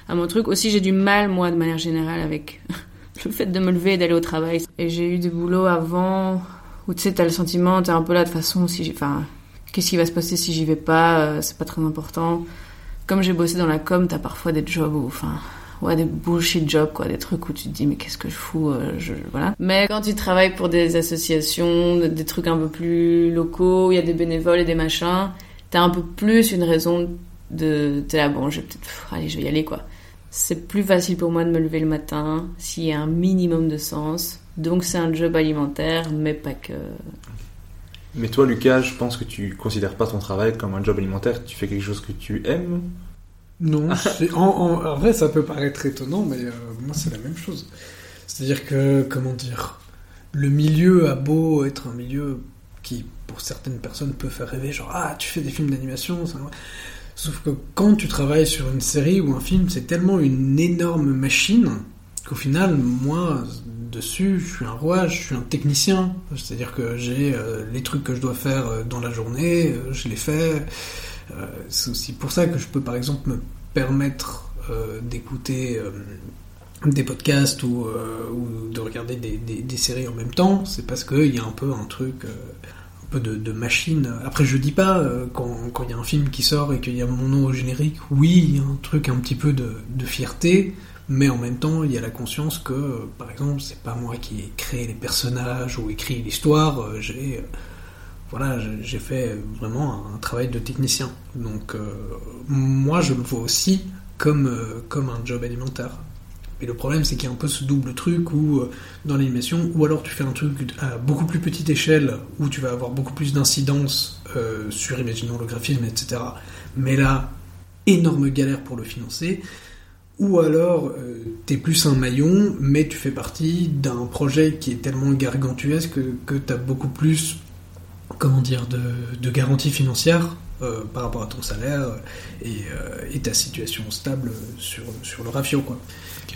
à mon truc. Aussi, j'ai du mal, moi, de manière générale, avec le fait de me lever et d'aller au travail. Et j'ai eu des boulots avant où tu sais, t'as le sentiment, t'es un peu là de façon, si enfin, qu'est-ce qui va se passer si j'y vais pas, euh, c'est pas très important. Comme j'ai bossé dans la com, t'as parfois des jobs où, enfin, ouais, des bullshit jobs, quoi, des trucs où tu te dis, mais qu'est-ce que je fous, euh, je, voilà. Mais quand tu travailles pour des associations, des trucs un peu plus locaux, il y a des bénévoles et des machins, t'as un peu plus une raison de, t'es là, bon, je vais peut-être, allez, je vais y aller, quoi. C'est plus facile pour moi de me lever le matin s'il y a un minimum de sens. Donc c'est un job alimentaire, mais pas que. Mais toi, Lucas, je pense que tu considères pas ton travail comme un job alimentaire. Tu fais quelque chose que tu aimes? Non, c'est- en, en- en vrai, ça peut paraître étonnant, mais euh, moi, c'est la même chose. C'est-à-dire que, comment dire, le milieu a beau être un milieu qui, pour certaines personnes, peut faire rêver, genre, ah, tu fais des films d'animation, ça... Sauf que quand tu travailles sur une série ou un film, c'est tellement une énorme machine qu'au final, moi, dessus, je suis un roi, je suis un technicien. C'est-à-dire que j'ai euh, les trucs que je dois faire euh, dans la journée, euh, je les fais. C'est aussi pour ça que je peux par exemple me permettre d'écouter des podcasts ou, de regarder des, des- séries en même temps. C'est parce qu'il y a un peu un truc, de, de machine. Après, je dis pas euh, quand il y a un film qui sort et qu'il y a mon nom au générique, oui, il y a un truc un petit peu de, de fierté. Mais en même temps, il y a la conscience que, euh, par exemple, c'est pas moi qui ai créé les personnages ou écrit l'histoire. euh, J'ai voilà, j'ai- fait vraiment un travail de technicien. Donc, moi, je le vois aussi comme, comme un job alimentaire. Et le problème, c'est qu'il y a un peu ce double truc où, euh, dans l'animation, ou alors tu fais un truc à beaucoup plus petite échelle, où tu vas avoir beaucoup plus d'incidence euh, sur, imaginons, le graphisme, etc. Mais là, énorme galère pour le financer. Ou alors, euh, t'es plus un maillon, mais tu fais partie d'un projet qui est tellement gargantuesque que, que t'as beaucoup plus comment dire, de, de garantie financière euh, par rapport à ton salaire et, ta situation stable sur, le rafio.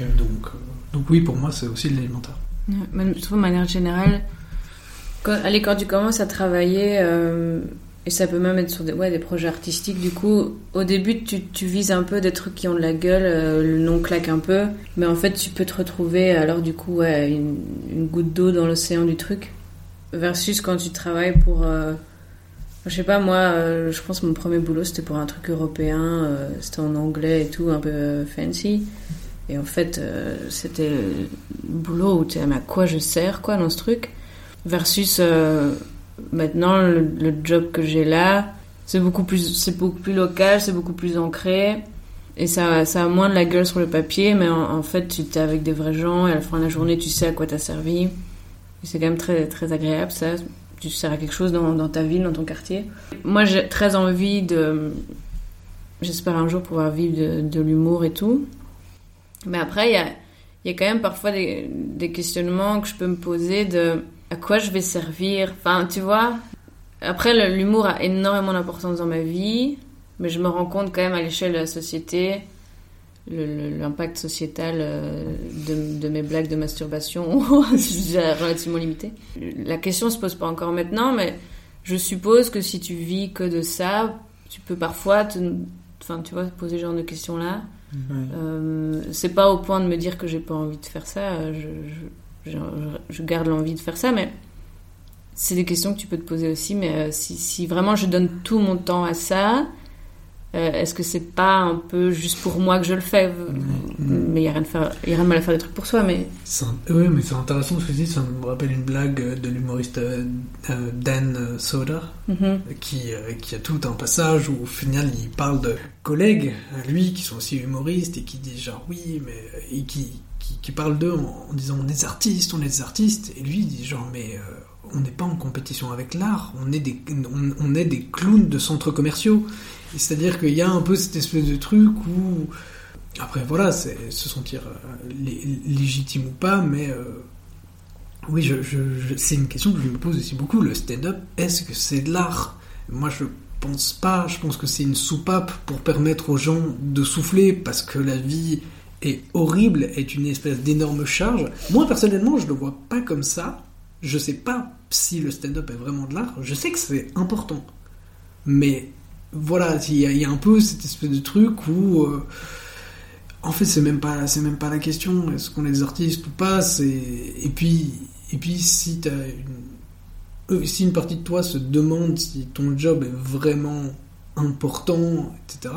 Donc, euh, donc oui, pour moi, c'est aussi de l'alimentaire. Je trouve de manière générale, quand, allez, tu commences à travailler, euh, et ça peut même être sur des, ouais, des projets artistiques, du coup, au début, tu, vises un peu des trucs qui ont de la gueule, euh, le nom claque un peu, mais en fait, tu peux te retrouver, alors du coup, ouais, une, goutte d'eau dans l'océan du truc, versus quand tu travailles pour... euh, je sais pas, moi, euh, je pense que mon premier boulot, c'était pour un truc européen, c'était en anglais et tout, un peu fancy. Et en fait, euh, c'était le boulot où tu sais, mais à quoi je sers, quoi, dans ce truc? Versus euh, maintenant, le, job que j'ai là, c'est beaucoup plus, beaucoup plus local, c'est beaucoup plus ancré. Et ça, ça a moins de la gueule sur le papier, mais en, fait, tu es avec des vrais gens et à la fin de la journée, tu sais à quoi t'as servi. Et c'est quand même très, très agréable, ça. Tu sers à quelque chose dans, dans ta ville, dans ton quartier. Moi, j'ai très envie de. J'espère un jour pouvoir vivre de, de l'humour et tout. Mais après, il y a, y a quand même parfois des, questionnements que je peux me poser de à quoi je vais servir. Enfin, tu vois, après, l'humour a énormément d'importance dans ma vie, mais je me rends compte quand même à l'échelle de la société, l'impact sociétal euh, de, mes blagues de masturbation est relativement limité. La question se pose pas encore maintenant, mais je suppose que si tu vis que de ça, tu peux parfois te, enfin, tu vois, poser ce genre de questions-là. Euh, c'est pas au point de me dire que j'ai pas envie de faire ça. je, je garde l'envie de faire ça, mais c'est des questions que tu peux te poser aussi. Mais euh, si, si vraiment je donne tout mon temps à ça, euh, est-ce que c'est pas un peu juste pour moi que je le fais? Mais il y a rien de faire, y a rien de mal à faire des trucs pour soi, mais Oui, mais c'est intéressant ce que tu dis. Ça me rappelle une blague euh, de l'humoriste euh, euh, Dan euh, Soder, Mhm. qui, euh, qui a tout un passage où au final il parle de collègues, lui, qui sont aussi humoristes, et qui disent genre oui, mais. et qui, qui, qui parlent d'eux en, en disant on est des artistes, on est des artistes, et lui il dit genre mais. euh, on n'est pas en compétition avec l'art, on est des on, on est des clowns de centres commerciaux. C'est-à-dire qu'il y a un peu cette espèce de truc où après, voilà, c'est se sentir euh, lé- légitime ou pas, mais euh, oui, c'est une question que je me pose aussi beaucoup. Le stand-up, est-ce que c'est de l'art? Moi, je pense pas. Je pense que c'est une soupape pour permettre aux gens de souffler parce que la vie est horrible, est une espèce d'énorme charge. Moi, personnellement, je le vois pas comme ça. Je sais pas si le stand-up est vraiment de l'art. Je sais que c'est important. Mais voilà, il y, a- un peu cette espèce de truc où. euh, en fait, c'est même pas, c'est même pas la question. Est-ce qu'on est des ou pas et puis, et puis si une, euh, si une partie de toi se demande si ton job est vraiment important, etc.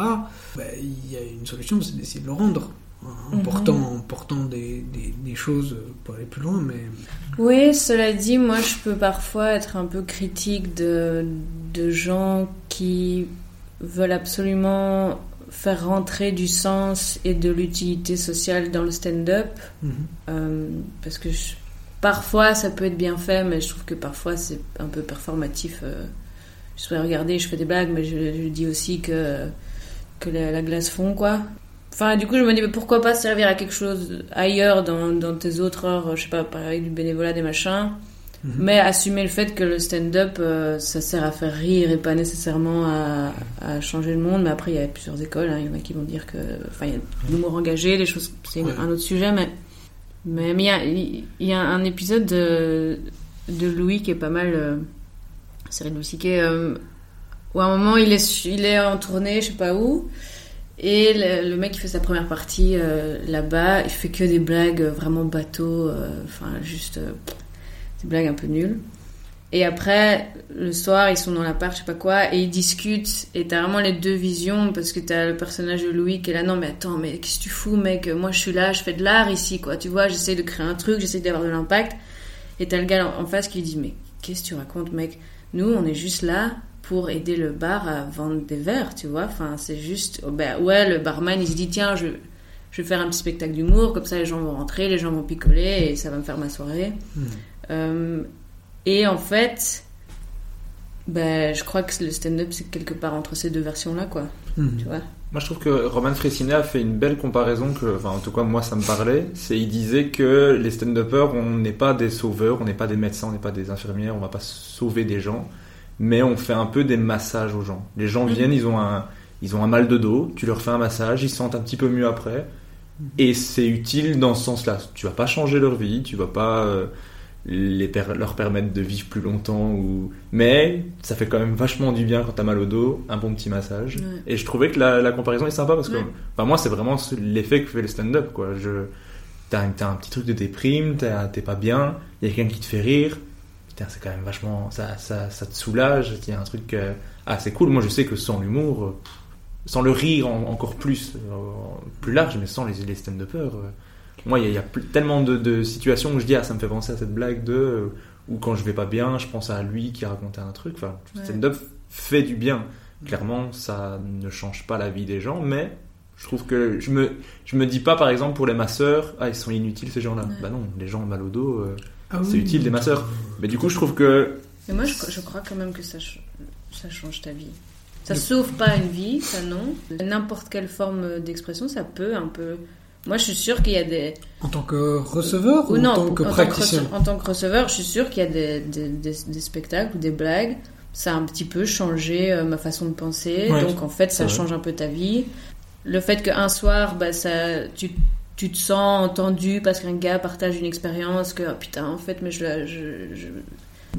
bah, il y a une solution, c'est d'essayer de le rendre en portant des, des, des choses pour aller plus loin. Mais Oui, cela dit, moi je peux parfois être un peu critique de, de gens qui veulent absolument faire rentrer du sens et de l'utilité sociale dans le stand-up. Mhm. Euh, parce que je- parfois ça peut être bien fait, mais je trouve que parfois c'est un peu performatif. euh. je pourrais regarder, je fais des blagues, mais je, je dis aussi que, que la, la glace fond, quoi. Enfin, du coup, je me dis, mais pourquoi pas servir à quelque chose ailleurs dans, dans tes autres heures, je sais pas, par avec du bénévolat, des machins. Mhm. Mais assumer le fait que le stand-up, euh, ça sert à faire rire et pas nécessairement à, à changer le monde. Mais après, il y a plusieurs écoles. hein. Il y en a qui vont dire que. Enfin, il y a l'humour engagé, les choses. C'est Ouais. un autre sujet, mais. Mais il y a, y a un épisode de, de Louis qui est pas mal. Euh, série de Louis euh, où à un moment, il est, il est en tournée, je sais pas où. Et le, mec qui fait sa première partie euh, là-bas, il fait que des blagues vraiment bateau, euh, enfin juste euh, des blagues un peu nulles. Et après, le soir, ils sont dans l'appart, je sais pas quoi, et ils discutent. Et t'as vraiment les deux visions, parce que t'as le personnage de Louis qui est là, non mais attends, mais qu'est-ce que tu fous, mec? Moi je suis là, je fais de l'art ici, quoi. Tu vois, j'essaie de créer un truc, j'essaie d'avoir de l'impact. Et t'as le gars en en face qui dit, mais qu'est-ce que tu racontes, mec? Nous, on est juste là pour aider le bar à vendre des verres, tu vois. Enfin, c'est juste, oh, ben ouais, le barman, il se dit, tiens, je, je vais faire un petit spectacle d'humour, comme ça les gens vont rentrer, les gens vont picoler, et ça va me faire ma soirée. Euh, et en fait, ben, je crois que le stand-up, c'est quelque part entre ces deux versions-là, quoi. Mhm. Tu vois Moi, je trouve que Roman Fressinet a fait une belle comparaison que, enfin, en tout cas, moi, ça me parlait. C'est, il disait que les stand-uppers, on n'est pas des sauveurs, on n'est pas des médecins, on n'est pas des infirmières, on va pas sauver des gens, mais on fait un peu des massages aux gens. Les gens Mhm. viennent, ils ont un, ils ont un mal de dos, tu leur fais un massage, ils se sentent un petit peu mieux après. Et c'est utile dans ce sens-là. Tu vas pas changer leur vie, tu vas pas euh, les per- leur permettre de vivre plus longtemps, ou... mais ça fait quand même vachement du bien quand t'as mal au dos, un bon petit massage. Ouais. Et je trouvais que la, la comparaison est sympa parce que Ouais. enfin, moi, c'est vraiment l'effet que fait le stand-up. T'as un, t'as un petit truc de déprime, t'es pas bien, il y a quelqu'un qui te fait rire. Putain, c'est quand même vachement. Ça, ça, ça te soulage, il y a un truc. euh, Ah, c'est cool. Moi, je sais que sans l'humour, euh, sans le rire en- encore plus, euh, plus large, mais sans les, les stand-uppers. euh, moi, il y a, y tellement de, de situations où je dis, ah, ça me fait penser à cette blague de. ou quand je vais pas bien, je pense à lui qui a raconté un truc. Enfin, Ouais. stand-up fait du bien. Clairement, ça ne change pas la vie des gens, mais je trouve que je me, je me dis pas, par exemple, pour les masseurs, ah, ils sont inutiles ces gens-là. Ouais. Bah non, les gens ont mal au dos, euh, Ah c'est oui. utile des masseurs. Mais du coup, je trouve que Mais moi, je, je crois quand même que ça, ch- ça change ta vie. Ça sauve pas une vie, ça non? N'importe quelle forme d'expression, ça peut un peu. Moi, je suis sûre qu'il y a des. En tant que receveur ou, Ou non, en tant que en, tant praticien? en tant que receveur, je suis sûre qu'il y a des, des, des- des spectacles ou des blagues. Ça a un petit peu changé euh, ma façon de penser. Ouais, donc, en fait, ça change un peu ta vie. le fait qu'un soir, bah, ça, tu, tu te sens entendu parce qu'un gars partage une expérience que, oh, putain, en fait, mais je, je, je-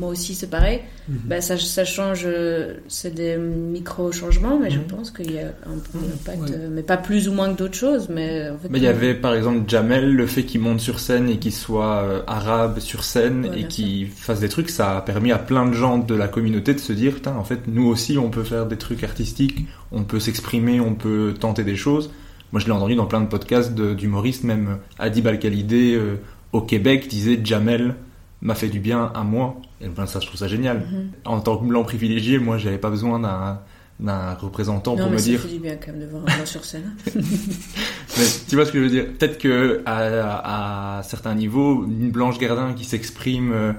moi aussi, c'est pareil. Mhm. Bah, ça, ça change, euh, c'est des micro-changements, mais je Mhm. pense qu'il y a un Mhm, d'impact, ouais. euh, mais pas plus ou moins que d'autres choses, mais en fait, Mais il y avait par exemple Jamel, le fait qu'il monte sur scène et qu'il soit euh, arabe sur scène et qu'il fasse des trucs, ça a permis à plein de gens de la communauté de se dire, putain, en fait, nous aussi, on peut faire des trucs artistiques, on peut s'exprimer, on peut tenter des choses. Moi, je l'ai entendu dans plein de podcasts d'humoristes, même Adib Al-Khalidé euh, au Québec disait Jamel m'a fait du bien à moi. Et ben, ça, je trouve ça génial. Mhm. En tant que blanc privilégié, moi, j'avais pas besoin d'un d'un représentant Non, pour me ça dire fait du bien quand même de voir un blanc sur scène. mais tu vois ce que je veux dire? Peut-être que à, à certains niveaux, une Blanche Gardin qui s'exprime euh,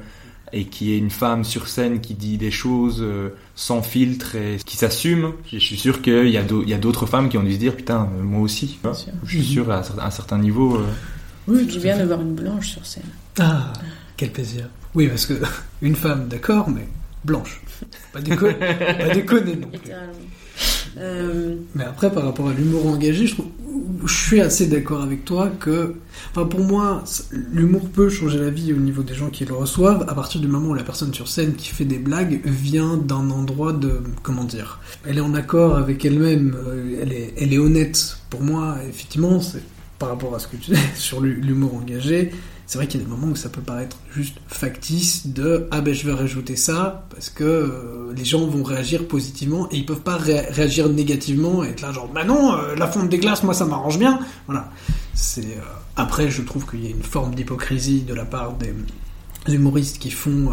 et qui est une femme sur scène qui dit des choses euh, sans filtre et qui s'assume, je suis sûr qu'il y a d'au- il y a d'autres femmes qui ont dû se dire putain, euh, moi aussi. tu. Je suis sûr à un cer- à un certain niveau. euh, fait du bien de voir une blanche sur scène. Ah, quel plaisir. Oui, parce que une femme, d'accord, mais blanche. Pas déconner, pas déconner non plus. Euh, Mais après, par rapport à l'humour engagé, je, suis assez d'accord avec toi que, enfin, pour moi, l'humour peut changer la vie au niveau des gens qui le reçoivent à partir du moment où la personne sur scène qui fait des blagues vient d'un endroit de, comment dire, elle est en accord avec elle-même, euh, elle est, elle est honnête. Pour moi, effectivement, c'est par rapport à ce que tu dis sur l'hu- l'humour engagé. C'est vrai qu'il y a des moments où ça peut paraître juste factice de ah ben je vais rajouter ça parce que euh, les gens vont réagir positivement et ils peuvent pas ré- réagir négativement et être là genre bah non euh, la fonte des glaces moi ça m'arrange bien voilà c'est euh, après je trouve qu'il y a une forme d'hypocrisie de la part des humoristes qui font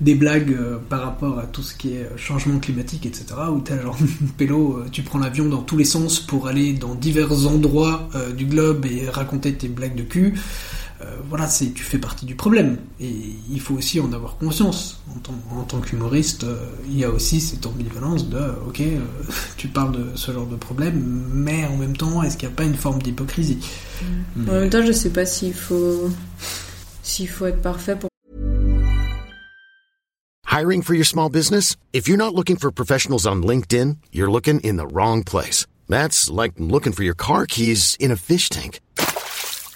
des blagues par rapport à tout ce qui est changement climatique, etc. Où t'as genre, pélo, tu prends l'avion dans tous les sens pour aller dans divers endroits du globe et raconter tes blagues de cul. Euh, voilà, c'est tu fais partie du problème. Et il faut aussi en avoir conscience. En tant, en tant qu'humoriste, euh, il y a aussi cette ambivalence de, euh, ok, euh, tu parles de ce genre de problème, mais en même temps, est-ce qu'il n'y a pas une forme d'hypocrisie? En même temps, je sais pas s'il faut s'il faut être parfait pour Hiring for your small business? If you're not looking for professionals on LinkedIn, you're looking in the wrong place. That's like looking for your car keys in a fish tank.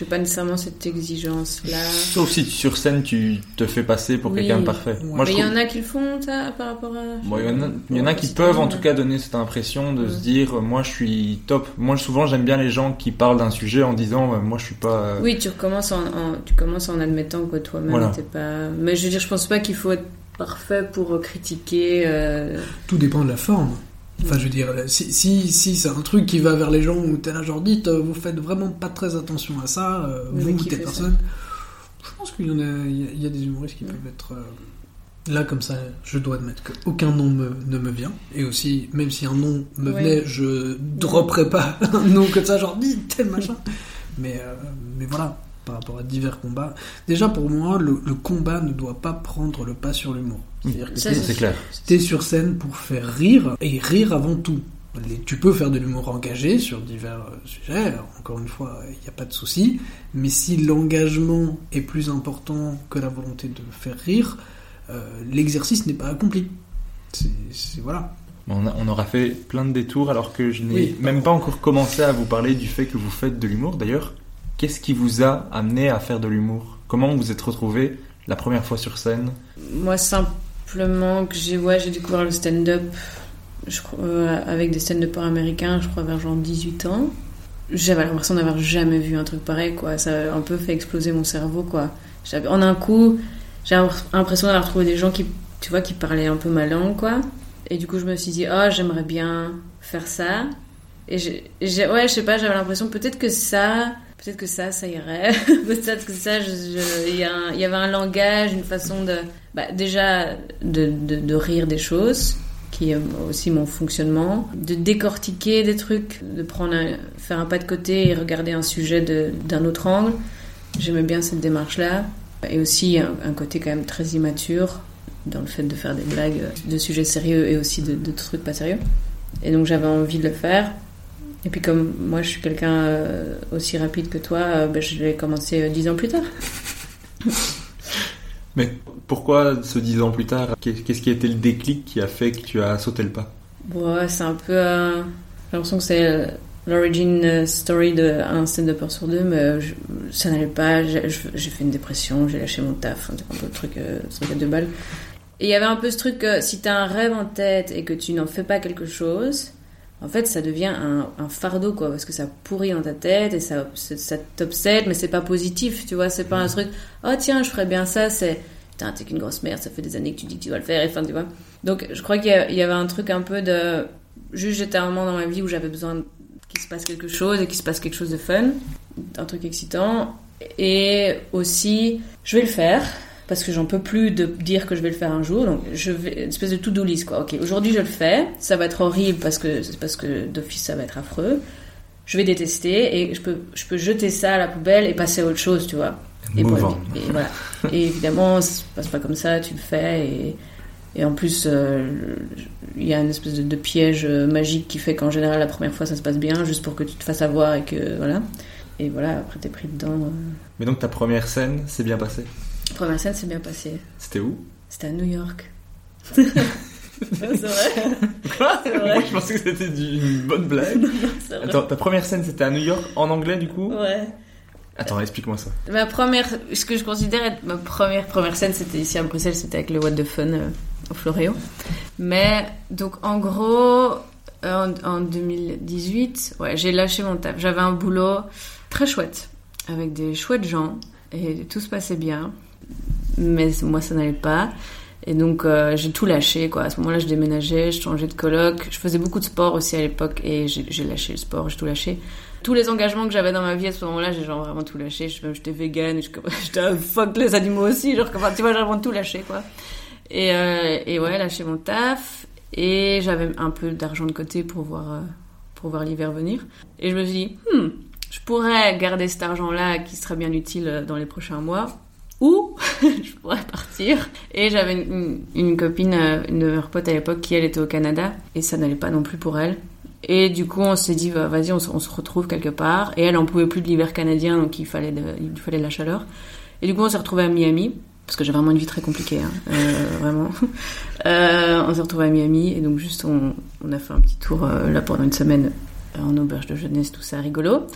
J'ai pas nécessairement cette exigence là. Sauf si sur scène tu te fais passer pour Oui. quelqu'un de parfait. Moi, Mais il y trouve- en a qui le font ça par rapport à. Bon, il y en a, il y en a Ouais, qui peuvent en tout cas donner cette impression de se dire euh, moi je suis top. Moi souvent j'aime bien les gens qui parlent d'un sujet en disant euh, moi je suis pas. euh, Oui, tu recommences en, en- tu commences en admettant que toi-même Voilà. t'es pas. Mais je veux dire, je pense pas qu'il faut être parfait pour critiquer. euh, Tout dépend de la forme. Enfin, je veux dire, si, si, si c'est un truc qui va vers les gens où t'es là, genre, dites, euh, vous faites vraiment pas très attention à ça, euh, vous, qui telle fait ça personne. Je pense qu'il y en a, il y a- des humoristes qui peuvent être. euh, Là, comme ça, je dois admettre qu'aucun nom me, ne me vient. Et aussi, même si un nom me Ouais. venait, je dropperais pas un nom comme ça, genre, dis tel machin. Mais, euh, mais voilà, par rapport à divers combats. Déjà, pour moi, le, le combat ne doit pas prendre le pas sur l'humour. C'est clair. T'es sur scène pour faire rire, et rire avant tout. Les- Tu peux faire de l'humour engagé sur divers euh, sujets, encore une fois, il n'y a pas de souci, mais si l'engagement est plus important que la volonté de faire rire, euh, l'exercice n'est pas accompli. C'est voilà. On, a- on aura fait plein de détours alors que je n'ai Oui. même pas encore commencé à vous parler du fait que vous faites de l'humour. D'ailleurs, qu'est-ce qui vous a amené à faire de l'humour? Comment vous êtes retrouvé la première fois sur scène? Moi, simplement que j'ai ouais, j'ai découvert le stand-up euh, avec des stand-uppers américains, je crois, vers genre 18 ans. j'avais l'impression d'avoir jamais vu un truc pareil, quoi. Ça a un peu fait exploser mon cerveau, quoi. En un coup, j'ai l'impression d'avoir trouvé des gens qui, tu vois, qui parlaient un peu ma langue, quoi. Et du coup, je me suis dit, oh, j'aimerais bien faire ça. Et j'ai, ouais, je sais pas, j'avais l'impression peut-être que ça, peut-être que ça, ça irait. peut-être que ça, il y, y avait un langage, une façon de, bah, déjà, de, de, rire des choses, qui est aussi mon fonctionnement, de décortiquer des trucs, de prendre un- faire un pas de côté et regarder un sujet d'un autre angle. J'aimais bien cette démarche-là. Et aussi un, côté quand même très immature dans le fait de faire des blagues de sujets sérieux et aussi de, de trucs pas sérieux. Et donc j'avais envie de le faire. Et puis comme moi je suis quelqu'un euh, aussi rapide que toi, euh, ben, je l'ai commencé euh, dix ans plus tard. Mais pourquoi, ce dix ans plus tard, qu'est- qu'est-ce qui a été le déclic qui a fait que tu as sauté le pas? Ouais, c'est un peu... euh, j'ai l'impression que c'est euh, l'origin euh, story d'un stand-upper sur deux, mais euh, ça n'allait pas. J'ai fait une dépression, j'ai lâché mon taf, un peu le truc, euh, truc à deux balles. Et il y avait un peu ce truc que si t'as un rêve en tête et que tu n'en fais pas quelque chose, en fait, ça devient un, un fardeau, quoi, parce que ça pourrit dans ta tête et ça, ça, t'obsède, mais c'est pas positif, tu vois, c'est pas un truc, oh tiens, je ferais bien ça, c'est, putain, t'es qu'une grosse merde, ça fait des années que tu dis que tu dois le faire, et enfin, tu vois. Donc, je crois qu'il y, y avait un truc un peu de, juste j'étais à un moment dans ma vie où j'avais besoin qu'il se passe quelque chose et qu'il se passe quelque chose de fun, un truc excitant, et aussi, je vais le faire, parce que j'en peux plus de dire que je vais le faire un jour. Donc, je vais, une espèce de to-do list, quoi. Ok, aujourd'hui je le fais, ça va être horrible parce que, parce que d'office ça va être affreux. Je vais détester et je peux, je peux jeter ça à la poubelle et passer à autre chose, tu vois. Et, bon, et voilà. Et évidemment, ça se passe pas comme ça, tu le fais et, et en plus, euh, il y a une espèce de, de piège euh, magique qui fait qu'en général, la première fois, ça se passe bien, juste pour que tu te fasses avoir et que, voilà. Et voilà, après t'es pris dedans. euh. Mais donc ta première scène s'est bien passée? Première scène s'est bien passée. C'était où? C'était à New York. c'est vrai. Quoi vrai. Moi je pensais que c'était une bonne blague. Attends, ta première scène c'était à New York en anglais du coup? Ouais. Attends, explique-moi ça. Ma première, ce que je considère être ma première première scène, c'était ici à Bruxelles, c'était avec le What the Fun euh, au Floréo. Mais donc en gros, euh, en, en 2018, ouais, j'ai lâché mon taf. J'avais un boulot très chouette avec des chouettes gens et tout se passait bien. Mais moi, ça n'allait pas. Et donc euh, j'ai tout lâché quoi. À ce moment-là, je déménageais, je changeais de coloc. Je faisais beaucoup de sport aussi à l'époque et j'ai lâché le sport, j'ai tout lâché. Tous les engagements que j'avais dans ma vie à ce moment-là, j'ai genre vraiment tout lâché. J'étais vegan, j'étais fuck les animaux aussi, genre comment tu vois, j'ai vraiment tout lâché quoi. Et, euh, et ouais, lâché mon taf et j'avais un peu d'argent de côté pour voir euh, pour voir l'hiver venir. Et je me suis dit, hmm, je pourrais garder cet argent-là qui serait bien utile euh, dans les prochains mois ou je pourrais partir. Et j'avais une, copine, euh, une de mes potes à l'époque, qui elle était au Canada, et ça n'allait pas non plus pour elle. Et du coup, on s'est dit, bah, vas-y, on, se- retrouve quelque part. Et elle, on pouvait plus de l'hiver canadien, donc il fallait, de, il fallait la chaleur. Et du coup, on s'est retrouvé à Miami, parce que j'ai vraiment une vie très compliquée, hein, euh, vraiment. Euh, on s'est retrouvé à Miami, et donc juste, on, on a fait un petit tour euh, là pendant une semaine euh, en auberge de jeunesse, tout ça, rigolo.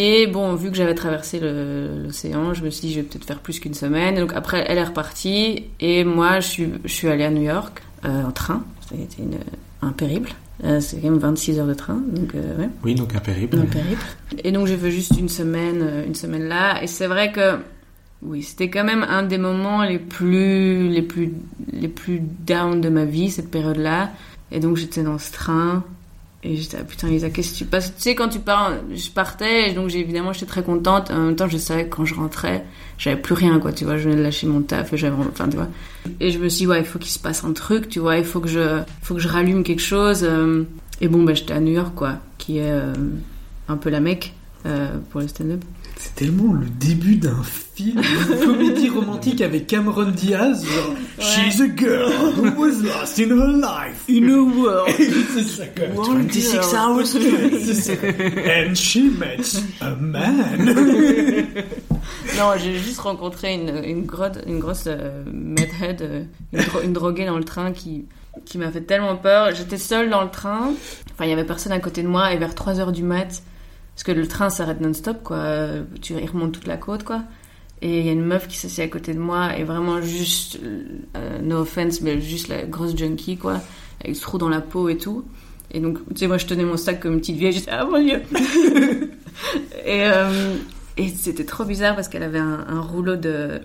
Et bon, vu que j'avais traversé l'océan, je me suis dit, je vais peut-être faire plus qu'une semaine. Et donc après, elle est repartie, et moi, je suis, je suis allée à New York euh, en train. C'était un périple. Euh, c'est quand même 26 heures de train, donc euh, ouais. Oui, donc un périple. Un périple. Et donc j'ai fait juste une semaine, euh, une semaine là. Et c'est vrai que oui, c'était quand même un des moments les plus, les plus, les plus down de ma vie cette période-là. Et donc j'étais dans ce train et j'étais ah, putain Lisa, qu'est-ce que tu passes? Tu sais quand tu pars, je partais donc évidemment j'étais très contente. En même temps je savais que quand je rentrais, j'avais plus rien quoi. Tu vois, je venais de lâcher mon taf et j'avais, enfin tu vois. Et je me suis dit ouais, il faut qu'il se passe un truc, tu vois, il faut que je, faut que je rallume quelque chose. euh. Et bon bah j'étais à New York quoi, qui est euh, un peu la mecque euh, pour le stand-up. C'est tellement le début d'un film, une comédie romantique avec Cameron Diaz. Genre, She's a girl who was lost in her life. In a world. C'est ça, quoi. One 26 girl. hours. C'est ça. And she met a man. Non, j'ai juste rencontré une, une, grotte- une grosse euh, euh, une, dro- une droguée dans le train qui, qui m'a fait tellement peur. J'étais seule dans le train, enfin il y avait personne à côté de moi et vers 3h du mat, parce que le train s'arrête non-stop quoi, tu, il remonte toute la côte quoi. Et il y a une meuf qui s'assied à côté de moi et vraiment juste, euh, no offense, mais juste la grosse junkie quoi, avec ce trou dans la peau et tout. Et donc, tu sais, moi je tenais mon sac comme une petite vieille, j'étais ah mon dieu Et, euh, et c'était trop bizarre parce qu'elle avait un, un rouleau de,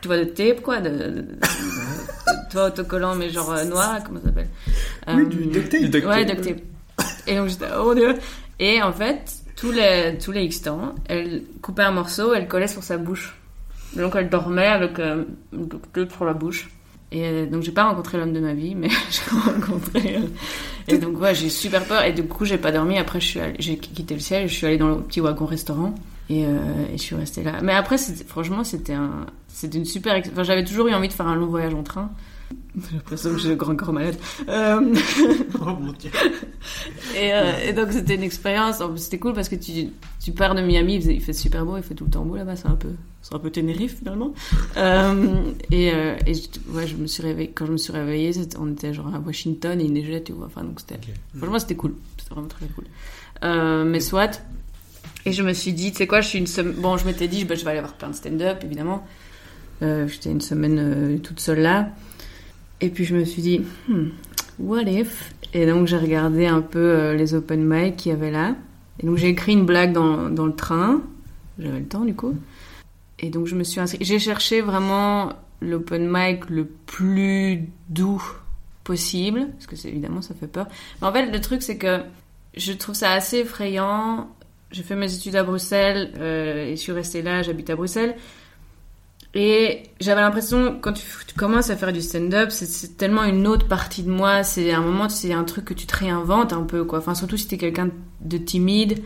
tu vois, de tape, quoi, de, de, de- vois, autocollant, mais genre euh, noir, comment ça s'appelle? Oui, du duct tape. Ouais, duct tape. Et donc j'étais, oh mon dieu. Et en fait, tous les, tous les X temps, elle coupait un morceau, elle collait sur sa bouche. Donc elle dormait avec tape sur la bouche. Et euh, donc j'ai pas rencontré l'homme de ma vie, mais j'ai rencontré. euh, et donc ouais, j'ai super peur. Et du coup, j'ai pas dormi. Après, j'ai quitté le ciel. Je suis allée dans le petit wagon restaurant. Et, euh, et je suis restée là. Mais après, franchement, c'était un, c'était une super. Enfin, j'avais toujours eu envie de faire un long voyage en train. J'ai l'impression que j'ai le grand corps malade. Euh, Oh mon dieu. et, euh, et donc c'était une expérience. C'était cool parce que tu, tu pars de Miami, il, fait super beau, il fait tout le temps beau là-bas. C'est un peu, c'est un peu Tenerife finalement. Euh, et ouais, je me suis réveillée. Quand je me suis réveillée, on était genre à Washington et il neigeait, tu vois. Enfin donc c'était, franchement c'était cool. C'était vraiment très cool. Mais soit. Et je me suis dit, tu sais quoi, je suis une semaine. Bon, je m'étais dit, bah, je vais aller voir plein de stand-up évidemment. J'étais une semaine toute seule là. Et puis je me suis dit, hmm, what if? Et donc j'ai regardé un peu euh, les open mic qu'il y avait là. Et donc j'ai écrit une blague dans, dans le train. J'avais le temps du coup. Et donc je me suis inscrite. J'ai cherché vraiment l'open mic le plus doux possible. Parce que évidemment ça fait peur. Mais en fait le truc c'est que je trouve ça assez effrayant. J'ai fait mes études à Bruxelles euh, et je suis restée là, j'habite à Bruxelles. Et j'avais l'impression, quand tu, commences à faire du stand-up, c'est- c'est tellement une autre partie de moi. C'est un moment, c'est un truc que tu te réinventes un peu, quoi. Enfin, surtout si t'es quelqu'un de timide,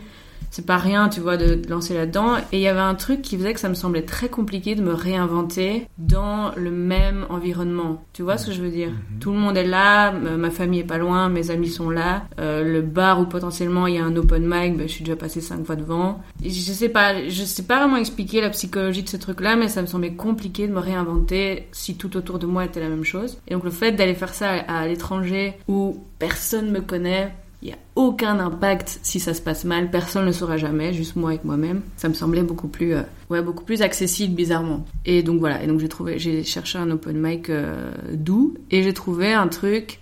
c'est pas rien, tu vois, de lancer là-dedans. Et il y avait un truc qui faisait que ça me semblait très compliqué de me réinventer dans le même environnement. Tu vois ce que je veux dire? Tout le monde est là, m- ma famille est pas loin, mes amis sont là. Euh, le bar où potentiellement il y a un open mic, ben, je suis déjà passé cinq fois devant. Et je sais pas, je sais pas vraiment expliquer la psychologie de ce truc-là, mais ça me semblait compliqué de me réinventer si tout autour de moi était la même chose. Et donc le fait d'aller faire ça à, à l'étranger où personne me connaît, il n'y a aucun impact si ça se passe mal, personne ne le saura jamais, juste moi avec moi-même. Ça me semblait beaucoup plus, euh, ouais, beaucoup plus accessible bizarrement. Et donc voilà, donc j'ai trouvé, j'ai cherché un open mic euh, doux et j'ai trouvé un truc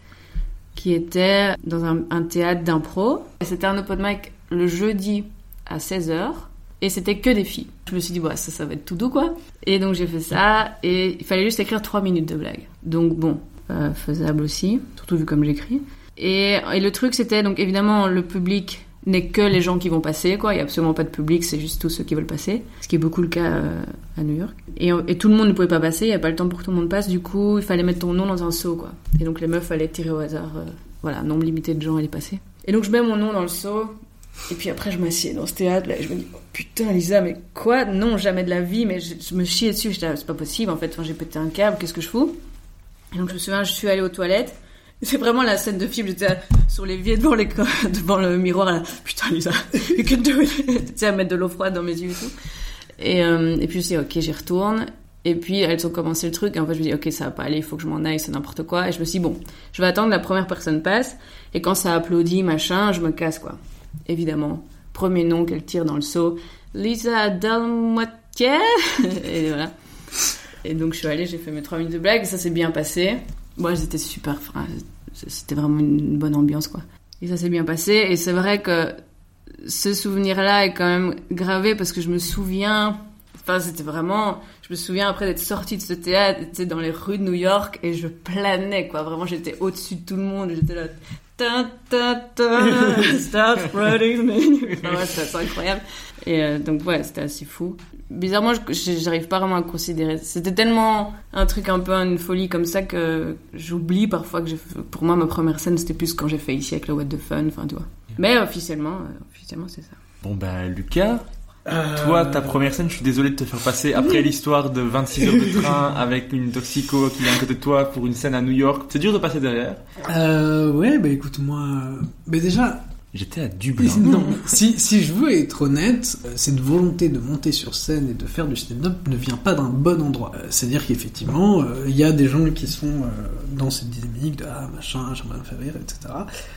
qui était dans un, théâtre d'impro. C'était un open mic le jeudi à 16h et c'était que des filles. Je me suis dit, bah, ça, ça va être tout doux quoi. Et donc j'ai fait ça et il fallait juste écrire 3 minutes de blague. Donc bon, euh, faisable aussi, surtout vu comme j'écris. Et, le truc c'était donc évidemment le public n'est que les gens qui vont passer quoi, il y a absolument pas de public, c'est juste tous ceux qui veulent passer, ce qui est beaucoup le cas euh, à New York. Et, tout le monde ne pouvait pas passer, il n'y a pas le temps pour que tout le monde passe, du coup il fallait mettre ton nom dans un seau quoi. Et donc les meufs allaient tirer au hasard, euh, voilà, nombre limité de gens allaient passer. Et donc je mets mon nom dans le seau, et puis après je m'assieds dans ce théâtre là, et je me dis oh, putain Lisa mais quoi? Non jamais de la vie, mais je, je me chiais dessus, j'étais là, c'est pas possible en fait, j'ai pété un câble, qu'est-ce que je fous? Et donc je me souviens, je suis allée aux toilettes. C'est vraiment la scène de film, j'étais sur l'évier devant, l'écran- devant le miroir, putain Lisa, tu sais, à mettre de l'eau froide dans mes yeux et tout. Et, euh, et puis je dis, ok, j'y retourne. Et puis elles ont commencé le truc, et en fait je me dis, ok, ça va pas aller, il faut que je m'en aille, c'est n'importe quoi. Et je me suis dit, bon, je vais attendre la première personne passe, et quand ça applaudit, machin, je me casse, quoi. Évidemment. Premier nom qu'elle tire dans le seau, Lisa Dalmoitier. et voilà. Et donc je suis allée, j'ai fait mes trois minutes de blague, ça s'est bien passé. Moi, c'était super, c'était vraiment une bonne ambiance, quoi. Et ça s'est bien passé, et c'est vrai que ce souvenir-là est quand même gravé parce que je me souviens, enfin, c'était vraiment, je me souviens après d'être sortie de ce théâtre, tu sais, dans les rues de New York, et je planais, quoi. Vraiment, j'étais au-dessus de tout le monde, j'étais là, ta ta ta, start spreading. Enfin, ouais, assez incroyable. Et euh, donc, ouais, c'était assez fou. Bizarrement, j'arrive pas vraiment à considérer. C'était tellement un truc un peu une folie comme ça que j'oublie parfois que j'ai fait- pour moi, ma première scène, c'était plus quand j'ai fait ici avec le What the Fun, enfin, tu vois. Mais officiellement, euh, officiellement, c'est ça. Bon bah Lucas, toi ta première scène, je suis désolé de te faire passer après l'histoire de 26 heures de train avec une toxico qui vient à côté de toi pour une scène à New York. C'est dur de passer derrière. Euh, ouais, bah écoute, moi. euh, Mais déjà, J'étais à Dublin. non, si, si je veux être honnête, euh, cette volonté de monter sur scène et de faire du stand-up ne vient pas d'un bon endroit. Euh, C'est-à-dire qu'effectivement, euh, il y a des gens qui sont euh, dans cette dynamique de ah machin, j'aimerais me faire rire, etc.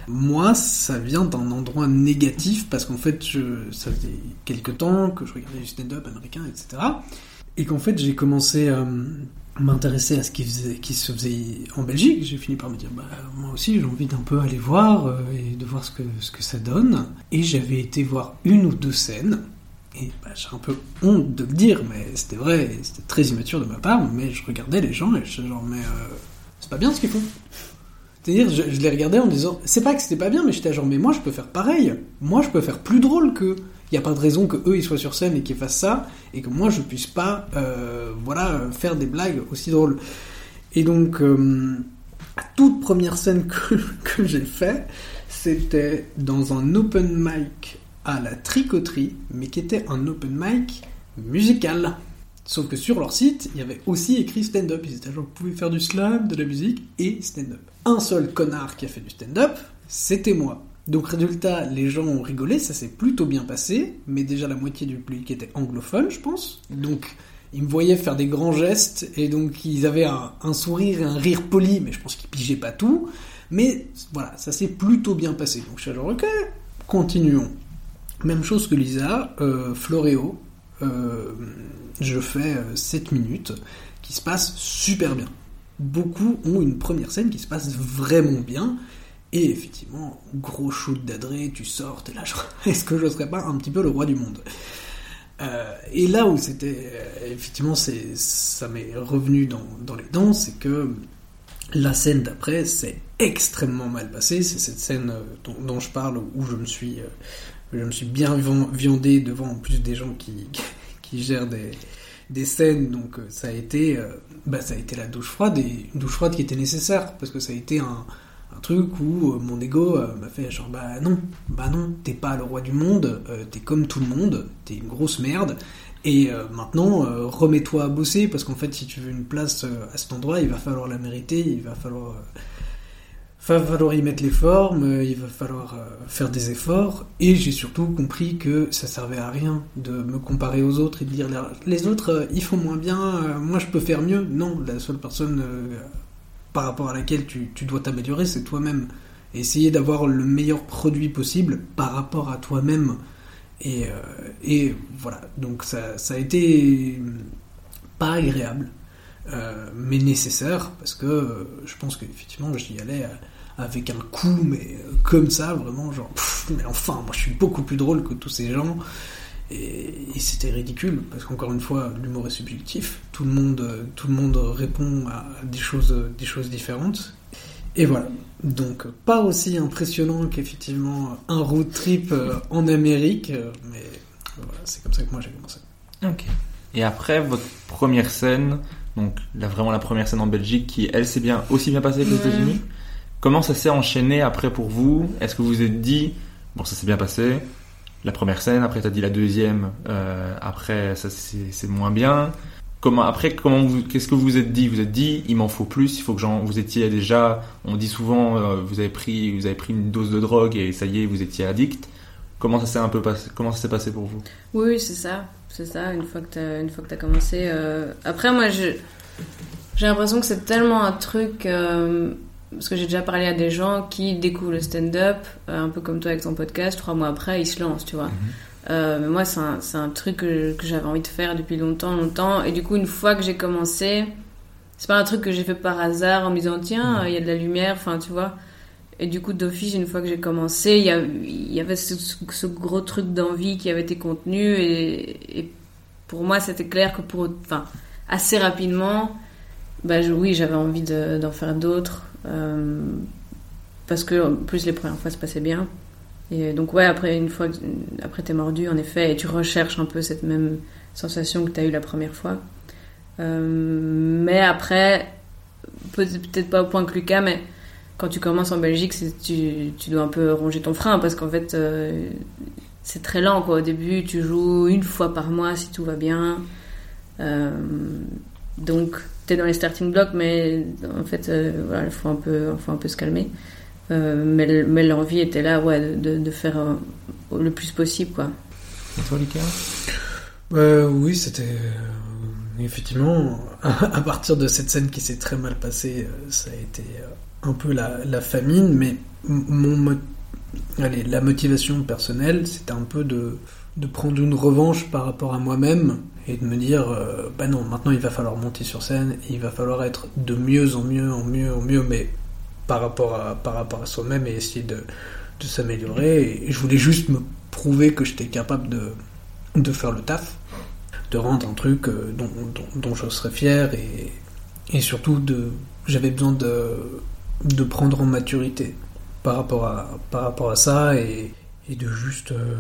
Moi, ça vient d'un endroit négatif parce qu'en fait, ça faisait quelques temps que je regardais du stand-up américain, etc. Et qu'en fait, j'ai commencé à m'intéresser à ce qui, se faisait en Belgique. J'ai fini par me dire, bah, moi aussi, j'ai envie d'un peu aller voir euh, et de voir ce que, ce que ça donne. Et j'avais été voir une ou deux scènes. Et bah, j'ai un peu honte de le dire, mais c'était vrai, c'était très immature de ma part, mais je regardais les gens et je genre, mais euh, c'est pas bien ce qu'ils font. C'est-à-dire, je, je les regardais en disant, c'est pas que c'était pas bien, mais j'étais genre, mais moi je peux faire pareil. Moi je peux faire plus drôle qu'eux. Il n'y a pas de raison que eux ils soient sur scène et qu'ils fassent ça, et que moi je puisse pas, euh, voilà, faire des blagues aussi drôles. Et donc, euh, toute première scène que, que j'ai fait, c'était dans un open mic à la tricoterie, mais qui était un open mic musical. Sauf que sur leur site, il y avait aussi écrit stand-up. Ils étaient genre, vous pouvez faire du slam, de la musique et stand-up. Un seul connard qui a fait du stand-up, c'était moi. Donc résultat, les gens ont rigolé, ça s'est plutôt bien passé, mais déjà la moitié du public était anglophone, je pense. Donc ils me voyaient faire des grands gestes, et donc ils avaient un, sourire et un rire poli, mais je pense qu'ils pigeaient pas tout. Mais voilà, ça s'est plutôt bien passé. Donc je suis genre, ok, continuons. Même chose que Lisa, euh, euh, je fais 7 minutes, qui se passe super bien. Beaucoup ont une première scène qui se passe vraiment bien, et effectivement, gros shoot d'adré, tu sors, t'es là, est-ce que je serais pas un petit peu le roi du monde? Euh, Et là où c'était, euh, effectivement, c'est, ça m'est revenu dans, dans les dents, c'est que la scène d'après, c'est extrêmement mal passé. C'est cette scène euh, dont, je parle où je me suis, je me suis bien viandé devant en plus des gens qui, qui gèrent des, des scènes. Donc ça a été, bah, ça a été la douche froide et une douche froide qui était nécessaire parce que ça a été un, un truc où mon ego m'a fait genre bah non, bah non, t'es pas le roi du monde, t'es comme tout le monde, t'es une grosse merde. Et euh, maintenant, euh, remets-toi à bosser, parce qu'en fait, si tu veux une place euh, à cet endroit, il va falloir la mériter, il va falloir, va falloir y mettre les formes, il va falloir faire des efforts. Et j'ai surtout compris que ça servait à rien de me comparer aux autres et de dire les autres, ils font moins bien, moi je peux faire mieux. Non, la seule personne par rapport à laquelle tu, dois t'améliorer, c'est toi-même. Essayer d'avoir le meilleur produit possible par rapport à toi-même et, euh, voilà, donc ça, a été pas agréable, euh, mais nécessaire, parce que euh, je pense qu'effectivement j'y allais avec un coup, mais comme ça, vraiment, genre, mais enfin, moi je suis beaucoup plus drôle que tous ces gens. Et, et c'était ridicule, parce qu'encore une fois, l'humour est subjectif. Tout le monde, tout le monde répond à des choses, des choses différentes. Et voilà. Donc, pas aussi impressionnant qu'effectivement un road trip euh, en Amérique, euh, mais voilà, c'est comme ça que moi j'ai commencé. Ok. Et après, votre première scène, donc là, vraiment la première scène en Belgique, qui elle s'est bien aussi bien passée que les Ouais. États-Unis. Comment ça s'est enchaîné après pour vous? Est-ce que vous vous êtes dit, bon, ça s'est bien passé, la première scène, après t'as dit la deuxième, euh, après ça c'est moins bien. Comment après comment qu'est-ce que vous vous êtes dit? Vous êtes dit il m'en faut plus, il faut que j'en vous étiez déjà on dit souvent euh, vous avez pris vous avez pris une dose de drogue et ça y est vous étiez addict. Comment ça s'est un peu passé Comment ça s'est passé pour vous? Oui, c'est ça. C'est ça, une fois que t'as, une fois que commencé. euh, Après, moi, je... j'ai l'impression que c'est tellement un truc. Parce que j'ai déjà parlé à des gens qui découvrent le stand-up, euh, un peu comme toi avec ton podcast, trois mois après, ils se lancent, tu vois. Euh, mais moi, c'est un, truc que, que j'avais envie de faire depuis longtemps, longtemps. Et du coup, une fois que j'ai commencé, c'est pas un truc que j'ai fait par hasard en me disant, tiens, il y a de la lumière, enfin, tu vois. Et du coup, d'office, une fois que j'ai commencé, il y, a- il y avait ce, ce gros truc d'envie qui avait été contenu. Et, et pour moi, c'était clair que pour. Enfin, assez rapidement, bah, je- oui, j'avais envie de- d'en faire d'autres. Euh, parce que, en plus, les premières fois, ça passait bien. Et donc, ouais, après, une fois après t'es mordu, en effet, et tu recherches un peu cette même sensation que t'as eu la première fois. Euh, mais après, peut- peut-être pas au point que Lucas, mais quand tu commences en Belgique, tu, tu dois un peu ronger ton frein parce qu'en fait, euh, c'est très lent quoi. Au début, tu joues une fois par mois si tout va bien. Euh, donc, t'es dans les starting blocks, mais en fait, euh, voilà, il faut un peu, faut un peu se calmer. Euh, mais mais l'envie était là, ouais, de, de faire euh, le plus possible, quoi. Et toi Lucas? Euh, oui, c'était effectivement à partir de cette scène qui s'est très mal passée, ça a été un peu la, la famine, mais mon mo- allez, la motivation personnelle, c'était un peu de, de prendre une revanche par rapport à moi-même et de me dire, euh, bah non, maintenant il va falloir monter sur scène, il va falloir être de mieux en mieux, en mieux, en mieux, mais par rapport à, par rapport à soi-même et essayer de, de s'améliorer. Et je voulais juste me prouver que j'étais capable de, de faire le taf, de rendre un truc euh, dont, dont, dont je serais fier et, et surtout de j'avais besoin de, de prendre en maturité par rapport à, par rapport à ça et, et de juste euh,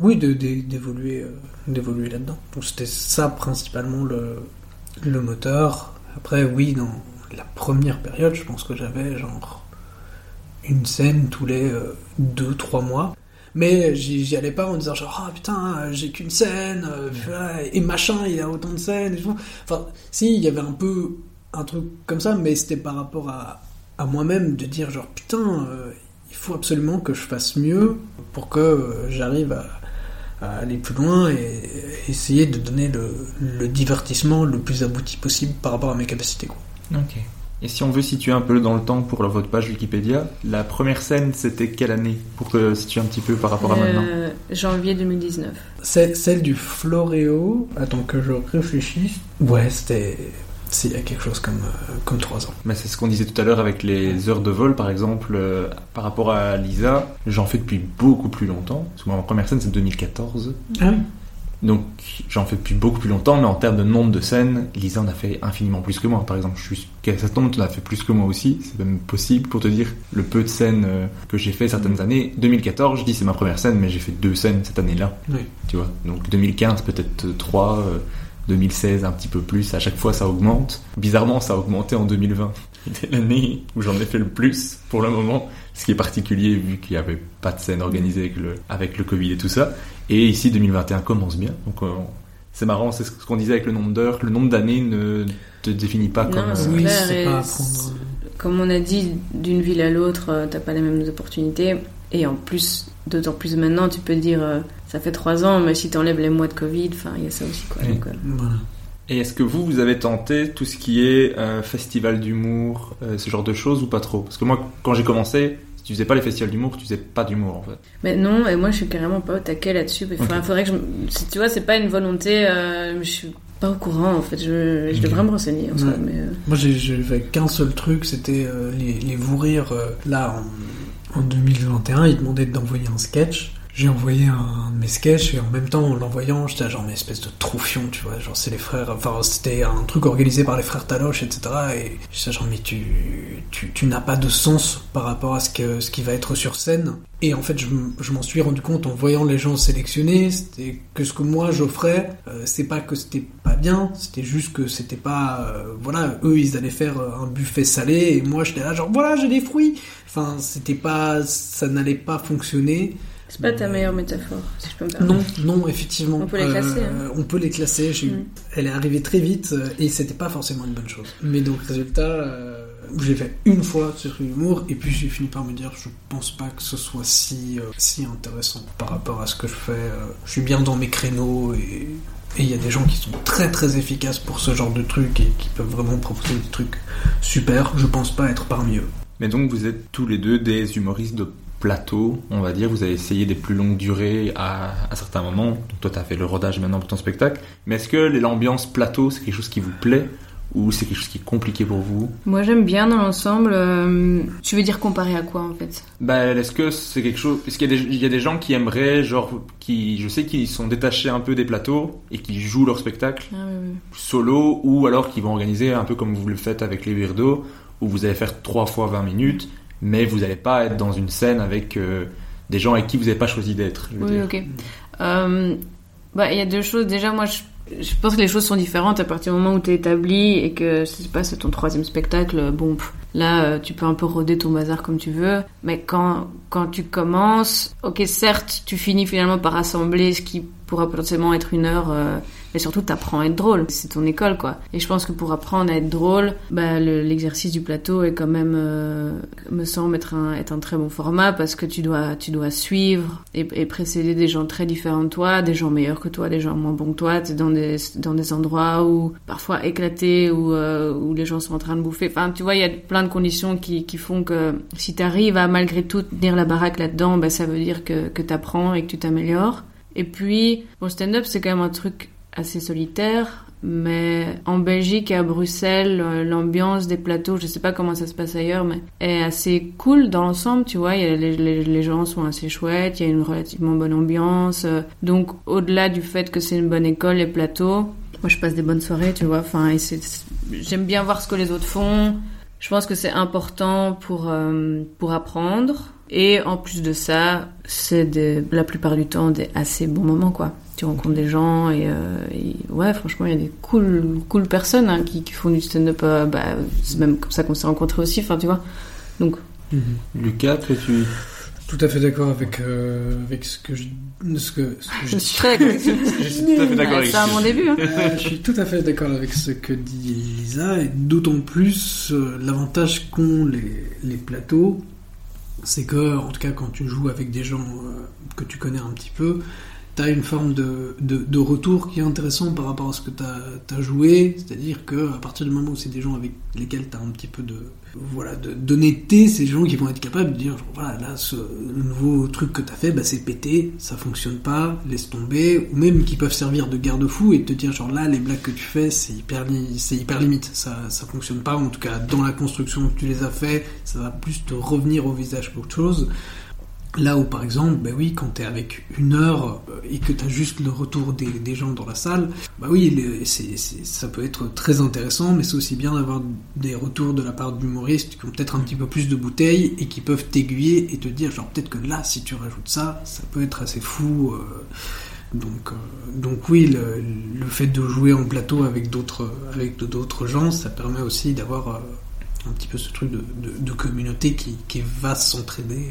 oui d'évoluer euh, d'évoluer là-dedans. Donc c'était ça principalement le, le moteur. Après oui dans la première période je pense que j'avais genre une scène tous les 2-3 mois. Mais j'y allais pas en disant genre ah putain euh, j'ai qu'une scène euh, ouais, et machin il y a autant de scènes et tout. Enfin si il y avait un peu un truc comme ça mais c'était par rapport à, à moi-même de dire genre putain euh, il faut absolument que je fasse mieux pour que j'arrive à, à aller plus loin et essayer de donner le, le divertissement le plus abouti possible par rapport à mes capacités quoi. Ok. Et si on veut situer un peu dans le temps pour votre page Wikipédia, la première scène c'était quelle année? Pour que situer un petit peu par rapport à maintenant. Euh, janvier 2019. C'est celle du Floréo. Attends que je réfléchisse. Ouais, c'était. C'est il y a quelque chose comme, euh, comme 3 ans. Mais c'est ce qu'on disait tout à l'heure avec les heures de vol, par exemple, euh, par rapport à Lisa, j'en fais depuis beaucoup plus longtemps. Parce que ma première scène c'est 2014. Ah oui Donc j'en fais depuis beaucoup plus longtemps, mais en termes de nombre de scènes, Lisa en a fait infiniment plus que moi. Par exemple, je suis ça tombe, tu en as fait plus que moi aussi. C'est même possible pour te dire le peu de scènes euh, que j'ai fait certaines années. 2014, je dis c'est ma première scène, mais j'ai fait deux scènes cette année-là. Oui. Tu vois. Donc 2015 peut-être 3, 2016 un petit peu plus. À chaque fois ça augmente. Bizarrement, ça a augmenté en 2020. C'était l'année où j'en ai fait le plus pour le moment. Ce qui est particulier vu qu'il n'y avait pas de scène organisée avec le, avec le Covid et tout ça. Et ici 2021 commence bien. Donc euh, c'est marrant, c'est ce qu'on disait avec le nombre d'heures. Le nombre d'années ne te définit pas comme. Non, euh, Oui, clair. c'est et pas à prendre. Comme on a dit, d'une ville à l'autre, euh, t'as pas les mêmes opportunités. Et en plus, d'autant plus maintenant, tu peux dire, euh, ça fait trois ans, mais si t'enlèves les mois de Covid, enfin, il y a ça aussi, quoi. Oui. Donc, euh, Voilà. Et est-ce que vous, vous avez tenté tout ce qui est euh, festival d'humour, euh, ce genre de choses ou pas trop? Parce que moi, quand j'ai commencé, si tu faisais pas les festivals d'humour, tu faisais pas d'humour en fait. Mais non, et moi je suis carrément pas au taquet là-dessus. Il faudrait, Ok. faudrait que je. me- si Tu vois, c'est pas une volonté, euh, je suis pas au courant en fait. Je, je devrais me renseigner en soi, Ouais. mais. euh, Moi, j'ai j'ai fait qu'un seul truc, c'était euh, les, les vous rire. euh, là, en, en 2021, ils demandaient d'envoyer un sketch. J'ai envoyé un de mes sketchs et en même temps, en l'envoyant, j'étais genre, mais espèce de troufion, tu vois. Genre, c'est les frères. Enfin, c'était un truc organisé par les frères Taloche, etc. Et j'étais genre, mais tu, tu, tu n'as pas de sens par rapport à ce, que, ce qui va être sur scène. Et en fait, je, je m'en suis rendu compte en voyant les gens sélectionnés, c'était que ce que moi j'offrais, euh, c'est pas que c'était pas bien, c'était juste que c'était pas, euh, voilà, eux ils allaient faire un buffet salé et moi j'étais là genre voilà j'ai des fruits. Enfin, c'était pas, ça n'allait pas fonctionner. C'est pas ta meilleure métaphore, si je peux me Non, permettre. non, effectivement. On peut les classer, hein. On peut les classer. j'ai eu- Mm. Elle est arrivée très vite euh, et c'était pas forcément une bonne chose. Mais donc, résultat, euh, j'ai fait une fois sur l'humour et puis j'ai fini par me dire, je pense pas que ce soit si, euh, si intéressant par rapport à ce que je fais. euh, je suis bien dans mes créneaux et. Et il y a des gens qui sont très très efficaces pour ce genre de trucs et qui peuvent vraiment proposer des trucs super. Je pense pas être parmi eux. Mais donc vous êtes tous les deux des humoristes de plateau, on va dire. Vous avez essayé des plus longues durées à, à certains moments. Donc toi, tu as fait le rodage maintenant pour ton spectacle. Mais est-ce que l'ambiance plateau, c'est quelque chose qui vous plaît ou c'est quelque chose qui est compliqué pour vous? Moi j'aime bien dans l'ensemble. euh, tu veux dire comparé à quoi en fait? Bah, est-ce que c'est quelque chose Parce qu'il y, a des- il y a des gens qui aimeraient, genre, qui, je sais qu'ils sont détachés un peu des plateaux et qui jouent leur spectacle Ah, oui, oui. solo ou alors qui vont organiser un peu comme vous le faites avec les weirdos où vous allez faire 3 fois 20 minutes mais vous n'allez pas être dans une scène avec euh, des gens avec qui vous n'avez pas choisi d'être. Oui, dire. ok. Euh, bah, il y a deux choses. Déjà, moi, je, je pense que les choses sont différentes à partir du moment où tu es établi et que, je sais pas, c'est ton troisième spectacle. Bon, pff, là, euh, tu peux un peu rôder ton bazar comme tu veux. Mais quand, quand tu commences, ok, certes, tu finis finalement par assembler ce qui pourra potentiellement être une heure, euh, mais surtout, t'apprends à être drôle. C'est ton école, quoi. Et je pense que pour apprendre à être drôle, bah, le- l'exercice du plateau est quand même, euh, me semble être un, très bon format parce que tu dois, tu dois suivre et, et précéder des gens très différents de toi, des gens meilleurs que toi, des gens moins bons que toi. T'es dans des, dans des endroits où, parfois éclatés, où, euh, où les gens sont en train de bouffer. Enfin, tu vois, il y a plein de conditions qui, qui font que si t'arrives à malgré tout tenir la baraque là-dedans, bah, ça veut dire que, que t'apprends et que tu t'améliores. Et puis, bon, stand-up, c'est quand même un truc assez solitaire. Mais en Belgique et à Bruxelles, euh, l'ambiance des plateaux, je sais pas comment ça se passe ailleurs, mais est assez cool dans l'ensemble, tu vois. Les, gens sont assez chouettes, il y a une relativement bonne ambiance. euh, Donc, au-delà du fait que c'est une bonne école, les plateaux, moi je passe des bonnes soirées, tu vois. Enfin, j'aime bien voir ce que les autres font. Je pense que c'est important pour, euh, pour apprendre. Et en plus de ça, c'est la plupart du temps des assez bons moments, quoi. Tu rencontres des gens et, euh, et ouais, franchement, il y a des cool, cool personnes hein, qui, qui font du stand-up. euh, bah, c'est même comme ça qu'on s'est rencontrés aussi, enfin, tu vois. Donc, Lucas, toi, tu... Tout à fait d'accord avec, euh, avec ce que je, ce que, ce que je suis très d'accord. Je suis tout à fait d'accord avec C'est à mon début. Hein. Euh, je suis tout à fait d'accord avec ce que dit Lisa, et d'autant plus euh, l'avantage qu'ont les, les plateaux, c'est que, en tout cas, quand tu joues avec des gens euh, que tu connais un petit peu, tu une forme de, retour qui est intéressant par rapport à ce que tu as, joué, c'est-à-dire que à partir du moment où c'est des gens avec lesquels tu as un petit peu de voilà d'honnêteté, c'est des gens qui vont être capables de dire genre, voilà là ce nouveau truc que tu as fait bah, c'est pété, ça fonctionne pas, laisse tomber, ou même qui peuvent servir de garde-fou et te dire genre là les blagues que tu fais c'est hyper hyper limite, ça ça fonctionne pas. En tout cas dans la construction que tu les as fait, ça va plus te revenir au visage qu'autre chose. Là où par exemple, bah oui, quand t'es avec une heure euh, et que t'as juste le retour des, des gens dans la salle, bah oui, ça peut être très intéressant, mais c'est aussi bien d'avoir des retours de la part d'humoristes qui ont peut-être un petit peu plus de bouteilles et qui peuvent t'aiguiller et te dire genre peut-être que là, si tu rajoutes ça, ça peut être assez fou. euh, donc, euh, donc oui, le, fait de jouer en plateau avec d'autres, avec d'autres gens, ça permet aussi d'avoir un petit peu ce truc de, de- de communauté qui, qui va s'entraider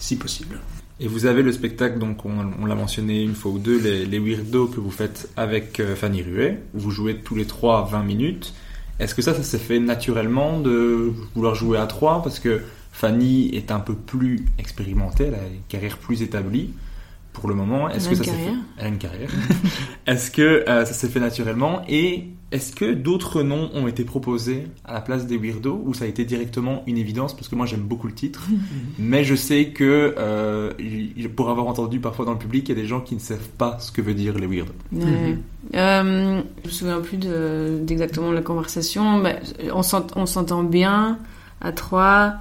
si possible. Et vous avez le spectacle, donc on, l'a mentionné une fois ou deux, les, les Weirdos que vous faites avec euh, Fanny Ruet. où Vous jouez tous les trois 20 minutes. Est-ce que ça, ça s'est fait naturellement de vouloir jouer à trois? Parce que Fanny est un peu plus expérimentée, elle a une carrière plus établie pour le moment. Est-ce que ça s'est fait. Elle a une carrière. est-ce que euh, ça s'est fait naturellement Et est-ce que d'autres noms ont été proposés à la place des Weirdos ou ça a été directement une évidence? Parce que moi j'aime beaucoup le titre. Mais je sais que, euh, pour avoir entendu parfois dans le public, il y a des gens qui ne savent pas ce que veut dire les weird. Ouais. Euh, je me souviens plus de- d'exactement la conversation. mais on s'ent- on s'entend bien à trois.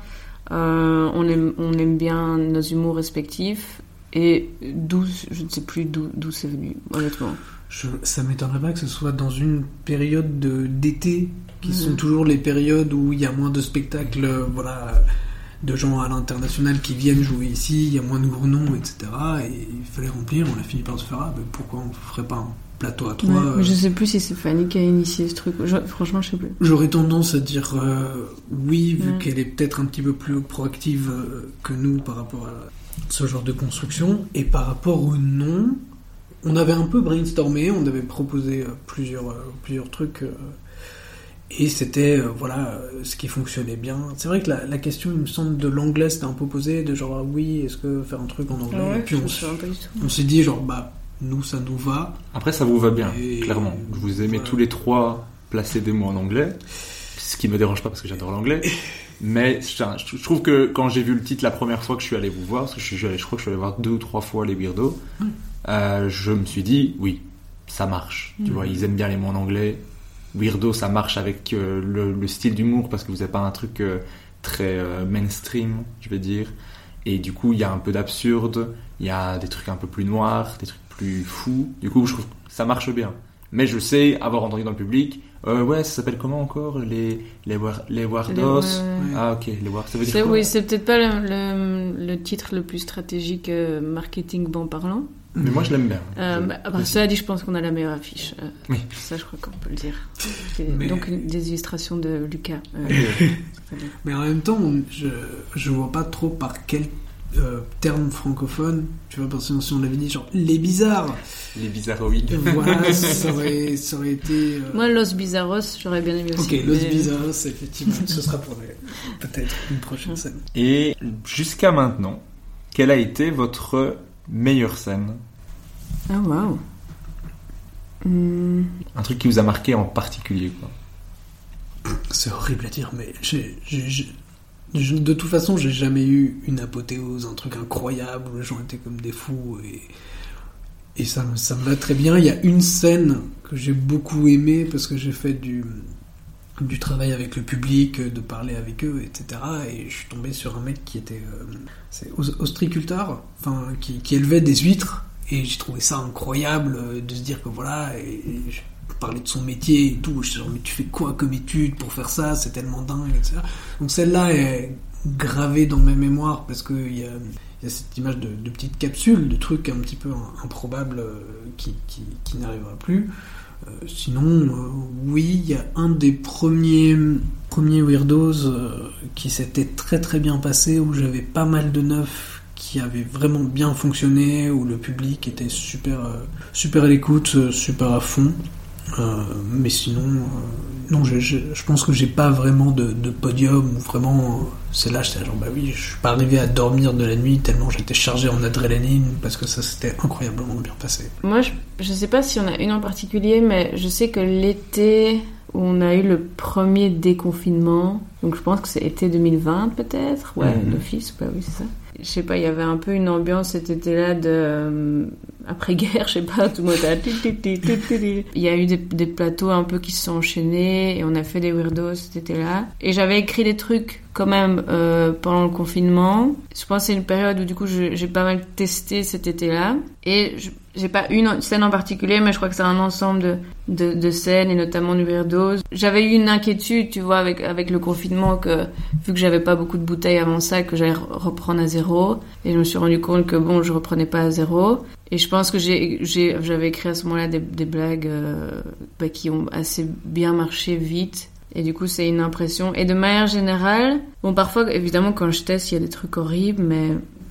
Euh, on, aime, on aime bien nos humours respectifs. Et d'où, je ne sais plus d'où c'est venu, honnêtement. Je, ça m'étonnerait pas que ce soit dans une période de- d'été, qui Mhm. sont toujours les périodes où il y a moins de spectacles, euh, voilà, de gens à l'international qui viennent jouer ici, il y a moins de gros noms, etc. Et il fallait remplir, on a fini par se faire, ah, ben pourquoi on ferait pas un plateau à trois Ouais, euh, mais je sais plus si c'est Fanny qui a initié ce truc. Je- franchement, je sais plus. J'aurais tendance à dire euh, oui, vu Ouais. qu'elle est peut-être un petit peu plus proactive euh, que nous par rapport à ce genre de construction. Et par rapport au nom, on avait un peu brainstormé, on avait proposé euh, plusieurs, euh, plusieurs trucs. euh, et c'était euh, voilà ce qui fonctionnait bien. C'est vrai que la, la question, il me semble, de l'anglais, c'était un peu posée, de genre ah oui, est-ce que faire un truc en anglais? Et puis on, s'est dit genre bah nous ça nous va. Après, ça vous va bien, Et- clairement. Vous aimez voilà. tous les trois placer des mots en anglais, ce qui me dérange pas parce que j'adore l'anglais. Mais je, trouve que quand j'ai vu le titre la première fois que je suis allé vous voir, parce que je, suis allé, je crois que je suis allé voir deux ou trois fois les Weirdos, euh, je me suis dit, oui, ça marche. Tu vois, ils aiment bien les mots en anglais. Weirdo, ça marche avec euh, le, le style d'humour parce que vous n'avez pas un truc euh, très mainstream, je vais dire. Et du coup, il y a un peu d'absurde, il y a des trucs un peu plus noirs, des trucs plus fous. Du coup, je trouve que ça marche bien. Mais je sais avoir entendu dans le public, euh, ouais, ça s'appelle comment encore Les les war- les Wardos. Les- ouais, ouais. Ah ok, les War. Ça veut dire C'est- quoi? oui, c'est peut-être pas le, le- le titre le plus stratégique euh, marketing bon parlant. Mais moi, je l'aime bien. Euh, Je- bah, part cela dit, je pense qu'on a la meilleure affiche. Euh, Oui. Ça, je crois qu'on peut le dire. Mais- Donc, une- des illustrations de Lucas. euh. Mais en même temps, je, je vois pas trop par quel euh, terme francophone, tu vois, parce que si on avait dit genre les bizarres, Les bizarroïdes. voilà, ça aurait, ça aurait été. euh, Moi, Los Bizarros, j'aurais bien aimé aussi. ok, Los mais- Bizarros, effectivement, ce sera pour peut-être une prochaine scène. Et jusqu'à maintenant, quelle a été votre meilleure scène? Ah, waouh. Hmm, Un truc qui vous a marqué en particulier, quoi. C'est horrible à dire, mais j'ai- de toute façon, j'ai jamais eu une apothéose, un truc incroyable où les gens étaient comme des fous et, ça, ça me va très bien. Il y a une scène que j'ai beaucoup aimé parce que j'ai fait du, travail avec le public, de parler avec eux, etc. Et je suis tombé sur un mec qui était euh, ostriculteur, qui, élevait des huîtres. Et j'ai trouvé ça incroyable de se dire que voilà, parlais de son métier et tout. Je suis mais tu fais quoi comme étude pour faire ça? C'est tellement dingue, etc. Donc celle-là est gravée dans ma mémoire parce qu'il y a, cette image de, petite capsule, de trucs un petit peu improbables euh, qui, qui, n'arrivera plus. Euh, sinon, euh, oui, il y a un des premiers, premiers Weirdos qui s'était très très bien passé, où j'avais pas mal de neufs qui avaient vraiment bien fonctionné, où le public était super, super à l'écoute, super à fond. Euh, mais sinon, euh, non, je, je, je pense que j'ai pas vraiment de, de podium où vraiment, euh, c'est là, j'étais genre, bah oui, je suis pas arrivé à dormir de la nuit tellement j'étais chargé en adrénaline parce que ça s'était incroyablement bien passé. Moi, je, je sais pas si on a une en particulier, mais je sais que l'été où on a eu le premier déconfinement, donc je pense que c'est été 2020 peut-être, ouais, Mhm. d'office, bah oui, c'est ça. Je sais pas, il y avait un peu une ambiance cet été-là de euh, après-guerre, je sais pas, tout le monde. Il y a eu des, plateaux un peu qui se sont enchaînés et on a fait des weirdos cet été-là. Et j'avais écrit des trucs quand même euh, pendant le confinement. Je pense que c'est une période où du coup j'ai pas mal testé cet été-là. Et je- j'ai pas une scène en particulier, mais je crois que c'est un ensemble de, de, scènes et notamment weirdos. J'avais eu une inquiétude, tu vois, avec, avec le confinement que vu que j'avais pas beaucoup de bouteilles avant ça, que j'allais re- reprendre à zéro. Et je me suis rendu compte que bon, je reprenais pas à zéro. Et je pense que j'avais écrit à ce moment-là des, des blagues euh, bah, qui ont assez bien marché vite. Et du coup, c'est une impression. Et de manière générale, bon, parfois, évidemment, quand je teste, il y a des trucs horribles, mais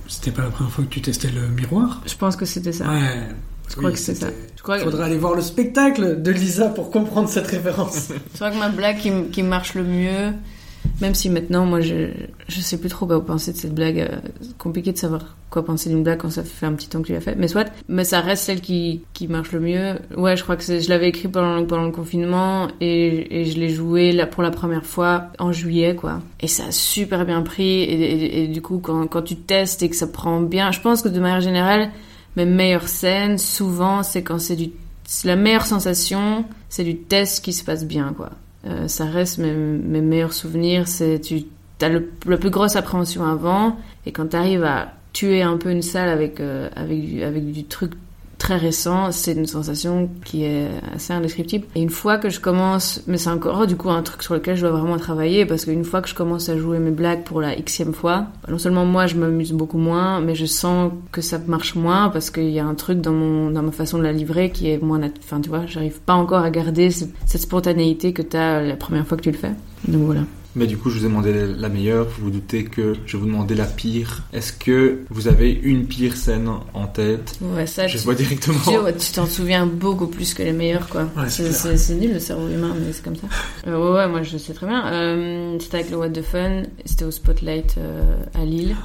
C'était pas la première fois que tu testais le miroir? Je pense que c'était ça. Ouais. Je crois que c'est ça. Je crois Il que, faudra aller voir le spectacle de Lisa pour comprendre cette référence. je crois que ma blague qui marche le mieux, même si maintenant, moi, je, sais plus trop quoi penser de cette blague. euh, C'est compliqué de savoir quoi penser d'une blague quand ça fait un petit temps que tu l'as fait. Mais soit, mais ça reste celle qui, qui marche le mieux. Ouais, je crois que je l'avais écrit pendant, le confinement et, je l'ai joué là pour la première fois en juillet, quoi. Et ça a super bien pris. Et, du coup, quand, quand tu testes et que ça prend bien, je pense que de manière générale, mes meilleures scènes, souvent, c'est quand c'est du, la meilleure sensation, c'est du test qui se passe bien, quoi. Euh, ça reste mes, mes meilleurs souvenirs, c'est tu as le, la plus grosse appréhension avant, et quand tu arrives à tuer un peu une salle avec, euh, avec, avec du truc très récent, c'est une sensation qui est assez indescriptible. Et une fois que je commence, mais c'est encore du coup un truc sur lequel je dois vraiment travailler, parce qu'une fois que je commence à jouer mes blagues pour la xème fois, non seulement moi je m'amuse beaucoup moins, mais je sens que ça marche moins, parce qu'il y a un truc dans, mon, dans ma façon de la livrer qui est moins... Enfin tu vois, j'arrive pas encore à garder cette spontanéité que t'as la première fois que tu le fais. Donc voilà. Mais du coup, je vous ai demandé la meilleure. Vous vous doutez que je vais vous demander la pire. Est-ce que vous avez une pire scène en tête? Ouais, ça, Je tu- vois directement. Tu t'en souviens beaucoup plus que les meilleurs, quoi. Ouais, c'est nul le cerveau humain, mais c'est comme ça. Euh, ouais, ouais, moi je sais très bien. Euh, c'était avec le What the Fun, c'était au Spotlight euh, à Lille.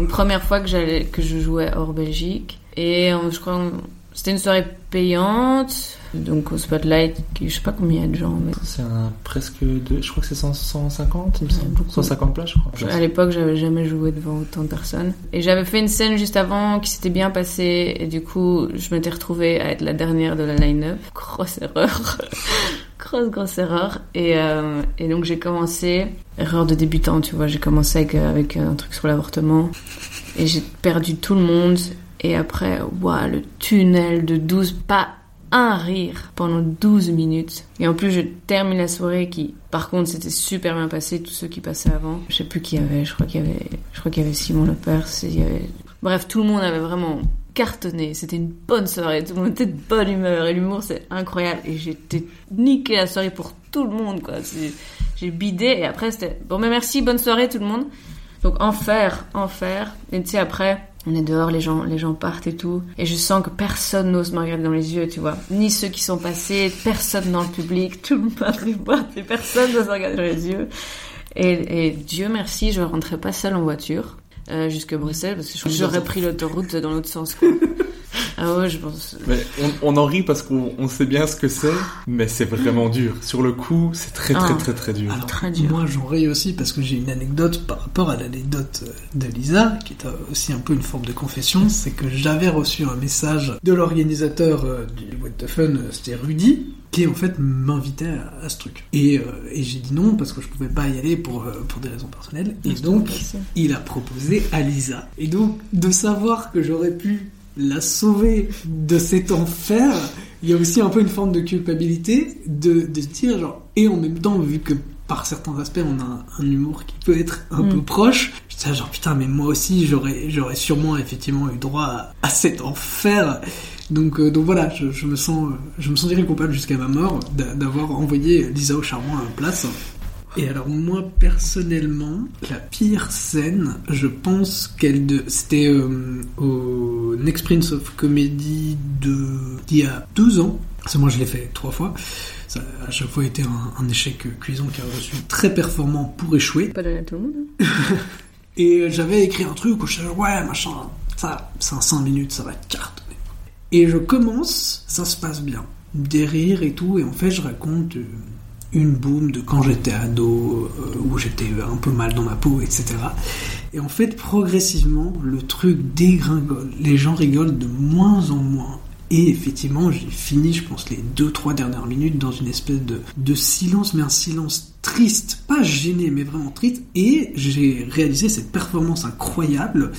Une première fois que, que je jouais hors Belgique. Et je crois c'était une soirée payante. Donc au Spotlight, je sais pas combien il y a de gens, mais C'est un presque deux. Je crois que c'est 100 150, il me semble. beaucoup. 150 places, je crois. À l'époque, j'avais jamais joué devant autant de personnes. Et j'avais fait une scène juste avant qui s'était bien passée. Et du coup, je m'étais retrouvée à être la dernière de la line-up. Grosse erreur. grosse, grosse erreur. Et, euh, et donc, j'ai commencé. Erreur de débutant, tu vois. J'ai commencé avec, euh, avec un truc sur l'avortement. Et j'ai perdu tout le monde. Et après, waouh, le tunnel de 12 pas un rire pendant 12 minutes. Et en plus, je termine la soirée qui, par contre, c'était super bien passé, tous ceux qui passaient avant. Je sais plus qui y avait, je crois qu'il y avait, je crois qu'il y avait Simon Lepers, il y avait... Bref, tout le monde avait vraiment cartonné. C'était une bonne soirée, tout le monde était de bonne humeur et l'humour c'est incroyable. Et j'étais niqué la soirée pour tout le monde, quoi. J'ai bidé et après c'était, bon, mais merci, bonne soirée tout le monde. Donc enfer, enfer. Et tu sais après, on est dehors, les gens, les gens partent et tout. Et je sens que personne n'ose me regarder dans les yeux, tu vois. Ni ceux qui sont passés, personne dans le public, tout le monde arrive pas, et personne n'ose me regarder dans les yeux. Et, et Dieu merci, je rentrais pas seule en voiture. Euh, jusque Bruxelles parce que j'aurais pris l'autoroute dans l'autre sens quoi. Ah ouais, je pense. Mais on, on en rit parce qu'on on sait bien ce que c'est, mais c'est vraiment dur. Sur le coup, c'est très très Ah. très très dur. Alors, Très dur. moi j'en ris aussi parce que j'ai une anecdote par rapport à l'anecdote de Lisa, qui est aussi un peu une forme de confession, c'est que j'avais reçu un message de l'organisateur euh, du What the Fun, euh, c'était Rudy, qui en fait m'invitait à, à ce truc. Et, euh, et j'ai dit non parce que je pouvais pas y aller pour, euh, pour des raisons personnelles. Et donc il a proposé à Lisa. Et donc de savoir que j'aurais pu la sauver de cet enfer, il y a aussi un peu une forme de culpabilité de, de se dire genre et en même temps vu que par certains aspects on a un, un humour qui peut être un Mm. peu proche, j'étais là, genre putain mais moi aussi j'aurais j'aurais sûrement effectivement eu droit à, à cet enfer. Donc euh, donc voilà, je, je me sens je me sentirais coupable jusqu'à ma mort d'a- d'avoir envoyé Lisa au charbon à la place. Et alors moi personnellement, la pire scène, je pense qu'elle de c'était euh, au Next Prince of Comedy de d'il y a deux ans. Ça moi je l'ai fait trois fois. Ça a à chaque fois été un, un échec cuisant car je suis très performant pour échouer. Pas donné à tout le monde. hein. Et j'avais écrit un truc où je disais ouais machin, ça c'est en 5 minutes ça va cartonner. Et je commence, ça se passe bien, des rires et tout, et en fait je raconte euh, une boum de quand j'étais ado, euh, où j'étais un peu mal dans ma peau, etc. Et en fait progressivement le truc dégringole, les gens rigolent de moins en moins. Et effectivement, j'ai fini, je pense, les deux, trois dernières minutes dans une espèce de, de silence, mais un silence triste, pas gêné, mais vraiment triste. Et j'ai réalisé cette performance incroyable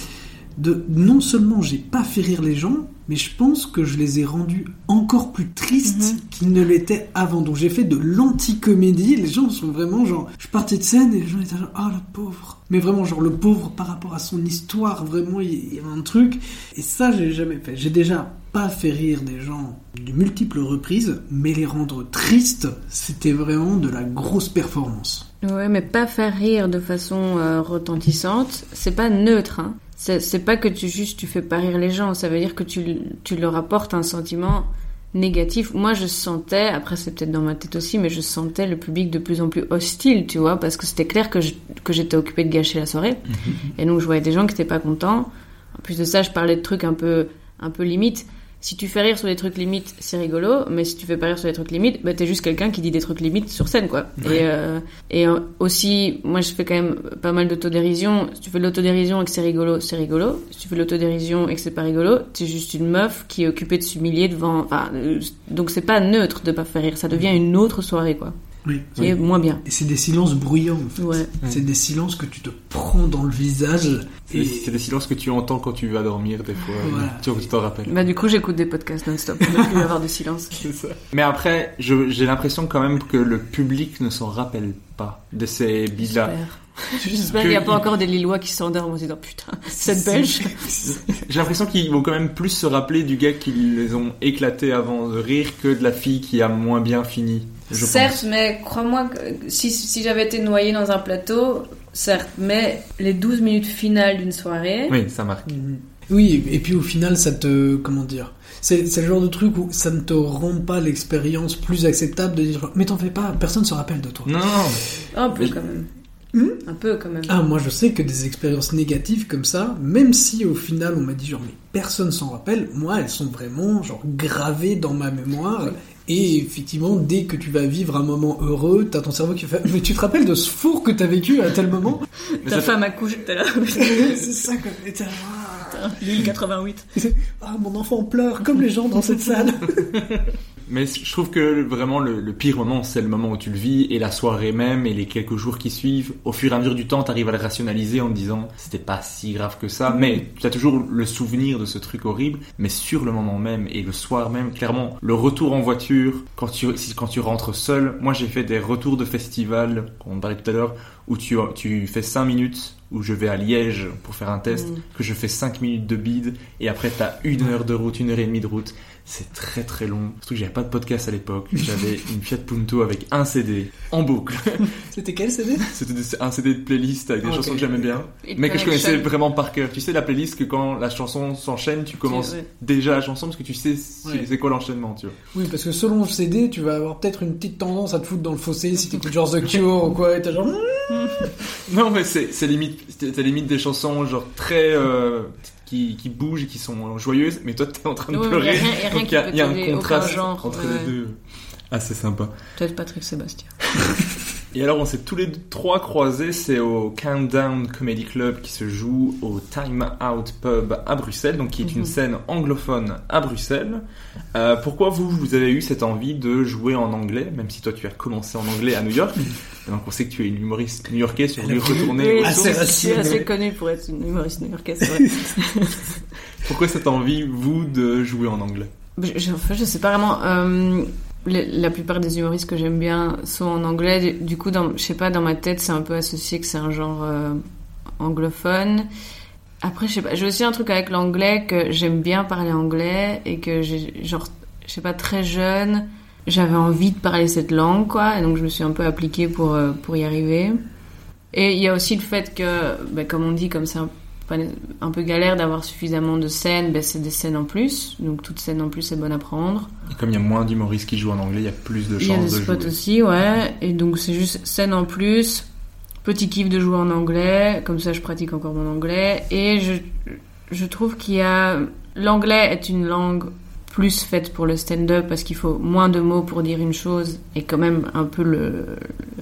de non seulement j'ai pas fait rire les gens, mais je pense que je les ai rendus encore plus tristes qu'ils ne l'étaient avant. Donc j'ai fait de l'anti-comédie. Les gens sont vraiment genre, je partais de scène et les gens étaient genre, ah le pauvre. Mais vraiment genre le pauvre par rapport à son histoire, vraiment il y a un truc. Et ça j'ai jamais fait. J'ai déjà pas fait rire des gens de multiples reprises, mais les rendre tristes, c'était vraiment de la grosse performance. Ouais, mais pas faire rire de façon euh, retentissante, c'est pas neutre. Hein. C'est pas que tu juste tu fais pas rire les gens, ça veut dire que tu, tu leur apportes un sentiment négatif. Moi, je sentais, après c'est peut-être dans ma tête aussi, mais je sentais le public de plus en plus hostile, tu vois, parce que c'était clair que je- que j'étais occupée de gâcher la soirée. Et donc je voyais des gens qui étaient pas contents. En plus de ça, je parlais de trucs un peu, un peu limites. Si tu fais rire sur des trucs limites, c'est rigolo, mais si tu fais pas rire sur des trucs limites, bah t'es juste quelqu'un qui dit des trucs limites sur scène, quoi. Et, euh, et euh, aussi, moi je fais quand même pas mal d'autodérision. Si tu fais de l'autodérision et que c'est rigolo, c'est rigolo. Si tu fais de l'autodérision et que c'est pas rigolo, t'es juste une meuf qui est occupée de s'humilier devant. Enfin, euh, donc c'est pas neutre de pas faire rire, ça devient une autre soirée, quoi. Oui. Qui est moins bien. Et c'est des silences bruyants. En fait. Ouais. C'est des silences que tu te prends dans le visage. C'est Et c'est des silences que tu entends quand tu vas dormir des fois. Voilà. Tu t'en rappelles. Bah du coup, j'écoute des podcasts non-stop. Il va plus y avoir de silence. C'est ça. Mais après, je- j'ai l'impression quand même que le public ne s'en rappelle pas de ces bides-là. J'espère. J'espère qu'il n'y a pas encore des Lillois qui s'endorment en se disant putain, cette belge. J'ai l'impression qu'ils vont quand même plus se rappeler du gars qui les ont éclatés avant de rire que de la fille qui a moins bien fini. Je certes, mais crois-moi que si, si j'avais été noyée dans un plateau, certes, mais les 12 minutes finales d'une soirée. Oui, ça marque. oui, et puis au final, ça te. Comment dire c'est, le genre de truc où ça ne te rend pas l'expérience plus acceptable de dire Mais t'en fais pas, personne se rappelle de toi. Non, Un peu Mais- quand même. Hmm Un peu quand même. Ah, moi je sais que des expériences négatives comme ça, même si au final on m'a dit genre mais personne s'en rappelle, moi elles sont vraiment genre gravées dans ma mémoire. Et effectivement, dès que tu vas vivre un moment heureux, t'as ton cerveau qui fait Mais tu te rappelles de ce four que t'as vécu à tel moment? Ta femme accouche, t'es là. C'est ça que. et t'es là, Ah, L'île 88. Ah, mon enfant pleure comme les gens dans cette salle. Mais je trouve que vraiment le, le pire moment, c'est le moment où tu le vis et la soirée même et les quelques jours qui suivent. Au fur et à mesure du temps, t'arrives à le rationaliser en te disant c'était pas si grave que ça. Mais tu as toujours le souvenir de ce truc horrible. Mais sur le moment même et le soir même, clairement, le retour en voiture, quand tu, si- quand tu rentres seul, moi j'ai fait des retours de festival, on parlait tout à l'heure, où tu, tu fais 5 minutes où je vais à Liège pour faire un test, que je fais 5 minutes de bide, et après t'as une heure de route, une heure et demie de route. C'est très très long. Surtout que j'avais pas de podcast à l'époque. J'avais une Fiat Punto avec un CD en boucle. C'était quel CD C'était un CD de playlist avec des Ok. chansons que j'aimais bien, It mais que je connaissais vraiment par cœur. Tu sais la playlist que quand la chanson s'enchaîne, tu commences déjà la chanson parce que tu sais c'est quoi l'enchaînement, tu vois. Oui, parce que selon le CD, tu vas avoir peut-être une petite tendance à te foutre dans le fossé si t'écoutes genre The Cure ou quoi, et t'as genre. Non mais c'est c'est limite limite des chansons genre très euh, qui, qui bougent et qui sont joyeuses, mais toi t'es en train de Ouais, pleurer. Donc il y a, y un contraste genre, entre ouais. les deux. Ah, c'est sympa. Peut-être Patrick Sébastien. Et alors, on s'est tous les trois croisés, c'est au Countdown Comedy Club qui se joue au Time Out Pub à Bruxelles, donc qui est une Mhm. scène anglophone à Bruxelles. Euh, pourquoi vous, vous avez eu cette envie de jouer en anglais, même si toi tu as commencé en anglais à New York? Et Donc on sait que tu es une humoriste new-yorkais sur lui retourner Oui, aux assez sources. assez connu pour être une humoriste new-yorkaise, c'est vrai. Pourquoi cette envie, vous, de jouer en anglais? Je, je, en fait, je sais pas vraiment. euh, le- la plupart des humoristes que j'aime bien sont en anglais. Du, du coup, dans, je sais pas, dans ma tête, c'est un peu associé que c'est un genre euh, anglophone. Après, je sais pas. J'ai aussi un truc avec l'anglais que j'aime bien parler anglais et que j'ai, genre, je sais pas, très jeune, j'avais envie de parler cette langue, quoi. Et donc, je me suis un peu appliquée pour, euh, pour y arriver. Et il y a aussi le fait que, ben, comme on dit, comme c'est un, un peu galère d'avoir suffisamment de scènes, ben, c'est des scènes en plus. Donc, toute scène en plus est bonne à prendre. Et comme il y a moins d'humoristes qui jouent en anglais, il y a plus de Il y a chances des de spots jouer. aussi, ouais. Et donc c'est juste scène en plus. Petit kiff de jouer en anglais. Comme ça, je pratique encore mon anglais. Et je, je trouve qu'il y a... L'anglais est une langue plus faite pour le stand-up parce qu'il faut moins de mots pour dire une chose. Et quand même, un peu le...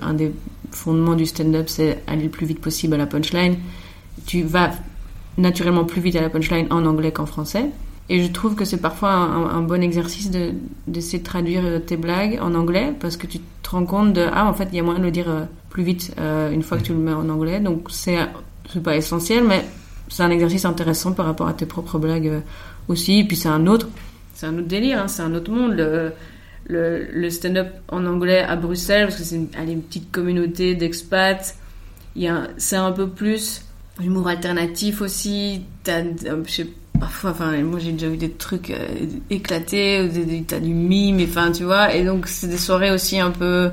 Un des fondements du stand-up, c'est aller le plus vite possible à la punchline. Tu vas naturellement plus vite à la punchline en anglais qu'en français. Et je trouve que c'est parfois un, bon exercice de- d'essayer de, traduire euh, tes blagues en anglais parce que tu te rends compte de ah en fait il y a moyen de le dire euh, plus vite euh, une fois que tu le mets en anglais donc c'est c'est pas essentiel mais c'est un exercice intéressant par rapport à tes propres blagues aussi et puis c'est un autre c'est un autre délire hein, c'est un autre monde. Le stand-up en anglais à Bruxelles parce que c'est une, petite communauté d'expats. C'est un peu plus humour alternatif aussi. T'as euh, parfois enfin moi j'ai déjà vu des trucs euh, éclatés t'as du mime enfin tu vois. Et donc c'est des soirées aussi un peu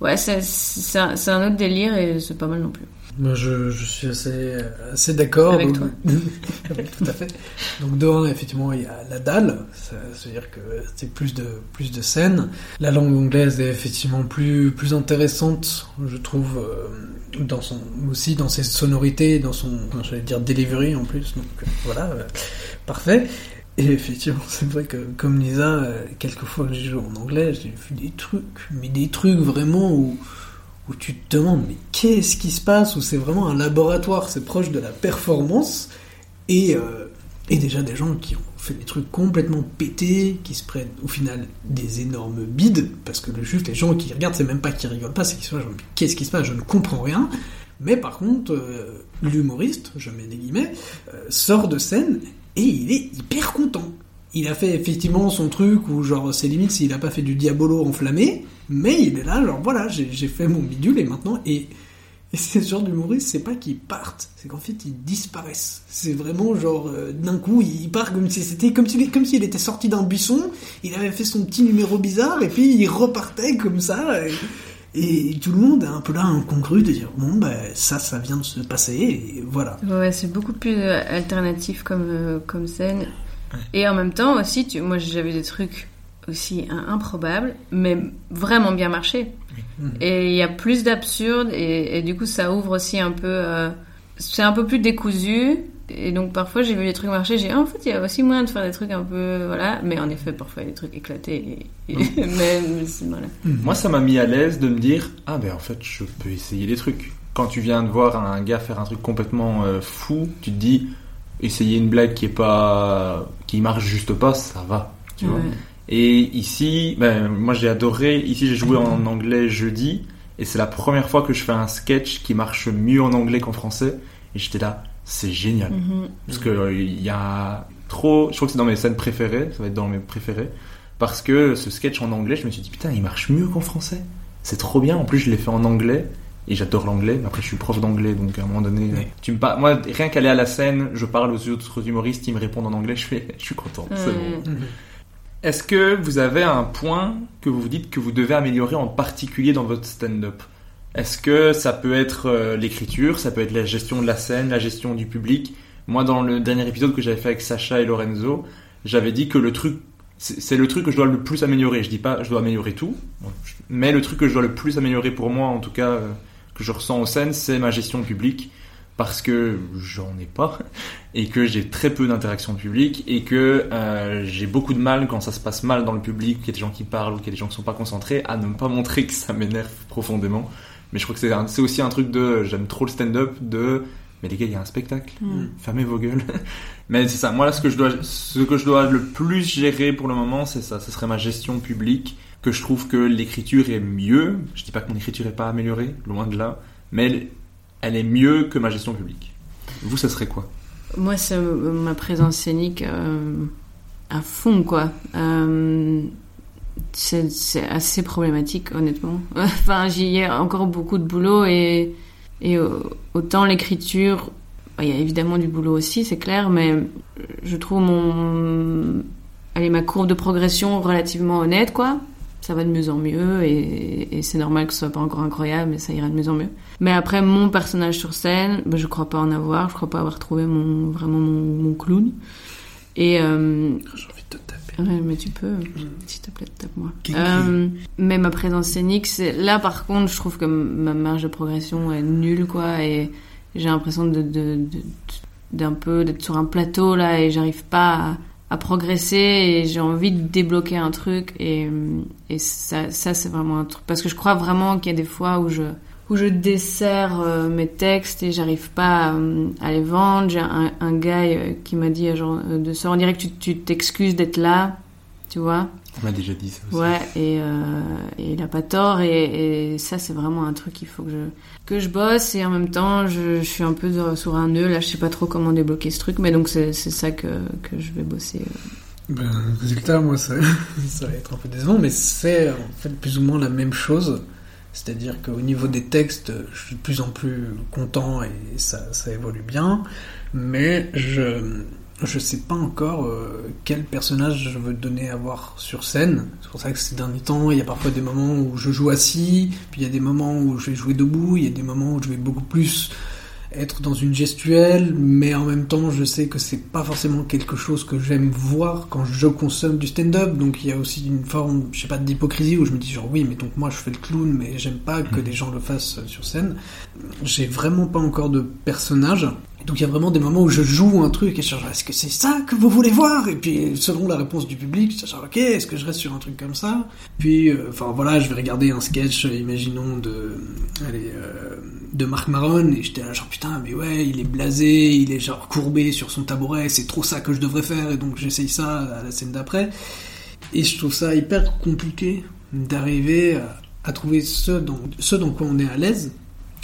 ouais c'est un autre délire et c'est pas mal non plus Moi, je, je suis assez, assez d'accord. Avec Donc- toi. Avec- tout à fait. Donc, de un, effectivement, il y a la dalle. Ça, ça veut dire que c'est plus de, plus de scènes. La langue anglaise est effectivement plus, plus intéressante, je trouve, euh, dans son, aussi dans ses sonorités, dans son, j'allais dire delivery en plus. Donc, voilà, euh, parfait. Et effectivement, c'est vrai que, comme Lisa, euh, quelques fois que j'ai joué en anglais, j'ai vu des trucs, mais des trucs vraiment où, où tu te demandes mais qu'est-ce qui se passe où c'est vraiment un laboratoire c'est proche de la performance. Et euh, et déjà des gens qui ont fait des trucs complètement pétés qui se prennent au final des énormes bides parce que le juste les gens qui regardent c'est même pas qu'ils rigolent pas c'est qu'ils sont genre, Mais qu'est-ce qui se passe je ne comprends rien. Mais par contre euh, l'humoriste je mets des guillemets euh, sort de scène et il est hyper content il a fait effectivement son truc où genre c'est limite s'il a pas fait du diabolo enflammé, mais il est là genre voilà j'ai fait mon bidule et maintenant et, et ce genre d'humoriste c'est pas qu'ils partent, c'est qu'en fait ils disparaissent. C'est vraiment genre euh, d'un coup il part comme si c'était comme s'il comme s'il était sorti d'un buisson, il avait fait son petit numéro bizarre et puis il repartait comme ça. Et, et tout le monde est un peu là incongru de dire bon bah ça ça vient de se passer et voilà. Ouais, c'est beaucoup plus euh, alternatif comme, euh, comme scène. Et en même temps aussi, tu, moi j'avais des trucs aussi improbables, mais vraiment bien marché. Et il y a plus d'absurde, et, et du coup ça ouvre aussi un peu... euh, c'est un peu plus décousu. Et donc parfois j'ai vu des trucs marcher, j'ai dit, Ah, en fait il y a aussi moyen de faire des trucs un peu... Voilà, mais en effet parfois il y a des trucs éclatés. Et, mais, c'est- voilà. Moi, ça m'a mis à l'aise de me dire ah ben en fait, je peux essayer des trucs. Quand tu viens de voir un gars faire un truc complètement euh, fou, tu te dis essayer une blague qui est pas qui marche juste pas, ça va, tu vois. Et ici, ben moi j'ai adoré. Ici, j'ai joué en anglais jeudi et c'est la première fois que je fais un sketch qui marche mieux en anglais qu'en français. Et j'étais là, c'est génial. Mhm. Parce que euh, il y a trop. Je crois que c'est dans mes scènes préférées. Ça va être dans mes préférées. Parce que ce sketch en anglais, je me suis dit putain, il marche mieux qu'en français. C'est trop bien. En plus, je l'ai fait en anglais. Et j'adore l'anglais. Après, je suis prof d'anglais, donc à un moment donné, Oui. tu me parles. Moi, rien qu'aller à la scène, je parle aux autres humoristes, ils me répondent en anglais, je fais, je suis content. C'est Ouais. bon. Est-ce que vous avez un point que vous vous dites que vous devez améliorer en particulier dans votre stand-up? Est-ce que ça peut être euh, l'écriture, ça peut être la gestion de la scène, la gestion du public? Moi, dans le dernier épisode que j'avais fait avec Sacha et Lorenzo, j'avais dit que le truc, c'est c'est le truc que je dois le plus améliorer. Je dis pas, je dois améliorer tout, mais le truc que je dois le plus améliorer pour moi, en tout cas, euh, que je ressens en scène, c'est ma gestion public. parce que j'en ai pas et que j'ai très peu d'interaction publique et que euh, j'ai beaucoup de mal quand ça se passe mal dans le public, qu'il y a des gens qui parlent ou qu'il y a des gens qui sont pas concentrés, à ne pas montrer que ça m'énerve profondément. Mais je crois que c'est un- c'est aussi un truc de j'aime trop le stand-up de mais les gars il y a un spectacle, Mm. fermez vos gueules. mais c'est ça, moi là ce que je dois ce que je dois le plus gérer pour le moment c'est ça, ce serait ma gestion publique que je trouve que l'écriture est mieux. Je dis pas que mon écriture est pas améliorée, loin de là, mais elle, est mieux que ma gestion publique. Vous, ça serait quoi? Moi, c'est ma présence scénique euh, à fond, quoi. Euh, c'est assez problématique, honnêtement. enfin, j'y ai encore beaucoup de boulot et, et autant l'écriture, bah, il y a évidemment du boulot aussi, c'est clair, mais je trouve mon, allez, ma courbe de progression relativement honnête, quoi. Ça va de mieux en mieux et, et c'est normal que ce soit pas encore incroyable, mais ça ira de mieux en mieux. Mais après, mon personnage sur scène, bah, je crois pas en avoir, je crois pas avoir trouvé mon, vraiment mon, mon clown. Et euh, J'ai envie de te taper. Ouais, mais tu peux, s'il te plaît, tape-moi. Euh, mais ma présence scénique, c'est là par contre, je trouve que ma marge de progression est nulle, quoi, et j'ai l'impression de, de, de- d'un peu d'être sur un plateau là, et j'arrive pas à, progresser, et j'ai envie de débloquer un truc, et, et ça, ça c'est vraiment un truc, parce que je crois vraiment qu'il y a des fois où je où je desserre euh, mes textes et j'arrive pas euh, à les vendre. J'ai un, un gars euh, qui m'a dit euh, genre euh, de dirait que tu tu t'excuses d'être là, tu vois. On m'a déjà dit ça aussi. Ouais, et, euh, et il a pas tort, et, et ça c'est vraiment un truc qu'il faut que je, que je bosse, et en même temps je, je suis un peu sur- sur un nœud, là je sais pas trop comment débloquer ce truc, mais donc c'est c'est ça que, que je vais bosser. euh. Ben, résultat, moi, ça, ça va être un peu décevant, mais c'est en fait plus ou moins la même chose. C'est-à-dire qu'au niveau des textes, je suis de plus en plus content et ça, ça évolue bien, mais je je sais pas encore euh, quel personnage je veux donner à voir sur scène. C'est pour ça que ces derniers temps, il y a parfois des moments où je joue assis, puis il y a des moments où je vais jouer debout, il y a des moments où je vais beaucoup plus être dans une gestuelle, mais en même temps, je sais que c'est pas forcément quelque chose que j'aime voir quand je consomme du stand-up. Donc il y a aussi une forme, je sais pas, d'hypocrisie où je me dis genre oui, mais donc moi je fais le clown, mais j'aime pas que des gens le fassent sur scène. J'ai vraiment pas encore de personnage. Donc il y a vraiment des moments où je joue un truc et je est-ce que c'est ça que vous voulez voir? Et puis selon la réponse du public, je genre ok, est-ce que je reste sur un truc comme ça? Puis euh, enfin voilà, je vais regarder un sketch, euh, imaginons de allez euh, de Marc Maron et j'étais là genre putain mais ouais il est blasé, il est genre courbé sur son tabouret, c'est trop ça que je devrais faire et donc j'essaye ça à la scène d'après. Et je trouve ça hyper compliqué d'arriver à, à trouver ce dans, ce dans quoi on est à l'aise.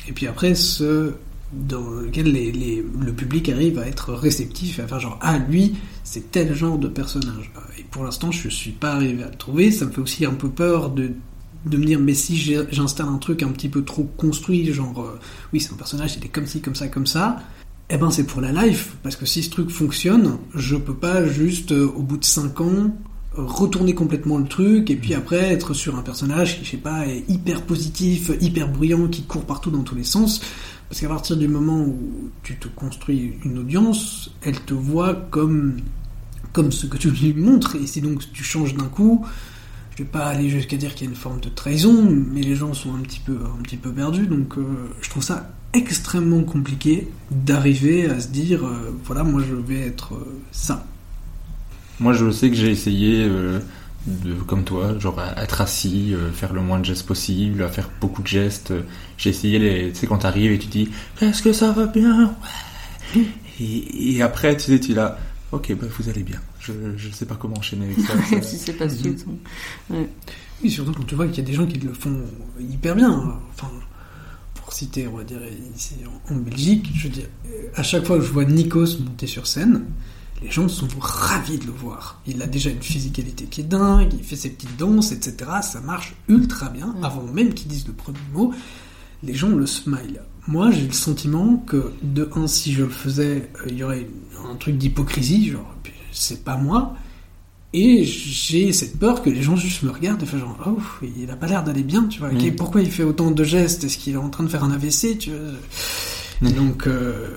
Et puis après ce dans lequel les, les- le public arrive à être réceptif à faire genre ah lui c'est tel genre de personnage. Et pour l'instant je suis pas arrivé à le trouver. Ça me fait aussi un peu peur de de me dire mais si j'installe un truc un petit peu trop construit genre euh, oui c'est un personnage il est comme ci comme ça comme ça eh ben c'est pour la life. Parce que si ce truc fonctionne je peux pas juste euh, au bout de 5 ans retourner complètement le truc et puis après être sur un personnage qui je sais pas est hyper positif hyper bruyant qui court partout dans tous les sens parce qu'à partir du moment où tu te construis une audience elle te voit comme comme ce que tu lui montres et si donc tu changes d'un coup je vais pas aller jusqu'à dire qu'il y a une forme de trahison, mais les gens sont un petit peu, un petit peu perdus, donc euh, je trouve ça extrêmement compliqué d'arriver à se dire, euh, voilà, moi je vais être euh, ça. Moi, je sais que j'ai essayé, euh, de, comme toi, genre à être assis, euh, faire le moins de gestes possible, à faire beaucoup de gestes. J'ai essayé les, tu sais, quand t'arrives et tu dis, est-ce que ça va bien? Ouais. Et, et après, tu sais, tu es là, ok, bah, vous allez bien. Je, je sais pas comment enchaîner avec ça. ça- si c'est pas suite. Ouais. Oui, surtout quand tu vois qu'il y a des gens qui le font hyper bien. Enfin, pour citer, on va dire, ici en, en Belgique, je veux dire, euh, à chaque fois que je vois Nikos monter sur scène, les gens sont ravis de le voir. Il a déjà une physicalité qui est dingue, il fait ses petites danses, etc. Ça marche ultra bien. Avant même qu'il dise le premier mot, les gens le smile. Moi, j'ai le sentiment que, de un, si je le faisais, euh, il y aurait un truc d'hypocrisie, genre, c'est pas moi. Et j'ai cette peur que les gens juste me regardent et fassent genre, oh, il a pas l'air d'aller bien, tu vois. Mm. Pourquoi il fait autant de gestes? Est-ce qu'il est en train de faire un AVC, tu vois? Mm. Donc, euh,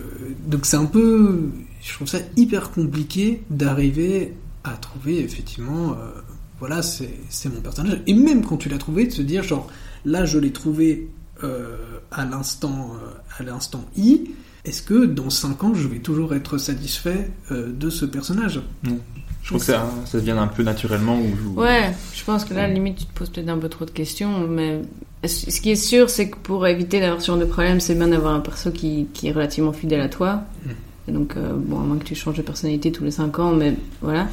donc c'est un peu, je trouve ça hyper compliqué d'arriver à trouver effectivement, euh, voilà, c'est mon personnage. Et même quand tu l'as trouvé, de se dire, genre, là, je l'ai trouvé euh, à l'instant, euh, à l'instant I. est-ce que dans 5 ans, je vais toujours être satisfait euh, de ce personnage? Non. Je trouve que ça, ça devient un peu naturellement. Ou... Ouais, je pense que là, limite, tu te poses peut-être un peu trop de questions, mais ce qui est sûr, c'est que pour éviter d'avoir ce genre de problème, c'est bien d'avoir un perso qui, qui, est relativement fidèle à toi. Donc, euh, bon, à moins que tu changes de personnalité tous les 5 ans, mais voilà.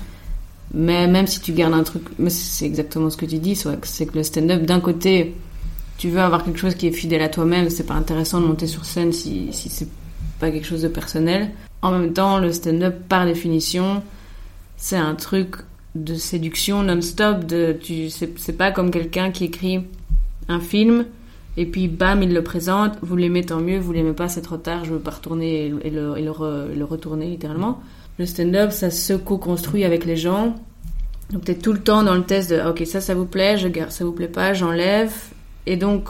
Mais même si tu gardes un truc, mais c'est exactement ce que tu dis, c'est que le stand-up, d'un côté, tu veux avoir quelque chose qui est fidèle à toi-même, c'est pas intéressant de monter sur scène si, si c'est pas quelque chose de personnel. En même temps, le stand-up, par définition, c'est un truc de séduction non-stop. C'est, pas comme quelqu'un qui écrit un film et puis bam, il le présente. Vous l'aimez tant mieux, vous l'aimez pas, c'est trop tard, je veux pas retourner et le, et le, retourner littéralement. Le stand-up, ça se co-construit avec les gens. Donc t'es tout le temps dans le test de ok ça ça vous plaît, je garde, ça vous plaît pas, j'enlève. Et donc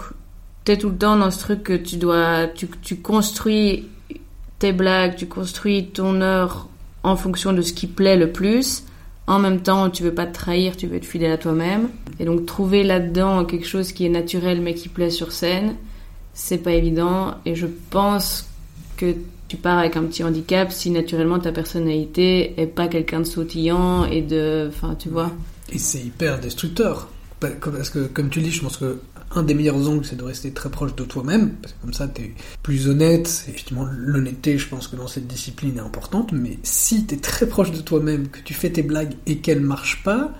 t'es tout le temps dans ce truc que tu dois, tu construis tes blagues, tu construis ton heure en fonction de ce qui plaît le plus. En même temps, tu veux pas te trahir, tu veux être fidèle à toi-même. Et donc trouver là-dedans quelque chose qui est naturel mais qui plaît sur scène, c'est pas évident. Et je pense que tu pars avec un petit handicap si naturellement ta personnalité est pas quelqu'un de sautillant et de, enfin, tu vois. Et c'est hyper destructeur. Parce que, comme tu le dis, je pense que un des meilleurs angles, c'est de rester très proche de toi-même, parce que comme ça, t'es plus honnête. Effectivement, l'honnêteté, je pense que dans cette discipline est importante, mais si t'es très proche de toi-même, que tu fais tes blagues et qu'elles marchent pas,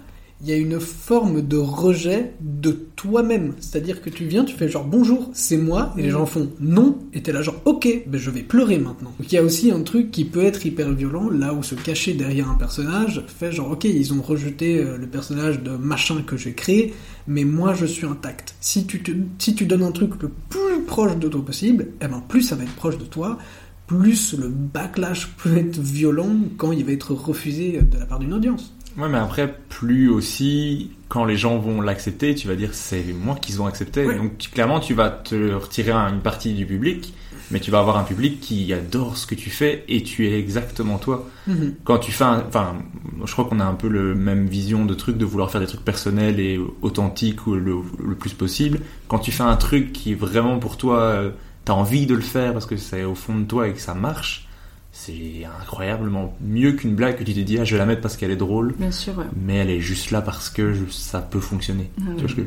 il y a une forme de rejet de toi-même. C'est-à-dire que tu viens, tu fais genre bonjour, c'est moi, et les gens font non, et t'es là genre ok, ben je vais pleurer maintenant. Donc il y a aussi un truc qui peut être hyper violent, là où se cacher derrière un personnage fait genre ok, ils ont rejeté euh, le personnage de machin que j'ai créé, mais moi je suis intact. Si tu, si tu donnes un truc le plus proche de toi possible, eh ben plus ça va être proche de toi, plus le backlash peut être violent quand il va être refusé de la part d'une audience. Ouais, mais après, plus aussi, quand les gens vont l'accepter, tu vas dire c'est moi qu'ils ont accepté. Donc clairement, tu vas te retirer une partie du public, mais tu vas avoir un public qui adore ce que tu fais et tu es exactement toi. Mhm. Quand tu fais, un, enfin, je crois qu'on a un peu le même vision de truc de vouloir faire des trucs personnels et authentiques le, le plus possible. Quand tu fais un truc qui vraiment pour toi, euh, t'as envie de le faire parce que c'est au fond de toi et que ça marche c'est incroyablement mieux qu'une blague que tu te dis ah je vais la mettre parce qu'elle est drôle. Bien sûr, mais elle est juste là parce que ça peut fonctionner. Ah Tu vois ce que-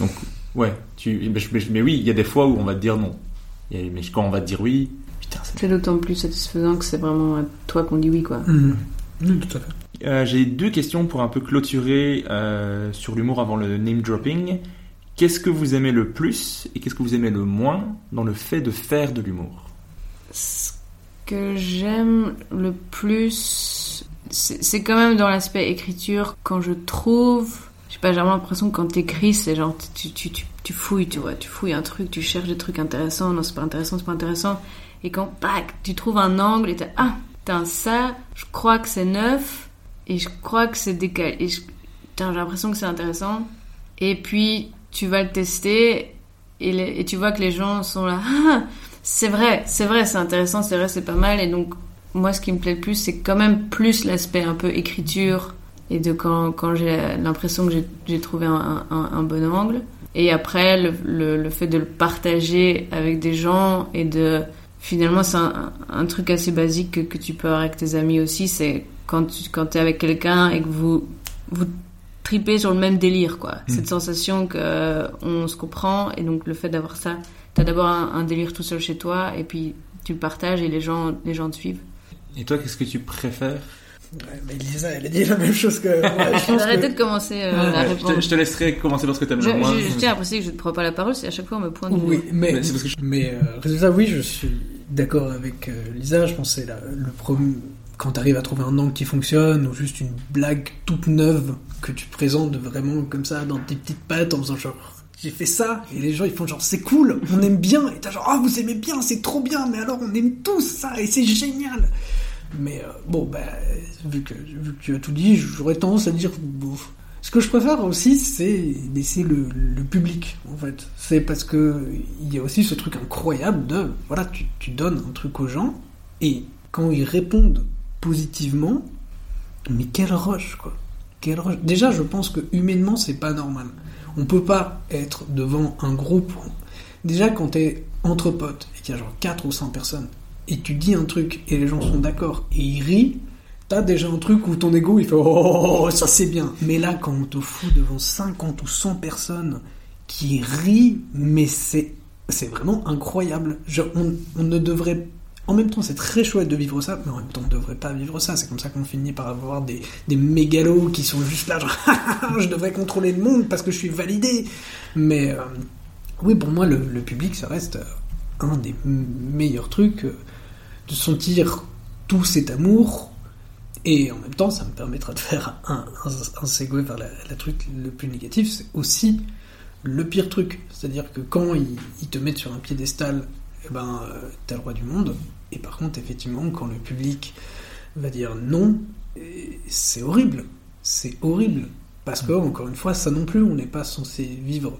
donc ouais tu mais, mais- mais oui il y a des fois où on va te dire non. A- mais quand on va te dire oui putain c'est d'autant plus satisfaisant que c'est vraiment à toi qu'on dit oui, quoi. Oui, tout à fait. Euh, j'ai deux questions pour un peu clôturer euh, sur l'humour avant le name dropping. Qu'est-ce que vous aimez le plus et qu'est-ce que vous aimez le moins dans le fait de faire de l'humour? Que j'aime le plus, c'est quand même dans l'aspect écriture, quand je trouve. Je sais pas, j'ai vraiment l'impression que quand t'écris, c'est genre, tu, tu, tu, tu fouilles, tu vois, tu fouilles un truc, tu cherches des trucs intéressants, non, c'est pas intéressant, c'est pas intéressant. Et quand, pac, tu trouves un angle et t'as, ah, t'as ça, je crois que c'est neuf, et je crois que c'est décalé. Et j'ai l'impression que c'est intéressant. Et puis, tu vas le tester, et, et tu vois que les gens sont là, ah, c'est vrai, c'est vrai, c'est intéressant, c'est vrai, c'est pas mal. Et donc, moi, ce qui me plaît le plus, c'est quand même plus l'aspect un peu écriture et de quand, quand j'ai l'impression que j'ai- trouvé un, un- un bon angle. Et après, le, le- le fait de le partager avec des gens et de. Finalement, c'est un, un truc assez basique que, que tu peux avoir avec tes amis aussi. C'est quand tu quand es avec quelqu'un et que vous, vous tripez sur le même délire, quoi. Mm. Cette sensation que euh, on se comprend et donc le fait d'avoir ça, t'as d'abord un, un délire tout seul chez toi et puis tu le partages et les gens les gens te suivent. et toi qu'est-ce que tu préfères? Ouais, mais Lisa, elle a dit la même chose que moi. Je Arrêtez que- de commencer euh, Ouais, à je, répondre. te, je te laisserai commencer par ce que t'aimes Je, le moins je- je tiens à préciser que je ne prends pas la parole, c'est à chaque fois on me pointe. du Oui, doigt. mais, Mais c'est parce que je- mais euh, résultat, oui, je suis d'accord avec euh, Lisa. Je pense que c'est la- le premier. Quand tu arrives à trouver un angle qui fonctionne, ou juste une blague toute neuve que tu présentes vraiment comme ça dans tes petites pattes en faisant genre j'ai fait ça, et les gens ils font genre c'est cool, on aime bien, et t'as genre ah vous aimez bien, c'est trop bien, mais alors on aime tous ça, et c'est génial. Mais euh, bon, bah, vu que, tu as tout dit, j'aurais tendance à dire bon, ce que je préfère aussi, c'est laisser le, le public, en fait. C'est parce que il y a aussi ce truc incroyable de, voilà, tu, tu donnes un truc aux gens, et quand ils répondent positivement, mais quel rush, quoi. Quel rush. Déjà, je pense que humainement, c'est pas normal. On peut pas être devant un groupe. Déjà, quand t'es entre potes et qu'il y a genre 4 ou 5 personnes et tu dis un truc et les gens sont d'accord et ils rient, t'as déjà un truc où ton ego il fait oh ça c'est bien. Mais là quand on te fout devant 50 ou 100 personnes qui rient, mais c'est c'est vraiment incroyable. Genre, on, on ne devrait en même temps, c'est très chouette de vivre ça, mais en même temps, on ne devrait pas vivre ça. C'est comme ça qu'on finit par avoir des, mégalos qui sont juste là, je devrais contrôler le monde parce que je suis validé. Mais euh, oui, pour moi, le, public, ça reste euh, un des meilleurs trucs euh, de sentir tout cet amour. Et en même temps, ça me permettra de faire un, un, un segue vers la, la, truc le plus négatif, c'est aussi le pire truc. C'est-à-dire que quand ils, te mettent sur un piédestal, eh ben, t'as le roi du monde, et par contre, effectivement, quand le public va dire non, c'est horrible. C'est horrible. Parce que, encore une fois, ça non plus, on n'est pas censé vivre.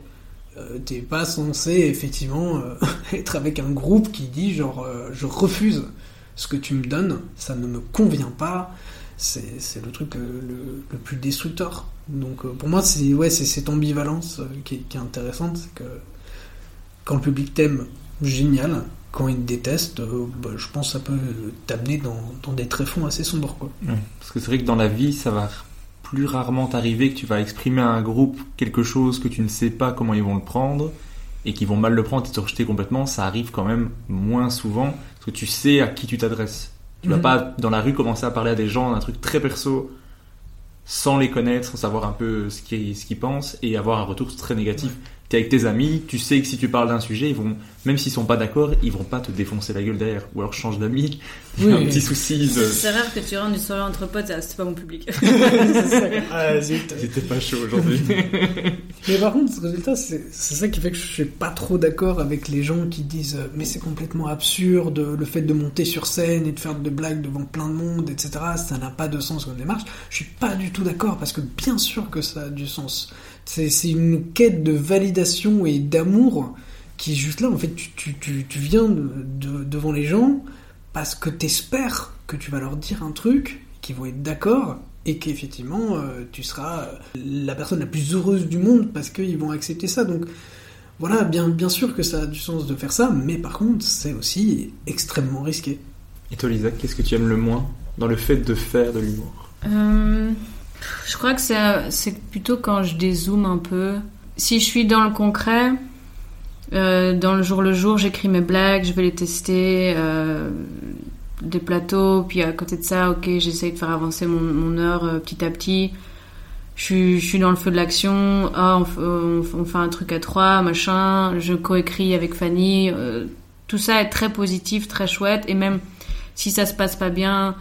Euh, T'es pas censé, effectivement, euh, être avec un groupe qui dit, genre, euh, je refuse ce que tu me donnes, ça ne me convient pas. C'est le truc le, plus destructeur. Donc, euh, pour moi, c'est ouais, cette ambivalence euh, qui est intéressante. C'est que quand le public t'aime, génial quand ils te détestent, euh, bah, je pense que ça peut t'amener dans, dans, des tréfonds assez sombres. Quoi. Parce que c'est vrai que dans la vie, ça va plus rarement t'arriver que tu vas exprimer à un groupe quelque chose que tu ne sais pas comment ils vont le prendre et qu'ils vont mal le prendre et te rejeter complètement. Ça arrive quand même moins souvent parce que tu sais à qui tu t'adresses. Tu mmh. vas pas dans la rue commencer à parler à des gens d'un truc très perso sans les connaître, sans savoir un peu ce qu'ils ce pensent et avoir un retour très négatif. Ouais t'es avec tes amis, tu sais que si tu parles d'un sujet, ils vont, même s'ils sont pas d'accord, ils vont pas te défoncer la gueule derrière. Ou alors change d'amis, oui, un petit souci de... C'est rare que tu rentres une soirée entre potes, c'était pas mon public. ah, J'étais pas chaud aujourd'hui. mais par contre, ce résultat, c'est ça qui fait que je suis pas trop d'accord avec les gens qui disent euh, mais c'est complètement absurde, le fait de monter sur scène et de faire des blagues devant plein de monde, etc. Ça n'a pas de sens comme démarche. Je suis pas du tout d'accord parce que bien sûr que ça a du sens. C'est une quête de validation et d'amour qui est juste là. En fait, tu, tu, tu, tu viens de, de, devant les gens parce que t'espères que tu vas leur dire un truc, qu'ils vont être d'accord et qu'effectivement euh, tu seras la personne la plus heureuse du monde parce qu'ils vont accepter ça. Donc voilà, bien, bien sûr que ça a du sens de faire ça, mais par contre c'est aussi extrêmement risqué. Et toi Lisa, qu'est-ce que tu aimes le moins dans le fait de faire de l'humour? Euh... Je crois que c'est plutôt quand je dézoome un peu. Si je suis dans le concret, euh, dans le jour le jour, j'écris mes blagues, je vais les tester, euh, des plateaux, puis à côté de ça, ok, j'essaye de faire avancer mon, heure euh, petit à petit. Je suis, dans le feu de l'action, oh, on, fait un truc à trois, machin, je coécris avec Fanny. Tout ça est très positif, très chouette, et même si ça se passe pas bien,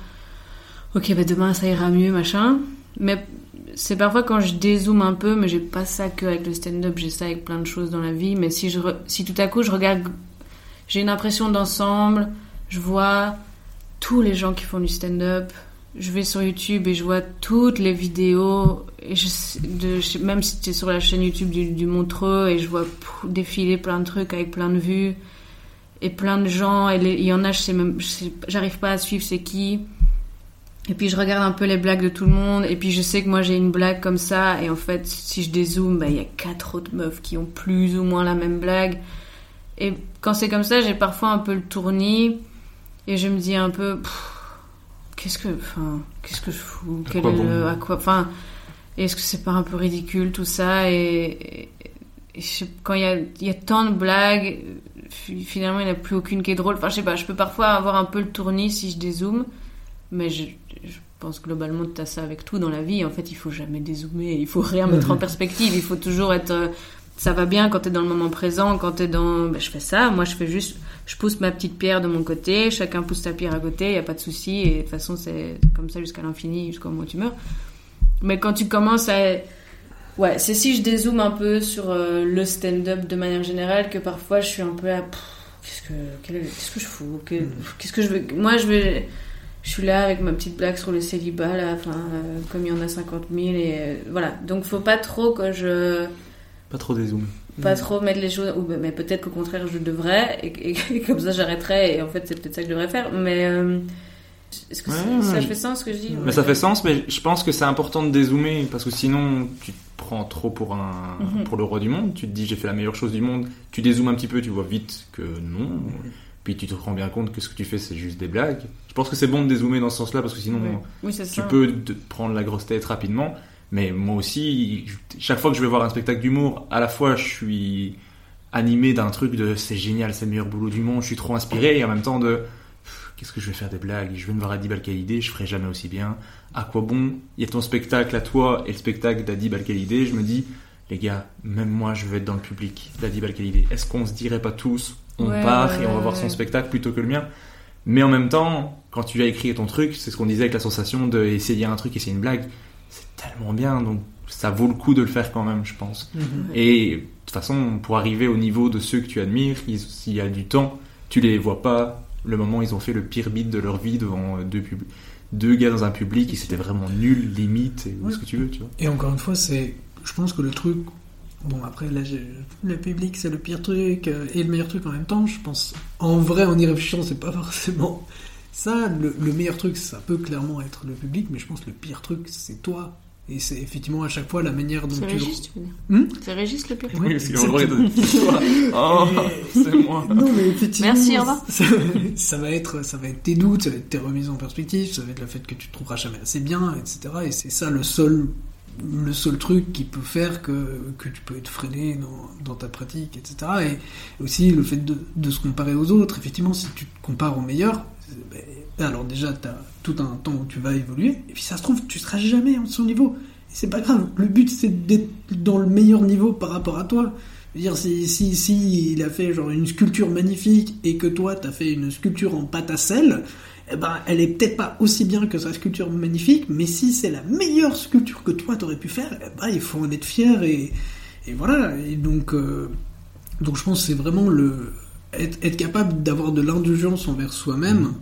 ok, bah demain ça ira mieux, machin. Mais c'est parfois quand je dézoome un peu, mais j'ai pas ça que avec le stand-up, j'ai ça avec plein de choses dans la vie. Mais si, je, si tout à coup je regarde, j'ai une impression d'ensemble, je vois tous les gens qui font du stand-up, je vais sur YouTube et je vois toutes les vidéos, même si tu es sur la chaîne YouTube du, du Montreux, et je vois défiler plein de trucs avec plein de vues, et plein de gens, et il y en a, je sais même, j'arrive pas à suivre c'est qui. Et puis je regarde un peu les blagues de tout le monde, et puis je sais que moi j'ai une blague comme ça, et en fait, si je dézoome, bah, il y a quatre autres meufs qui ont plus ou moins la même blague. Et quand c'est comme ça, j'ai parfois un peu le tournis, et je me dis un peu, qu'est-ce que, enfin, qu'est-ce que je fous? Quel est le, à quoi, enfin, est-ce que c'est pas un peu ridicule tout ça? Et, et je, quand il y a, y a tant de blagues, finalement il n'y a plus aucune qui est drôle. Enfin, je sais pas, je peux parfois avoir un peu le tournis si je dézoome, mais je pense globalement que tu as ça avec tout dans la vie. En fait, il faut jamais dézoomer, il faut rien mettre en perspective, il faut toujours être. Ça va bien quand tu es dans le moment présent, quand tu es dans. Ben, je fais ça, moi je fais juste. Je pousse ma petite pierre de mon côté, chacun pousse sa pierre à côté, il n'y a pas de souci, et de toute façon, c'est comme ça jusqu'à l'infini, jusqu'au moment où tu meurs. Mais quand tu commences à. Ouais, c'est si je dézoome un peu sur euh, le stand-up de manière générale que parfois je suis un peu à. Qu'est-ce que, qu'est-ce que je fous? Qu'est-ce que je veux Moi, je vais je suis là avec ma petite blague sur le célibat, là, enfin, euh, comme il y en a 50 000, et euh, voilà. Donc, faut pas trop que je. Pas trop dézoomer. Pas trop mettre les choses. Ou, mais peut-être qu'au contraire, je devrais, et, et, et comme ça, j'arrêterai, et en fait, c'est peut-être ça que je devrais faire, mais. Euh, est-ce que Ouais, ça ouais, fait sens ce que je dis? Mais ça fait sens, mais je pense que c'est important de dézoomer parce que sinon tu te prends trop pour un Mhm. pour le roi du monde. Tu te dis j'ai fait la meilleure chose du monde. Tu dézoomes un petit peu, tu vois vite que non. Puis tu te rends bien compte que ce que tu fais, c'est juste des blagues. Je pense que c'est bon de dézoomer dans ce sens-là, parce que sinon, Oui. Oui, c'est tu ça. peux te prendre la grosse tête rapidement. Mais moi aussi, chaque fois que je vais voir un spectacle d'humour, à la fois je suis animé d'un truc de c'est génial, c'est le meilleur boulot du monde, je suis trop inspiré, et en même temps de qu'est-ce que je vais faire des blagues, je vais me voir Adib Al-Khalidé, je ferai jamais aussi bien. À quoi bon? Il y a ton spectacle à toi et le spectacle d'Adib Al-Khalidé, je me dis les gars, même moi je veux être dans le public d'Adib Al-Khalidé. Est-ce qu'on se dirait pas tous on Ouais, part ouais, et on va voir son spectacle plutôt que le mien mais en même temps, quand tu as écrit ton truc, c'est ce qu'on disait avec la sensation d'essayer un truc, essayer une blague, c'est tellement bien, donc ça vaut le coup de le faire quand même, je pense. Et de toute façon, pour arriver au niveau de ceux que tu admires, s'il y a du temps, tu les vois pas le moment où ils ont fait le pire beat de leur vie devant deux, pub- deux gars dans un public et c'était vraiment nul, limite, et ou Ouais. ce que tu veux, tu vois. Et encore une fois, c'est, je pense que le truc, bon après là, le public c'est le pire truc euh, et le meilleur truc en même temps. Je pense, en vrai, en y réfléchissant, c'est pas forcément ça. Le, le meilleur truc, ça peut clairement être le public, mais je pense que le pire truc, c'est toi. Et c'est effectivement à chaque fois la manière dont C'est tu Régis, tu veux dire Hmm C'est Régis le pire Oui, parce c'est- vrai, Oh, c'est moi. Non, mais effectivement. Merci, au revoir. Ça, ça va être, ça va être tes doutes, ça va être tes remises en perspective, ça va être le fait que tu te trouveras jamais assez bien, etc. Et c'est ça le seul, le seul truc qui peut faire que, que tu peux être freiné dans, dans ta pratique, etc. Et aussi le fait de, de se comparer aux autres. Effectivement, si tu te compares aux meilleurs, ben, alors déjà, tu as tout un temps où tu vas évoluer, et puis ça se trouve, tu seras jamais en son niveau. Et c'est pas grave. Le but, c'est d'être dans le meilleur niveau par rapport à toi. Je veux dire, si, si, si il a fait genre une sculpture magnifique et que toi, t'as fait une sculpture en pâte à sel, eh ben, elle est peut-être pas aussi bien que sa sculpture magnifique, mais si c'est la meilleure sculpture que toi t'aurais pu faire, eh ben, il faut en être fier et, et voilà. Et donc, euh, donc je pense que c'est vraiment le être, être capable d'avoir de l'indulgence envers soi-même.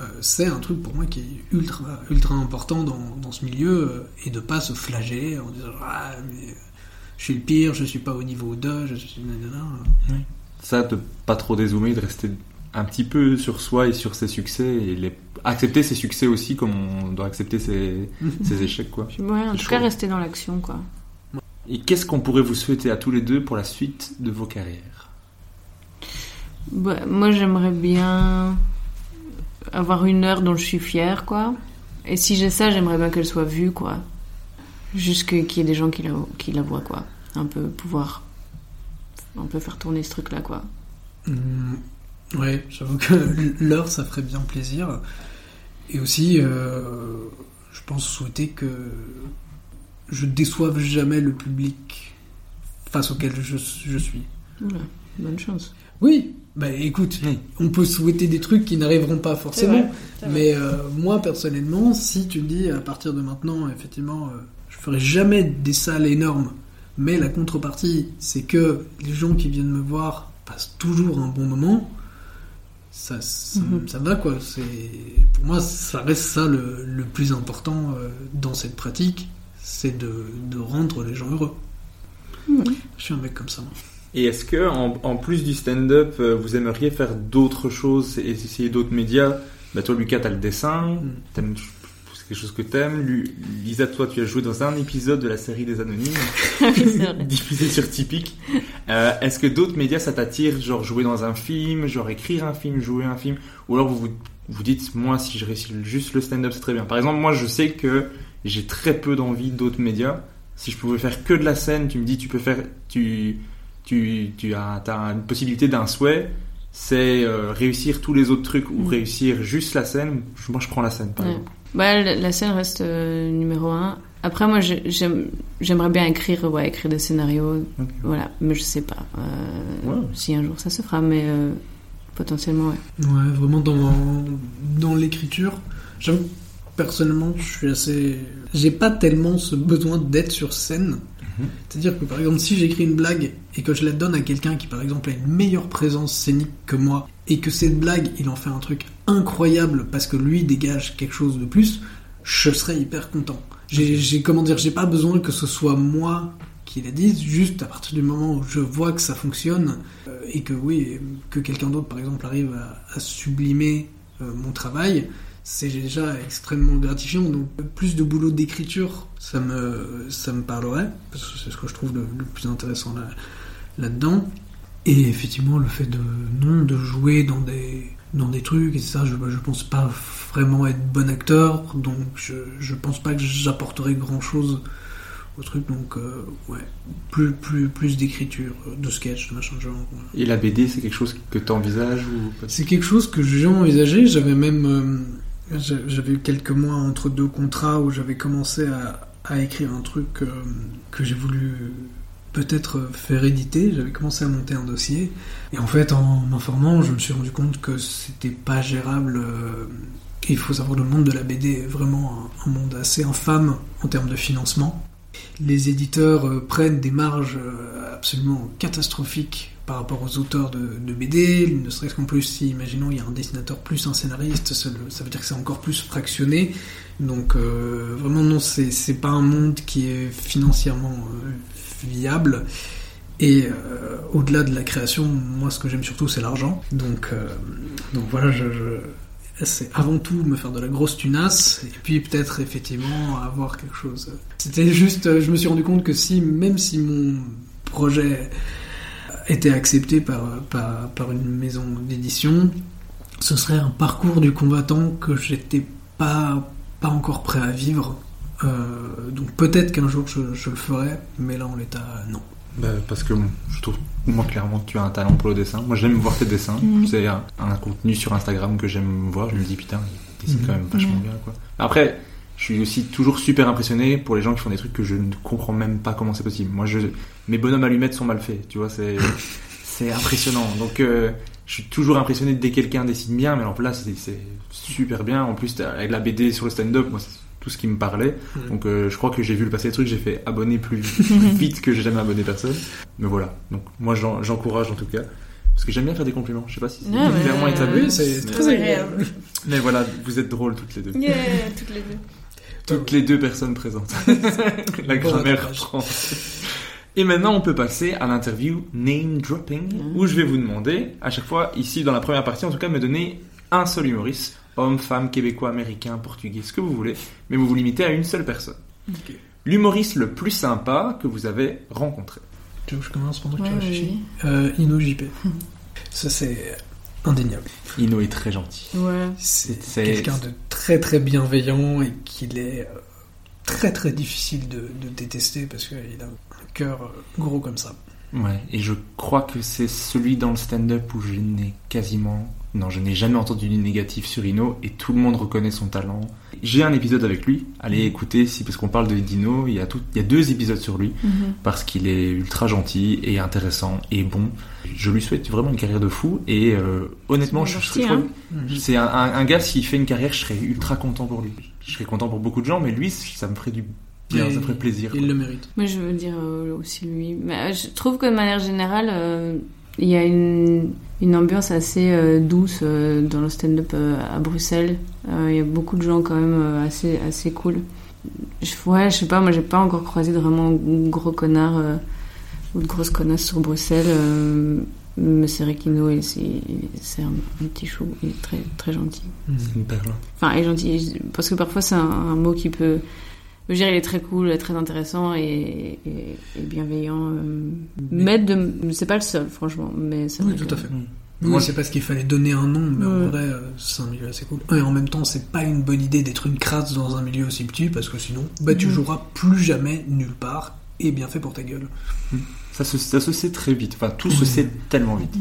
euh, c'est un truc pour moi qui est ultra ultra important dans, dans ce milieu euh, et de pas se flageller en disant ah mais je suis le pire, je suis pas au niveau de, je suis nanana. Ça, de pas trop dézoomer, de rester un petit peu sur soi et sur ses succès et les... accepter ses succès aussi comme on doit accepter ses, ses échecs, quoi. Ouais, en tout cas, rester dans l'action, quoi. Et qu'est-ce qu'on pourrait vous souhaiter à tous les deux pour la suite de vos carrières? Bah, moi, j'aimerais bien avoir une heure dont je suis fière, quoi. Et si j'ai ça, j'aimerais bien qu'elle soit vue, quoi. Juste que- qu'il y ait des gens qui la, qui la voient, quoi. Un peu pouvoir un peu faire tourner ce truc-là, quoi. Hum, ouais, j'avoue que l'heure, ça ferait bien plaisir. Et aussi, euh, je pense souhaiter que je déçoive jamais le public face auquel je, je suis. Bonne chance. Oui, bah écoute, on peut souhaiter des trucs qui n'arriveront pas forcément. vrai. Mais euh, moi, personnellement, si tu me dis à partir de maintenant, effectivement, euh, je ferai jamais des salles énormes, mais la contrepartie, c'est que les gens qui viennent me voir passent toujours un bon moment, ça, ça, Mhm. ça va quoi. C'est Pour moi, ça reste ça le, le plus important euh, dans cette pratique, c'est de, de rendre les gens heureux. Je suis un mec comme ça. moi. Et est-ce que, en, en plus du stand-up, euh, vous aimeriez faire d'autres choses et essayer d'autres médias? Bah, Toi, Lucas, t'as le dessin, t'aimes- c'est quelque chose que t'aimes. Lu- Lisa, toi, tu as joué dans un épisode de la série des Anonymes, diffusé sur Typique. Euh, est-ce que d'autres médias, ça t'attire Genre jouer dans un film, genre écrire un film, jouer un film Ou alors vous vous, vous dites, moi, si je réussis juste le stand-up, c'est très bien. Par exemple, moi, je sais que j'ai très peu d'envie d'autres médias. Si je pouvais faire que de la scène, tu me dis, tu peux faire... Tu, tu, tu as, une possibilité d'un souhait, c'est euh, réussir tous les autres trucs ou Mm. réussiir juste la scène. Moi, je prends la scène, par Ouais. exemple. Bah, la, scène reste euh, numéro un. Après, moi, j'ai- j'aime- j'aimerais bien écrire, ouais, écrire des scénarios. Voilà, mais je sais pas. euh. Si un jour ça se fera, mais euh, potentiellement, ouais. Ouais, vraiment dans, dans l'écriture. J'avoue, personnellement, je suis assez. J'ai pas tellement ce besoin d'être sur scène. C'est-à-dire que par exemple, si j'écris une blague et que je la donne à quelqu'un qui par exemple a une meilleure présence scénique que moi, et que cette blague, il en fait un truc incroyable parce que lui dégage quelque chose de plus, je serais hyper content. J'ai, j'ai- comment dire, j'ai pas besoin que ce soit moi qui la dise, juste à partir du moment où je vois que ça fonctionne euh, et que oui, que quelqu'un d'autre par exemple arrive à, à sublimer euh, mon travail, c'est déjà extrêmement gratifiant. Donc plus de boulot d'écriture, ça me, ça me parlerait, parce que c'est ce que je trouve le, le plus intéressant là, là-dedans. Et effectivement, le fait de non de jouer dans des dans des trucs et ça, je je pense pas vraiment être bon acteur, donc je je pense pas que j'apporterai grand chose au truc. Donc euh, ouais, plus plus plus d'écriture, de sketch, de machin de genre. ouais. Et la BD, c'est quelque chose que tu envisages ou C'est quelque chose que j'ai envisagé. J'avais même euh, j'avais eu quelques mois entre deux contrats où j'avais commencé à, écrire un truc que j'ai voulu peut-être faire éditer. J'avais commencé à monter un dossier. Et en fait, en m'informant, je me suis rendu compte que c'était pas gérable. il faut savoir, le monde de la BD est vraiment un, un monde assez infâme en termes de financement. Les éditeurs euh, prennent des marges euh, absolument catastrophiques par rapport aux auteurs de, BD, ne serait-ce qu'en plus si, imaginons, il y a un dessinateur plus un scénariste, ça, veut dire que c'est encore plus fractionné. Donc euh, vraiment non, c'est pas un monde qui est financièrement euh, viable. Et euh, au-delà de la création, moi ce que j'aime surtout c'est l'argent. Donc, voilà, c'est avant tout me faire de la grosse tunasse et puis peut-être effectivement avoir quelque chose. C'était juste, je me suis rendu compte que si, même si mon projet était accepté par, par, par une maison d'édition, ce serait un parcours du combattant que j'étais pas, pas encore prêt à vivre. Euh, donc peut-être qu'un jour je, je le ferai, mais là en l'état, non. Bah, parce que je trouve, moi, clairement, que tu as un talent pour le dessin. Moi, j'aime voir tes dessins. Mhm. C'est un, un contenu sur Instagram que j'aime voir. Je me dis, putain, il dessine quand même vachement Mhm. bien, quoi. Après, je suis aussi toujours super impressionné pour les gens qui font des trucs que je ne comprends même pas comment c'est possible. Moi, je, mes bonhommes allumettes sont mal faits, tu vois, c'est, c'est impressionnant. Donc, euh, je suis toujours impressionné dès que quelqu'un dessine bien, mais alors là, c'est, c'est super bien. En plus, avec la BD sur le stand-up, moi, c'est tout ce qui me parlait. Donc, euh, je crois que j'ai vu le passer des trucs, j'ai fait abonner plus, plus vite que j'ai jamais abonné personne. Mais voilà. Donc, moi, j'en- j'encourage en tout cas. Parce que j'aime bien faire des compliments. Je sais pas si c'est Ah clairement établi. oui, c'est très agréable. Mais voilà, vous êtes drôles toutes les deux. Yeah, toutes les deux. Toutes les deux personnes présentes. La Bon grammaire rattrapage. Et maintenant, on peut passer à l'interview name dropping, où je vais vous demander, à chaque fois, ici dans la première partie, en tout cas, de me donner un seul humoriste, homme, femme, québécois, américain, portugais, ce que vous voulez, mais vous vous limitez à une seule personne. L'humoriste le plus sympa que vous avez rencontré. Tu veux que je commence pendant que Ouais, tu réfléchis euh, Ino JP. Ça c'est indéniable. Ino est très gentil. Ouais. C'est C'est- quelqu'un de très très bienveillant et qu'il est euh, très très difficile de, de détester parce qu'il a un cœur euh, gros comme ça. Ouais, et je crois que c'est celui dans le stand-up où je n'ai quasiment... Non, je n'ai jamais entendu du négatif sur Ino et tout le monde reconnaît son talent. J'ai un épisode avec lui, allez écouter, si, parce qu'on parle de Dino, il y, a tout, il y a deux épisodes sur lui, Mhm. parce qu'il est ultra gentil et intéressant et bon. Je lui souhaite vraiment une carrière de fou et euh, honnêtement, je, je- je- hein. c'est un, un- un gars, s'il fait une carrière, je serais ultra content pour lui. Je serais content pour beaucoup de gens, mais lui, ça me ferait du bien, Et ça ferait plaisir. Il quoi. le mérite. Moi, je veux dire euh, aussi lui. Mais euh, je trouve que de manière générale, euh, il y a une, une ambiance assez euh, douce euh, dans le stand-up euh, à Bruxelles. Euh, Il y a beaucoup de gens quand même euh, assez, assez cool. Je, ouais, je sais pas, moi j'ai pas encore croisé de vraiment gros connards euh, ou de grosses connasses sur Bruxelles. euh, mais c'est il- c'est un, un petit chou, il est très, très gentil. C'est une perle. Enfin, et gentil, parce que parfois c'est un, un mot qui peut. Je veux dire, il est très cool, très intéressant et, et- et bienveillant. euh, mais de, c'est pas le seul, franchement. Mais Oui, tout que- à fait. Mm. Moi, c'est parce qu'il fallait donner un nom, mais en Ouais. vrai, euh, c'est un milieu assez cool. Et en même temps, c'est pas une bonne idée d'être une crasse dans un milieu aussi petit, parce que sinon, bah, tu joueras plus jamais nulle part, et bien fait pour ta gueule. Ça se, ça se sait très vite, enfin tout se sait tellement vite.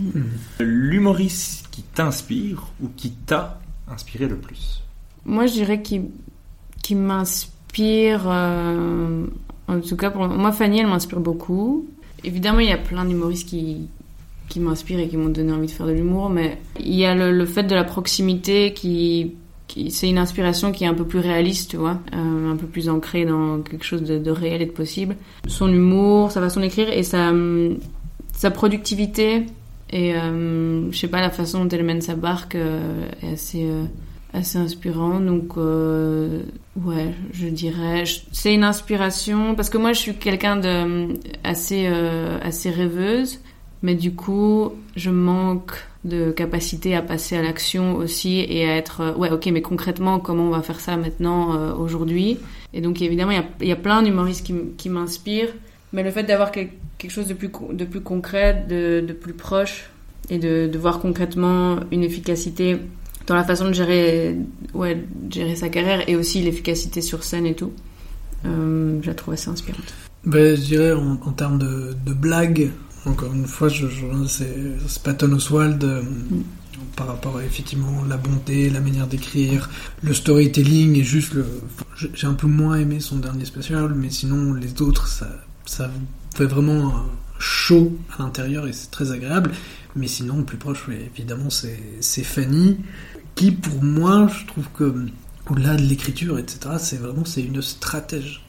L'humoriste qui t'inspire ou qui t'a inspiré le plus? Moi, je dirais qu'il qui m'inspire. Euh, en tout cas, pour moi, Fanny, elle m'inspire beaucoup. Évidemment, il y a plein d'humoristes qui, qui m'inspirent et qui m'ont donné envie de faire de l'humour, mais il y a le, le fait de la proximité qui. c'est une inspiration qui est un peu plus réaliste, tu vois, euh, un peu plus ancrée dans quelque chose de, réel et de possible. Son humour, sa façon d'écrire et sa, hum, sa productivité et euh, je sais pas la façon dont elle mène sa barque euh, est assez assez inspirant donc euh, ouais je dirais c'est une inspiration parce que moi je suis quelqu'un de assez euh, assez rêveuse mais du coup je manque de capacité à passer à l'action aussi et à être euh, ouais ok mais concrètement comment on va faire ça maintenant aujourd'hui? Et donc évidemment il y a, y a plein d'humoristes qui, m'inspirent mais le fait d'avoir quel- quelque chose de plus, de plus concret, de, plus proche, et de voir concrètement une efficacité dans la façon de gérer, ouais, de gérer sa carrière, et aussi l'efficacité sur scène et tout. Euh, je la trouve assez inspirante. Ben, je dirais en, en termes de, de blagues, encore une fois, je, je, c'est, Patton Oswald euh, par rapport à effectivement la bonté, la manière d'écrire, le storytelling et juste le. j'ai- un peu moins aimé son dernier spécial, mais sinon les autres, ça, ça fait vraiment chaud à l'intérieur et c'est très agréable. Mais sinon, plus proche, évidemment, c'est Fanny, qui pour moi, je trouve que au-delà de l'écriture, etc., c'est vraiment c'est une stratège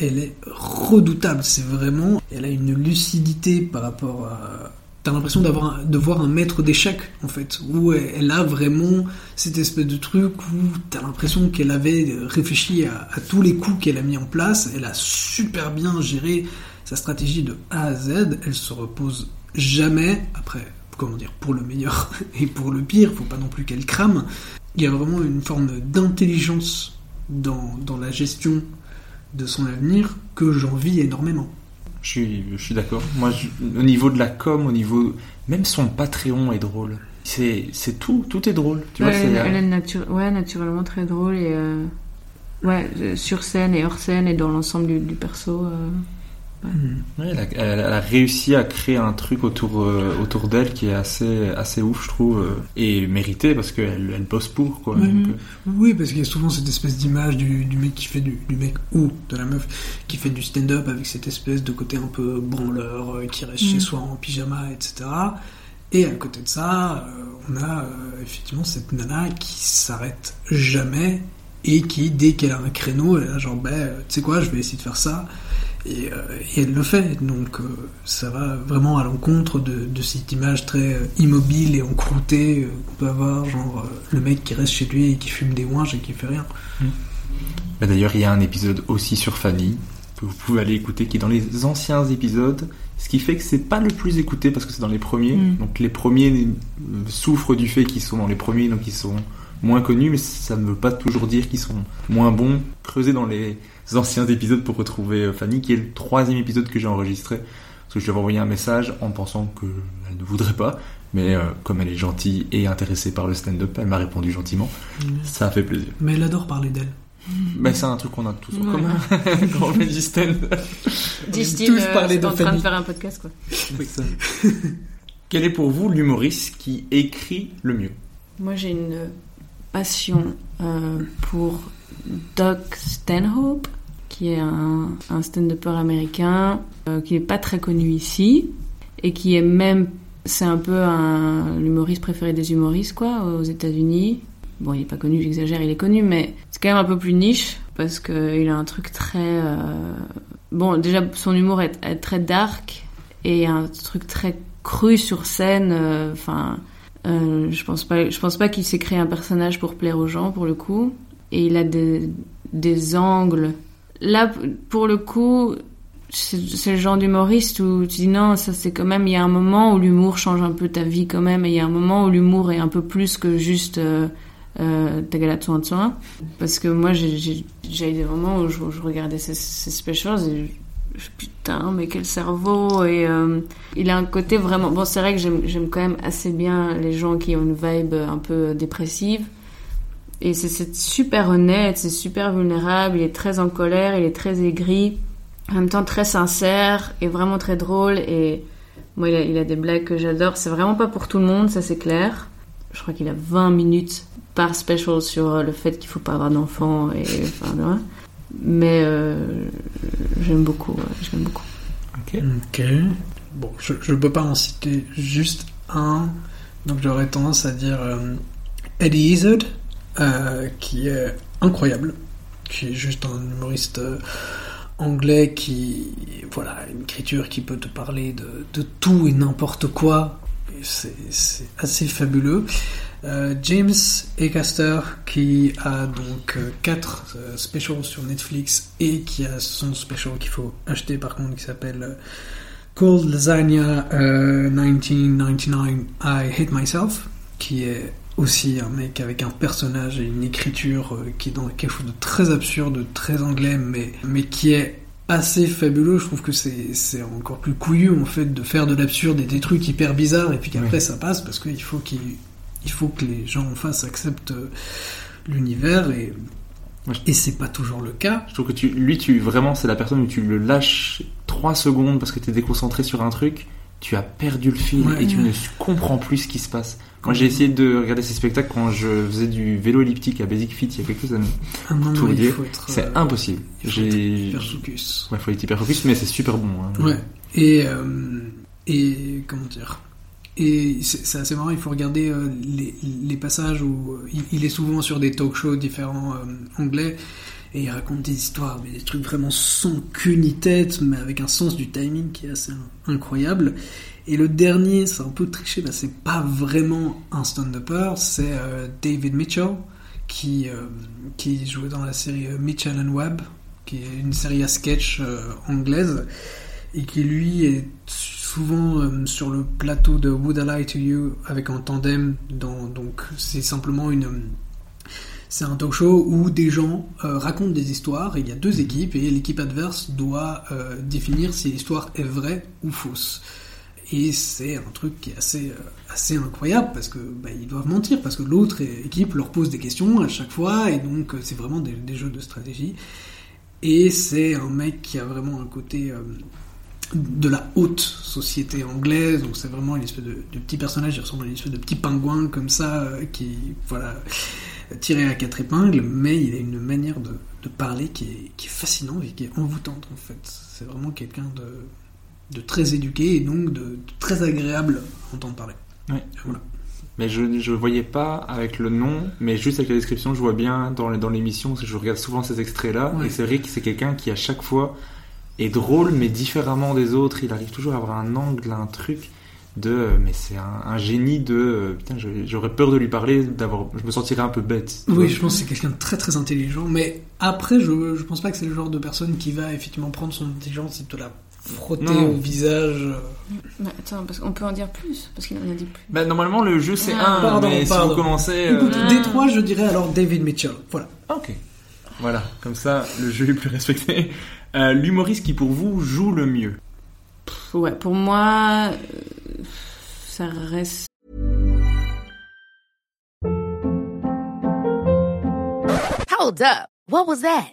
elle est redoutable. C'est vraiment, elle a une lucidité par rapport à. T'as l'impression d'avoir de voir un maître d'échecs en fait, où elle, a vraiment cette espèce de truc où t'as l'impression qu'elle avait réfléchi à tous les coups qu'elle a mis en place. Elle a super bien géré sa stratégie de A à Z. Elle se repose jamais. Après, comment dire, pour le meilleur et pour le pire, faut pas non plus qu'elle crame. Il y a vraiment une forme d'intelligence dans, dans la gestion de son avenir que j'envie énormément. Je suis, je suis d'accord. Moi, je- au niveau de la com, au niveau. Même son Patreon est drôle. C'est c'est tout, tout est drôle. Tu Ouais, elle, euh, elle est natu- ouais, naturellement très drôle et euh, ouais, euh, sur scène et hors scène et dans l'ensemble du, du perso. euh, Ouais, elle, a, elle- elle a réussi à créer un truc autour, euh, autour d'elle qui est assez, assez ouf, je trouve, euh, et mérité parce qu'elle elle bosse pour, quoi. Mhm. Euh, Oui, parce qu'il y a souvent cette espèce d'image du, du mec qui fait du, du mec ou de la meuf qui fait du stand-up avec cette espèce de côté un peu branleur euh, qui reste chez soi en pyjama, etc. Et à côté de ça, euh, on a euh, effectivement cette nana qui s'arrête jamais et qui, dès qu'elle a un créneau, elle est là genre, ben, euh, tu sais quoi, je vais essayer de faire ça. Et, euh, et elle le fait. Donc euh, ça va vraiment à l'encontre de, de cette image très immobile et encroûtée euh, qu'on peut avoir, genre euh, le mec qui reste chez lui et qui fume des ouinges et qui fait rien. bah, D'ailleurs, il y a un épisode aussi sur Fanny que vous pouvez aller écouter qui est dans les anciens épisodes. Ce qui fait que c'est pas le plus écouté parce que c'est dans les premiers. Mm. Donc les premiers souffrent du fait qu'ils sont dans les premiers, donc ils sont moins connus, mais ça ne veut pas toujours dire qu'ils sont moins bons. Creusez dans les anciens épisodes pour retrouver euh, Fanny, qui est le troisième épisode que j'ai enregistré. Parce que je lui avais envoyé un message en pensant qu'elle ne voudrait pas. Mais euh, comme elle est gentille et intéressée par le stand-up, elle m'a répondu gentiment. Ça a fait plaisir. Mais elle adore parler d'elle. Mais c'est un truc qu'on a tous en Ouais. commun quand on fait du stand-up. Distille, tous euh, parler de en train de faire un podcast quoi. Ça. Quel est pour vous l'humoriste qui écrit le mieux? Moi j'ai une passion euh, pour Doug Stanhope, qui est un, un stand-upper américain euh, qui n'est pas très connu ici et qui est même, c'est un peu un l'humoriste préféré des humoristes quoi aux États-Unis. Bon, il est pas connu, j'exagère, il est connu, mais c'est quand même un peu plus niche parce qu'il a un truc très euh, bon. Déjà, son humour est, est très dark et un truc très cru sur scène. Enfin, euh, je pense pas, je pense pas qu'il s'est créé un personnage pour plaire aux gens pour le coup. Et il a des, angles. Là, pour le coup, c'est le genre d'humoriste où tu dis non, ça c'est quand même. Il y a un moment où l'humour change un peu ta vie quand même, et il y a un moment où l'humour est un peu plus que juste euh, euh. Parce que moi, j'ai- eu des moments où je, regardais ces, ces specials putain, mais quel cerveau Et euh, il a un côté vraiment. Bon, c'est vrai que j'aime quand même assez bien les gens qui ont une vibe un peu dépressive. Et c'est super honnête, c'est super vulnérable, il est très en colère, il est très aigri, en même temps très sincère et vraiment très drôle. Et moi, il a, des blagues que j'adore. C'est vraiment pas pour tout le monde, ça c'est clair. Je crois qu'il a 20 minutes par special sur le fait qu'il faut pas avoir d'enfants et enfin, voilà. Mais euh, j'aime beaucoup, j'aime beaucoup. Ok. Bon, je, je peux pas en citer juste un, donc j'aurais tendance à dire euh, Eddie Izzard, euh, qui est incroyable, qui est juste un humoriste anglais qui, voilà, une écriture qui peut te parler de, tout et n'importe quoi. C'est assez fabuleux. Euh, James Acaster qui a donc euh, quatre euh, specials sur Netflix et qui a son special qu'il faut acheter par contre qui s'appelle euh, Cold Lasagna euh, 1999 I Hate Myself qui est aussi un mec avec un personnage et une écriture euh, qui est dans quelque chose de très absurde, très anglais mais, mais qui est assez fabuleux. Je trouve que c'est c'est encore plus couillu en fait de faire de l'absurde et des trucs hyper bizarres et puis qu'après Oui. ça passe parce qu'il faut qu'il il faut que les gens en face acceptent euh, l'univers et et c'est pas toujours le cas. Je trouve que tu, lui, tu vraiment, c'est la personne où tu le lâches 3 secondes parce que tu es déconcentré sur un truc, tu as perdu le fil Ouais. et tu ne comprends plus ce qui se passe. Moi, j'ai essayé de regarder ces spectacles quand je faisais du vélo elliptique à Basic Fit il y a Tout dire, faut être, c'est euh, impossible. il faut être J'ai. hyper focus. Ouais, faut être hyper focus, mais c'est super bon. hein. Ouais. Et, euh, et comment dire? Et c'est assez marrant, il faut regarder euh, les, passages où euh, il, est souvent sur des talk shows différents euh, anglais et il raconte des histoires, mais des trucs vraiment sans queue ni tête, mais avec un sens du timing qui est assez incroyable. Et le dernier, c'est un peu triché, bah, c'est pas vraiment un stand-upper, c'est David Mitchell qui, qui jouait dans la série Mitchell and Webb, qui est une série à sketch anglaise et qui lui est souvent euh, sur le plateau de Would I Lie to You avec un tandem dans, donc c'est simplement une euh, c'est un talk show où des gens euh, racontent des histoires et il y a deux équipes et l'équipe adverse doit euh, définir si l'histoire est vraie ou fausse. Et c'est un truc qui est assez euh, assez incroyable parce que bah, ils doivent mentir parce que l'autre équipe leur pose des questions à chaque fois et donc c'est vraiment des, des jeux de stratégie. Et c'est un mec qui a vraiment un côté de la haute société anglaise, donc c'est vraiment une espèce de, de petit personnage, il ressemble à une espèce de petit pingouin comme ça, euh, qui, voilà, tiré à quatre épingles, mais il a une manière de, de parler qui est, qui est fascinante et qui est envoûtante en fait. C'est vraiment quelqu'un de, de très éduqué et donc de, très agréable à entendre parler. Ouais. Voilà. Mais je je voyais pas avec le nom, mais juste avec la description, je vois bien dans, dans l'émission, parce que je regarde souvent ces extraits-là, et c'est vrai que c'est quelqu'un qui à chaque fois est drôle, mais différemment des autres. Il arrive toujours à avoir un angle, un truc de. Mais c'est un, un génie de. euh, Putain, j'aurais peur de lui parler, d'avoir. Je me sentirais un peu bête. Oui, je pense que c'est quelqu'un de très très intelligent, mais après, je, je pense pas que c'est le genre de personne qui va effectivement prendre son intelligence et te la frotter Non. au visage. euh. Mais attends, parce qu'on peut en dire plus, parce qu'il en a dit plus. Bah, normalement, le jeu c'est Ah. un, Pardon, mais si pardon. vous commencez. euh, Écoute, des trois, je dirais alors David Mitchell. Voilà. Ok. Voilà, comme ça, le jeu est plus respecté. Euh, L'humoriste qui pour vous joue le mieux Ouais, pour moi, euh, ça reste. Hold up. What was that?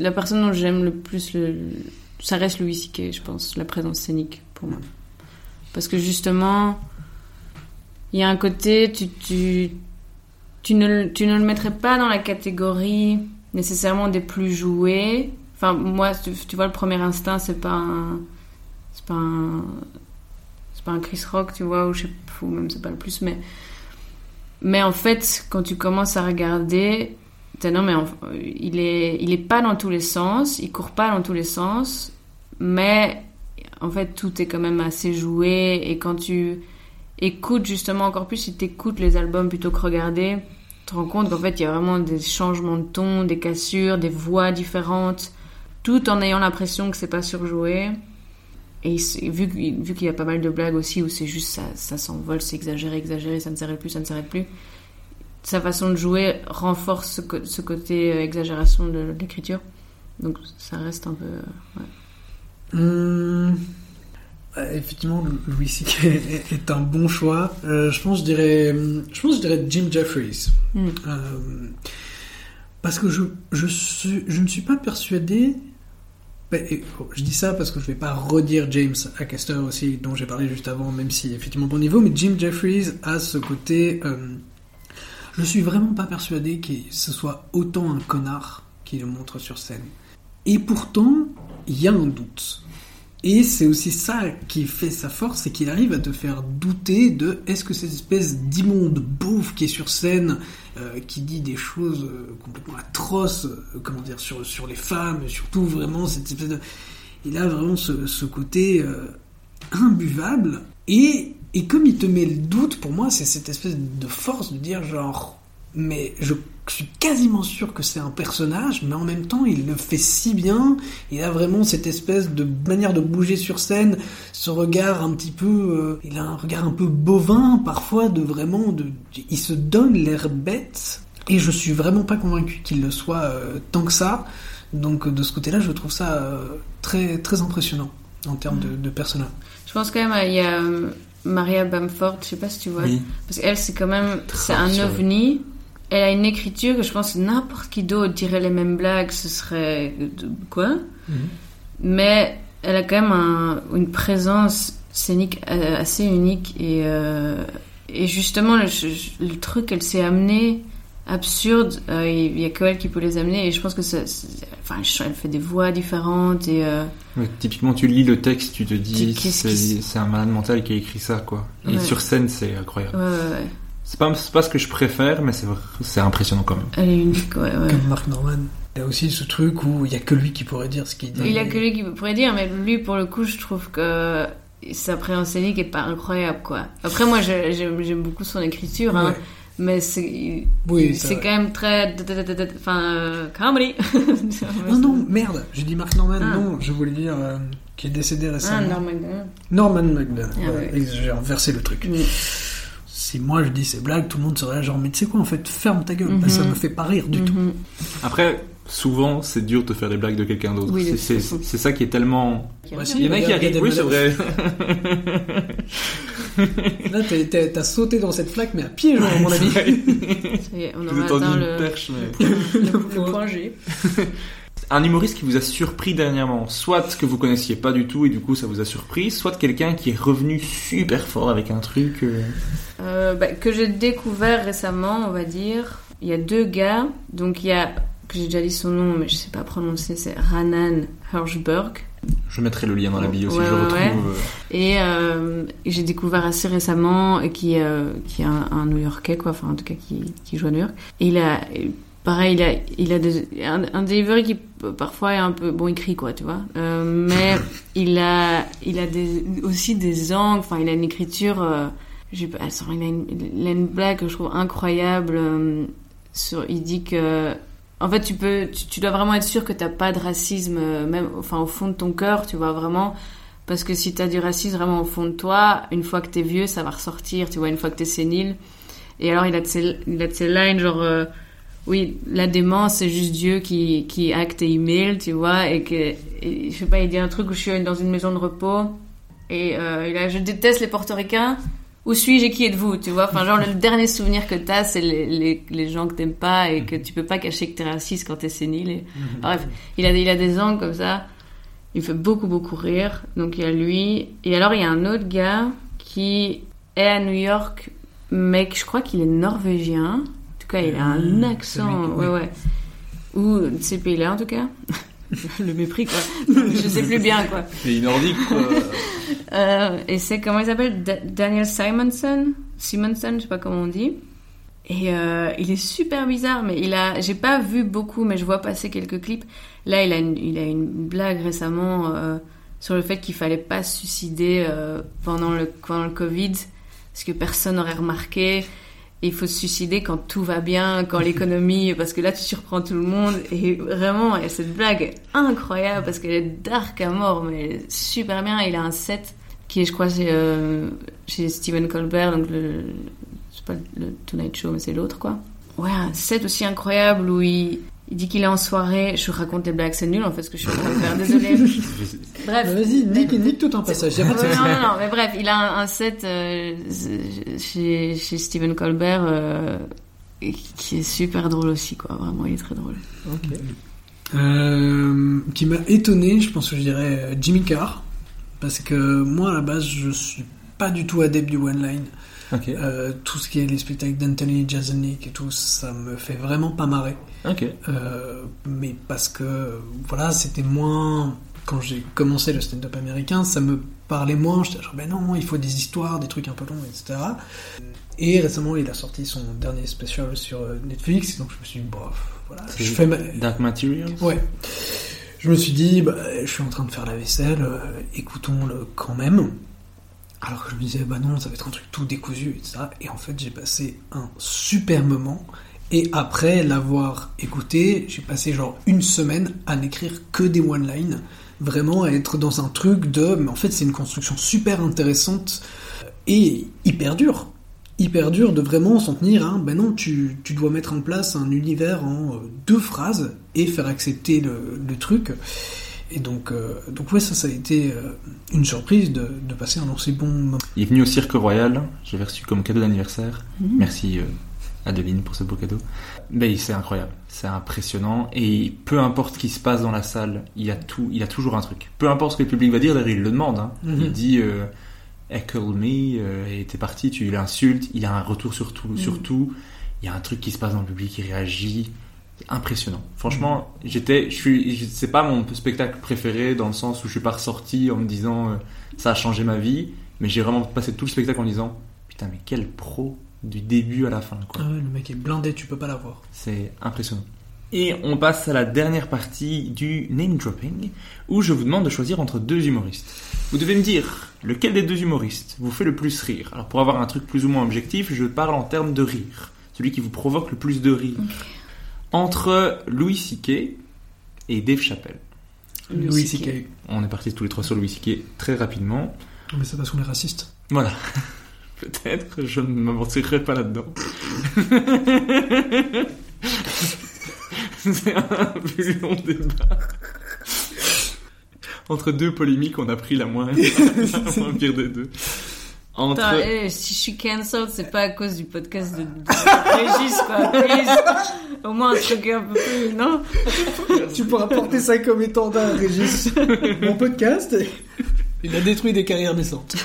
La personne dont j'aime le plus, ça reste Louis C.K., je pense, la présence scénique pour moi. Parce que justement, il y a un côté, tu, tu, tu, ne, tu ne le mettrais pas dans la catégorie nécessairement des plus joués. Enfin, moi, tu, vois, le premier instinct, c'est pas un. C'est pas un. C'est pas un Chris Rock, tu vois, ou je sais pas, ou même c'est pas le plus, mais. Mais en fait, quand tu commences à regarder, non, mais il est, il est pas dans tous les sens, il court pas dans tous les sens, mais en fait, tout est quand même assez joué, et quand tu écoutes justement encore plus, si t'écoutes les albums plutôt que regarder, tu te rends compte qu'en fait, il y a vraiment des changements de ton, des cassures, des voix différentes, tout en ayant l'impression que c'est pas surjoué. Et vu, vu qu'il y a pas mal de blagues aussi où c'est juste ça s'envole, c'est exagéré, exagéré, ça ne s'arrête plus, ça ne s'arrête plus. Sa façon de jouer renforce ce, côté euh, exagération de l'écriture. Donc ça reste un peu. euh, ouais. Hum, effectivement, Louis C.K. est, est un bon choix. Euh, je pense, je dirais, je pense, que je dirais Jim Jeffries. Mm. Euh, parce que je, je, suis, je ne suis pas persuadé Bah, oh, je dis ça parce que je vais pas redire James Acaster aussi, dont j'ai parlé juste avant, même si effectivement bon niveau, mais Jim Jeffries a ce côté. euh, je suis vraiment pas persuadé que ce soit autant un connard qu'il le montre sur scène. Et pourtant, il y a un doute. Et c'est aussi ça qui fait sa force, c'est qu'il arrive à te faire douter de est-ce que cette espèce d'immonde bouffe qui est sur scène, euh, qui dit des choses euh, complètement atroces, euh, comment dire, sur, sur les femmes, surtout vraiment cette espèce de... Il a vraiment ce, ce côté imbuvable. Et, et comme il te met le doute, pour moi, c'est cette espèce de force de dire genre, mais je suis quasiment sûr que c'est un personnage, mais en même temps, il le fait si bien. Il a vraiment cette espèce de manière de bouger sur scène, ce regard un petit peu, euh, il a un regard un peu bovin parfois, de vraiment, de, il se donne l'air bête. Et je suis vraiment pas convaincu qu'il le soit euh, tant que ça. Donc de ce côté-là, je trouve ça euh, très très impressionnant en termes de, de personnage. Je pense quand même, euh, il y a euh, Maria Bamford, je sais pas si tu vois. Oui. Parce qu'elle, c'est quand même, c'est un ovni. Elle a une écriture que je pense que n'importe qui d'autre dirait les mêmes blagues, ce serait quoi? Mais elle a quand même un- une présence scénique euh, assez unique et, euh, et justement le, le truc qu'elle s'est amenée absurde, euh, il y a que elle qui peut les amener et je pense que ça, c'est- enfin, elle fait des voix différentes et euh, Ouais, typiquement, tu lis le texte, tu te dis, c'est un malade mental qui a écrit ça, quoi. Et sur scène, c'est incroyable. ouais, ouais, ouais. C'est pas, c'est pas ce que je préfère, mais c'est impressionnant quand même. elle est unique, ouais, ouais. Comme Mark Norman. Il y a aussi ce truc où il y a que lui qui pourrait dire ce qu'il dit. Il y a que lui qui pourrait dire, mais lui, pour le coup, je trouve que sa présence scénique est pas incroyable, quoi. Après, moi, j'aime beaucoup son écriture, hein. Mais c'est Oui, c'est quand même très... Enfin, euh, comedy. Non, non, merde, j'ai dit Mark Norman, Ah. non, je voulais dire euh, qui est décédé Ah, récemment. Norman. Norman MacDonald. Ah, oui. J'ai renversé le truc. Oui. Si moi je dis ces blagues, tout le monde serait genre, mais tu sais quoi, en fait, ferme ta gueule. Bah, ça me fait pas rire du tout. Mhm. Après, souvent, c'est dur de faire des blagues de quelqu'un d'autre. Oui, C'est- ça qui est tellement... Il y en a qui arrivent, oui, c'est vrai. Là, t'as sauté dans cette flaque, mais à pieds joints, à mon avis. Ça y est, on Je vous ai aura tendu atteint une le, perche, mais... le point G. Un humoriste qui vous a surpris dernièrement, soit que vous connaissiez pas du tout et du coup ça vous a surpris, soit quelqu'un qui est revenu super fort avec un truc. euh, Euh, bah, que j'ai découvert récemment, on va dire. Il y a deux gars. Donc il y a, j'ai déjà dit son nom, mais je sais pas prononcer, c'est Ranan Hirschberg. Je mettrai le lien dans la bio si Ouais, je retrouve. ouais. euh, Et euh, j'ai découvert assez récemment qui, euh, qui est un, un New-Yorkais, quoi, enfin en tout cas qui, qui joue à New York. Et il a, pareil, il a, il a des, un, un delivery qui parfois est un peu, bon, il crie, quoi, tu vois. Euh, mais il a, il a des, aussi des angles, enfin il a une écriture, j'ai il a une, il a une blague que je trouve incroyable. sur, il dit que en fait, tu peux, tu, dois vraiment être sûr que t'as pas de racisme, euh, même, enfin, au fond de ton cœur, tu vois vraiment. Parce que si t'as du racisme vraiment au fond de toi, une fois que t'es vieux, ça va ressortir, tu vois, une fois que t'es sénile. Et alors, il a de ces, il a de ces lines, genre, euh, oui, la démence, c'est juste Dieu qui, qui acte et email, tu vois, et que, et, je sais pas, il dit un truc où je suis dans une maison de repos, et euh, il a, je déteste les portoricains, où suis-je et qui êtes-vous, tu vois, enfin, genre, le dernier souvenir que t'as, c'est les, les, les gens que t'aimes pas, et que tu peux pas cacher que t'es raciste quand t'es sénile, et, bref, il a, il a des angles comme ça, il me fait beaucoup, beaucoup rire, donc il y a lui, et alors il y a un autre gars qui est à New York, que je crois qu'il est norvégien, en tout cas, il a un Mmh, accent, ouais, ouais. Ou de ces pays-là, en tout cas. le mépris, quoi. je sais plus bien, quoi. Les nordiques, quoi. Euh, et c'est, comment il s'appelle? Da- Daniel Simonson? Simonson, je sais pas comment on dit. Et euh, il est super bizarre, mais il a, j'ai pas vu beaucoup, mais je vois passer quelques clips. Là, il a une, il a une blague récemment euh, sur le fait qu'il fallait pas se suicider euh, pendant le pendant le Covid, parce que personne n'aurait remarqué. Et il faut se suicider quand tout va bien, quand l'économie, parce que là tu surprends tout le monde. Et vraiment, et cette blague est incroyable parce qu'elle est dark à mort, mais elle est super bien. Il a un set qui est, je crois, chez, euh, chez Stephen Colbert, donc le, c'est pas le Tonight Show, mais c'est l'autre, quoi. Ouais, un set aussi incroyable où il, il dit qu'il est en soirée. Je raconte des blagues, c'est nul en fait ce que je suis en train de faire, désolé. Bref. Vas-y, nique, nique tout en passage. Ouais, non, non, non, mais bref, il a un, un set euh, chez, chez Stephen Colbert euh, qui est super drôle aussi, quoi. Vraiment, il est très drôle. Euh, qui m'a étonné, je pense que je dirais Jimmy Carr. Parce que moi, à la base, je suis pas du tout adepte du one-line. Euh, tout ce qui est les spectacles d'Anthony Jeselnik et tout, ça me fait vraiment pas marrer. Euh, mais parce que, voilà, c'était moins... Quand j'ai commencé le stand-up américain, ça me parlait moins. J'étais genre, ben non, il faut des histoires, des trucs un peu longs, etc. Et récemment, il a sorti son dernier special sur euh, Netflix, donc je me suis dit, bof, voilà, je fais ma... Dark Materials Ouais. Je me suis dit, bah, je suis en train de faire la vaisselle, euh, écoutons-le quand même. Alors que je me disais, bah non, ça va être un truc tout décousu et ça. Et en fait, j'ai passé un super moment. Et après l'avoir écouté, j'ai passé genre une semaine à n'écrire que des one-lines. Vraiment à être dans un truc de. Mais en fait, c'est une construction super intéressante et hyper dure. Hyper dure de vraiment s'en tenir à. Ben non, tu, tu dois mettre en place un univers en euh, deux phrases et faire accepter le, le truc. Et donc, euh, donc ouais, ça, ça a été euh, une surprise de, de passer un aussi bon moment. Il est venu au Cirque Royal, j'avais reçu comme cadeau d'anniversaire. Mhm. Merci euh, Adeline pour ce beau cadeau. Mais c'est incroyable, c'est impressionnant et peu importe ce qui se passe dans la salle, il y a tout, il y a toujours un truc. Peu importe ce que le public va dire, d'ailleurs il le demande. Hein. Mhm. Il dit euh, heckle me euh, et t'es parti, tu l'insultes, il y a un retour sur tout, sur Mhm. tout. Il y a un truc qui se passe dans le public, il réagit. Impressionnant. Franchement, j'étais, je suis, c'est pas mon spectacle préféré dans le sens où je suis pas ressorti en me disant euh, ça a changé ma vie, mais j'ai vraiment passé tout le spectacle en me disant putain mais quel pro du début à la fin quoi. Ah ouais, le mec est blindé, tu peux pas l'avoir. C'est impressionnant. Et on passe à la dernière partie du name dropping, où je vous demande de choisir entre deux humoristes. Vous devez me dire lequel des deux humoristes vous fait le plus rire? Alors pour avoir un truc plus ou moins objectif, je parle en termes de rire. Celui qui vous provoque le plus de rire. Entre Louis C.K. et Dave Chappelle. Louis C.K. On est partis tous les trois sur Louis C.K. très rapidement. Mais c'est parce qu'on est raciste. Voilà. Peut-être, je ne m'aventurerai pas là-dedans. C'est un plus long débat. Entre deux polémiques, on a pris la moins, la moins pire des deux. Entre... Attends, eh, si je suis cancelled, c'est pas à cause du podcast de, de Régis, quoi. Please. Au moins un truc un peu plus, non tu pourras porter ça comme étendard, Régis. Mon podcast, il a détruit des carrières naissantes.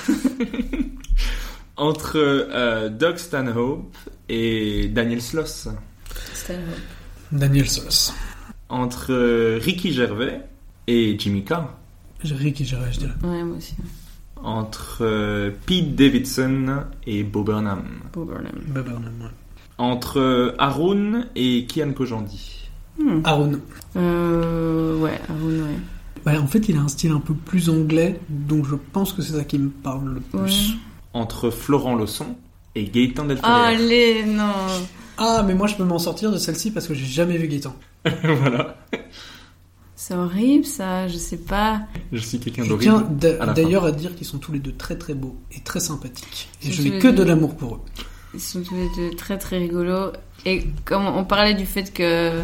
Entre euh, Doug Stanhope et Daniel Sloss. Daniel Solos. Entre euh, Ricky Gervais et Jimmy Carr. J'ai ri qui gérait, je dirais. Ouais, moi aussi. Entre euh, Pete Davidson et Bo Burnham. Bo Burnham. Bah, non, ouais. Entre euh, Haroun et Kian Kojandi. Hmm. Aaron. Euh, ouais, Haroun, ouais. Bah, en fait, il a un style un peu plus anglais, donc je pense que c'est ça qui me parle le plus. Ouais. Entre Florent Lawson et Gaëtan Delphinière. Allez, non. Ah, mais moi je peux m'en sortir de celle-ci parce que j'ai jamais vu Gaëtan. voilà. C'est horrible, ça, je sais pas. Je suis quelqu'un Je d'horrible. tiens à d'ailleurs à dire qu'ils sont tous les deux très très beaux et très sympathiques. Et je n'ai que de l'amour pour eux. Ils sont tous les deux très très rigolos. Et comme on parlait du fait que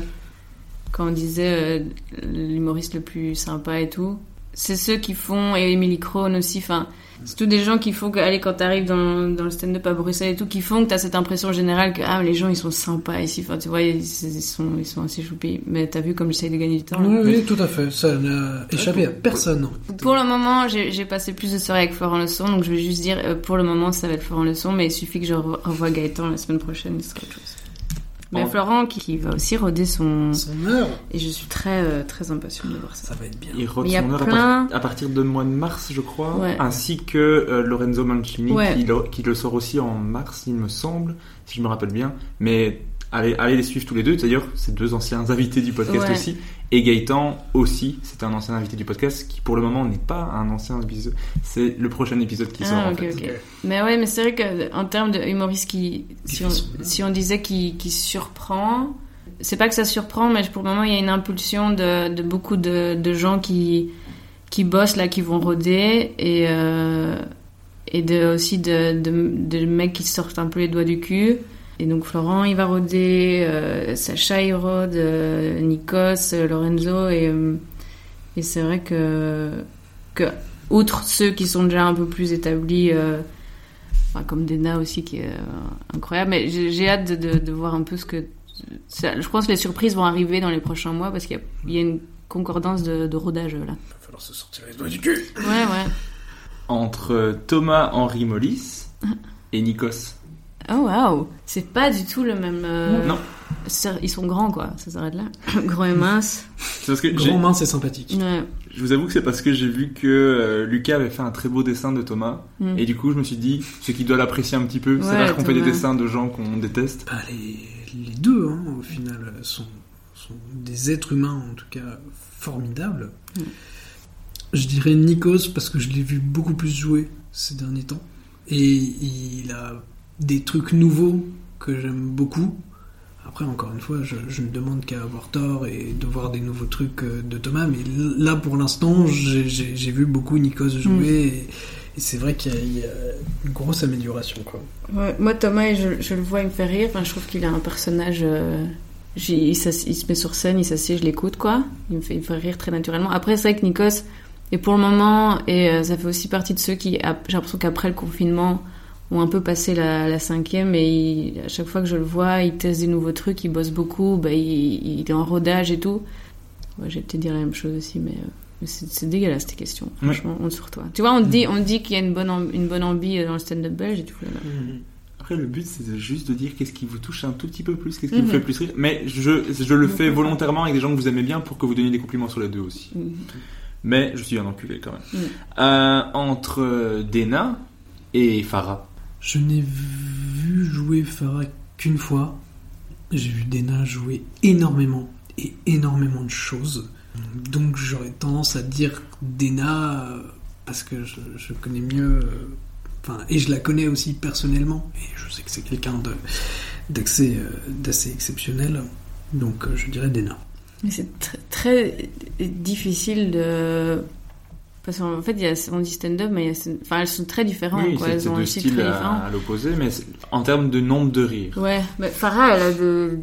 quand on disait euh, l'humoriste le plus sympa et tout, c'est ceux qui font, et Emily Crone aussi, enfin, c'est tous des gens qui font que, allez, quand t'arrives dans, dans le stand-up à Bruxelles et tout, qui font que t'as cette impression générale que, ah, les gens ils sont sympas ici, enfin, tu vois, ils, ils sont, ils sont assez choupis. Mais t'as vu comme j'essaye de gagner du temps. là. Oui, oui, tout à fait. Ça n'a échappé à personne. Pour le moment, j'ai passé plus de soirées avec Florent Leçon, donc je vais juste dire, euh, pour le moment, ça va être Florent Leçon, mais il suffit que je re- revoie Gaëtan la semaine prochaine, ce sera autre chose. Mais. Florent qui, qui va aussi roder son... Son heure. Et je suis très, euh, très impatiente de voir ça. Ça va être bien. Il rôde a son heure à, plein- par- à partir de mois de mars, je crois, Ouais. ainsi que euh, Lorenzo Mancini, Ouais. qui, le, qui le sort aussi en mars, il me semble, si je me rappelle bien. Mais allez, allez les suivre tous les deux. D'ailleurs, c'est deux anciens invités du podcast Ouais. aussi. Et Gaëtan aussi, c'est un ancien invité du podcast qui, pour le moment, n'est pas un ancien épisode. C'est le prochain épisode qui sort. Ah, en ok, fait. ok. Mais ouais, mais c'est vrai que en termes de humoriste qui, si on, si on disait qui, qui surprend, c'est pas que ça surprend, mais pour le moment il y a une impulsion de, de beaucoup de, de gens qui qui bossent là, qui vont roder et euh, et de aussi de, de, de mecs qui sortent un peu les doigts du cul. Et donc Florent il va roder, euh, Sacha il rôde, euh, Nikos, euh, Lorenzo et euh, et c'est vrai que que outre ceux qui sont déjà un peu plus établis, euh, enfin, comme Dena aussi qui est euh, incroyable, mais j'ai j'ai hâte de, de, de voir un peu ce que ça- je pense que les surprises vont arriver dans les prochains mois parce qu'il y a, il y a une concordance de, de rodage là. Il va falloir se sortir les doigts du cul. Ouais, ouais. Entre Thomas Henry Mollis et Nikos. Oh waouh, c'est pas du tout le même. euh, Non. Ils sont grands quoi, ça s'arrête là. Gros et mince. C'est parce que Grand mince et sympathique. Ouais. Je vous avoue que c'est parce que j'ai vu que euh, Lucas avait fait un très beau dessin de Thomas. Mm. Et du coup, je me suis dit, c'est qu'il doit l'apprécier un petit peu. c'est Ouais, rare qu'on fait des dessins de gens qu'on déteste. Bah, les, les deux, hein, au final, sont, sont des êtres humains, en tout cas, formidables. Mm. Je dirais Nikos parce que je l'ai vu beaucoup plus jouer ces derniers temps. Et il a des trucs nouveaux que j'aime beaucoup. Après, encore une fois, je, je ne demande qu'à avoir tort et de voir des nouveaux trucs euh, de Thomas. Mais là, pour l'instant, j'ai- vu beaucoup Nikos jouer. Et, et c'est vrai qu'il y, a- il y a une grosse amélioration. Quoi. Ouais, moi, Thomas, je, je le vois, il me fait rire. Enfin, je trouve qu'il a un personnage. euh, il, se met sur scène, il s'assied, je l'écoute, quoi. Il me, fait, il me fait rire très naturellement. Après, c'est vrai que Nikos, et pour le moment, et euh, ça fait aussi partie de ceux qui, j'ai l'impression qu'après le confinement, ont un peu passé la, la cinquième. Et il- à chaque fois que je le vois, il teste des nouveaux trucs, il bosse beaucoup, bah, il, il est en rodage et tout. Ouais, j'ai peut-être dire la même chose aussi, mais. euh, c'est dégueulasse tes questions, Ouais. franchement, honte sur toi. Tu vois, on dit, on dit qu'il y a une bonne, amb- une bonne ambi dans le stand-up belge et la main. Après, le but, c'est juste de dire qu'est-ce qui vous touche un tout petit peu plus, qu'est-ce qui vous fait plus rire. Mais je, je le fais volontairement avec des gens que vous aimez bien pour que vous donniez des compliments sur les deux aussi. Mais je suis un enculé quand même. Euh, entre Dena et Farah. Je n'ai vu jouer Farah qu'une fois. J'ai vu Dena jouer énormément et énormément de choses. Donc j'aurais tendance à dire Dena euh, parce que je, connais mieux. euh, Enfin, et je la connais aussi personnellement. Et je sais que c'est quelqu'un euh, d'assez exceptionnel. Donc je dirais Dena. Mais c'est tr- très difficile de. Parce qu'en fait, y a, on dit stand-up, mais il y a- enfin, elles sont très différentes. Oui, quoi. c'est Elles ont un style très à, l'opposé, mais en termes de nombre de rires. Ouais, mais Farah, elle a, de,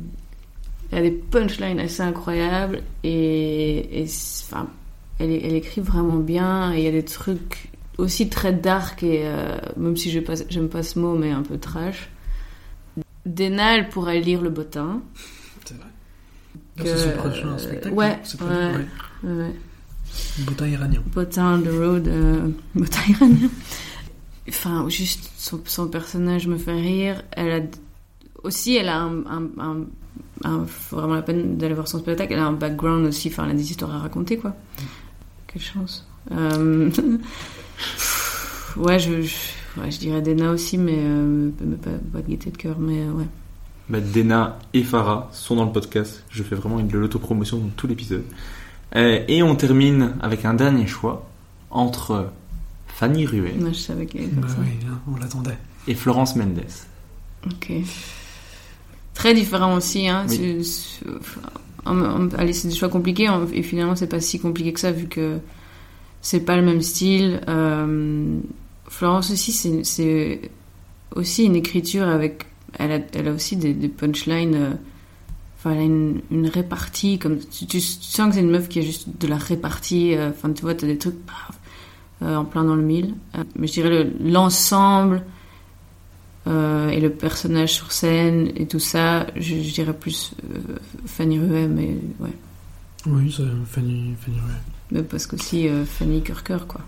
elle a des punchlines assez incroyables et, enfin, elle, elle écrit vraiment bien et il y a des trucs aussi très dark et euh, même si pas- j'aime pas ce mot, mais un peu trash. Dena, elle pourrait lire le bottin. C'est vrai. Que- C'est son prochain spectacle. ouais, c'est pas ouais. ouais. Ouais. Bottin iranien. Bottin de Road, euh, Bottin iranien. Enfin, juste son, son personnage me fait rire. Elle a aussi, elle a un, un, un- un- faut vraiment la peine d'aller voir son spectacle. Elle a un background aussi, enfin, elle a des histoires à raconter, quoi. Quelle chance. Euh, ouais, je, je, ouais, je dirais Dena aussi, mais, euh, mais pas, pas de gaieté de cœur, mais euh, ouais. Bah, Dena et Farah sont dans le podcast. Je fais vraiment une de l'autopromotion dans tout l'épisode. Euh, et on termine avec un dernier choix entre Fanny Ruet Moi, je savais qu'elle Bah oui, on l'attendait. et Florence Mendes. Ok. Très différent aussi, hein. Oui. En- allez, c'est des choix compliqués, en- et finalement, c'est pas si compliqué que ça, vu que c'est pas le même style. Euh, Florence aussi, c'est- c'est aussi une écriture avec. Elle a, elle a aussi des, des punchlines. Enfin, elle a une, une répartie, comme tu, tu sens que c'est une meuf qui a juste de la répartie. euh, Enfin, tu vois, t'as des trucs euh, en plein dans le mille. Euh, mais je dirais le- l'ensemble euh, et le personnage sur scène et tout ça, je, je dirais plus euh, Fanny Ruet, mais ouais. Oui, c'est Fanny, Fanny Ruet. Mais parce qu'aussi euh, Fanny Cœur, quoi.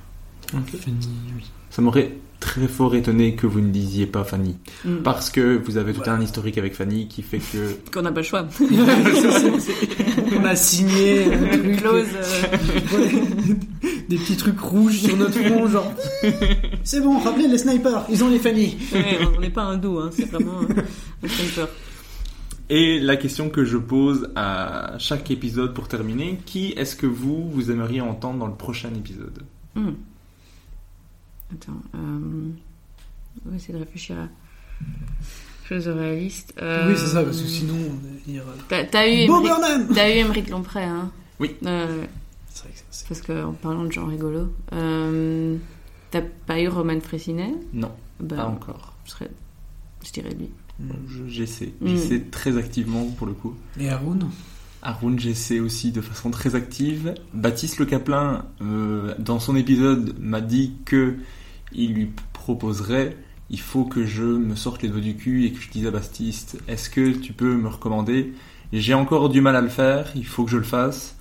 Fanny, oui. Ça m'aurait très fort étonné que vous ne disiez pas Fanny. Mm. Parce que vous avez tout un historique avec Fanny qui fait que... Qu'on n'a pas le choix. On a signé un truc, clause, euh. des petits trucs rouges sur notre front, genre. C'est bon, rappelez les snipers, ils ont les Fanny. Ouais, on n'est pas hindou, hein, c'est vraiment un, un sniper. Et la question que je pose à chaque épisode pour terminer, qui est-ce que vous, vous aimeriez entendre dans le prochain épisode? Hmm. Attends, euh... on va essayer de réfléchir à choses réalistes. Euh, Oui, c'est ça, parce que sinon, on va dire. euh, T'as t'as eu Émeric Lompré, hein Oui. Euh, C'est vrai que c'est- parce qu'en parlant de gens rigolos, euh, t'as pas eu Roman Frécinet Non, Bah, pas encore. Je, serais... je dirais lui. Je- J'essaie. Mm. J'essaie très activement pour le coup. Et Haroun? Haroun, j'essaie aussi de façon très active. Baptiste Le Caplin, euh, dans son épisode, m'a dit que il lui proposerait. il faut que je me sorte les doigts du cul et que je dise à Baptiste, est-ce que tu peux me recommander? J'ai encore du mal à le faire, il faut que je le fasse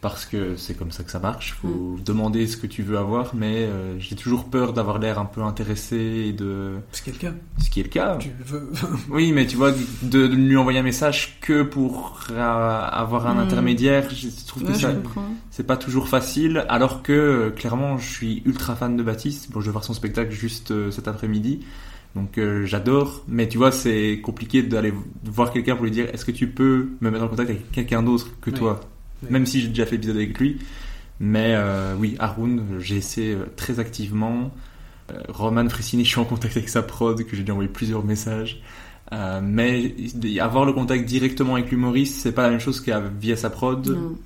parce que c'est comme ça que ça marche. Faut Mm. demander ce que tu veux avoir, mais euh, j'ai toujours peur d'avoir l'air un peu intéressé et de C'est quelqu'un. ce qui est le cas. Tu veux. Oui, mais tu vois, de, de lui envoyer un message que pour euh, avoir un Mm. intermédiaire, je trouve que Ouais, ça, c'est pas toujours facile. Alors que euh, clairement, je suis ultra fan de Baptiste. Bon, je vais voir son spectacle juste euh, cet après-midi. Donc euh, j'adore, mais tu vois, c'est compliqué d'aller voir quelqu'un pour lui dire est-ce que tu peux me mettre en contact avec quelqu'un d'autre que Oui. toi? Même si j'ai déjà fait l'épisode avec lui. Mais euh, oui, Haroun, j'ai essayé euh, très activement. Euh, Roman Fressini, je suis en contact avec sa prod, que j'ai déjà envoyé plusieurs messages. Euh, mais avoir le contact directement avec l'humoriste, c'est pas la même chose qu'à via sa prod. Non.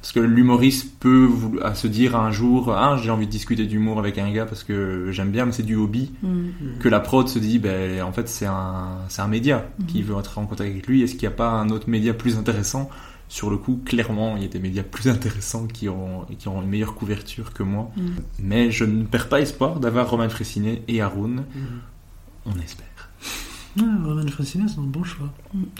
Parce que l'humoriste peut à se dire un jour, ah, j'ai envie de discuter d'humour avec un gars parce que j'aime bien, mais c'est du hobby. Mm. Que la prod se dit, ben, en fait, c'est un, c'est un média qui veut être en contact avec lui. Est-ce qu'il n'y a pas un autre média plus intéressant? Sur le coup, clairement, il y a des médias plus intéressants qui ont, qui ont une meilleure couverture que moi. Mm. Mais je ne perds pas espoir d'avoir Romain Fressinet et Haroun. On espère. Ouais, Roman Fressinet, c'est un bon choix.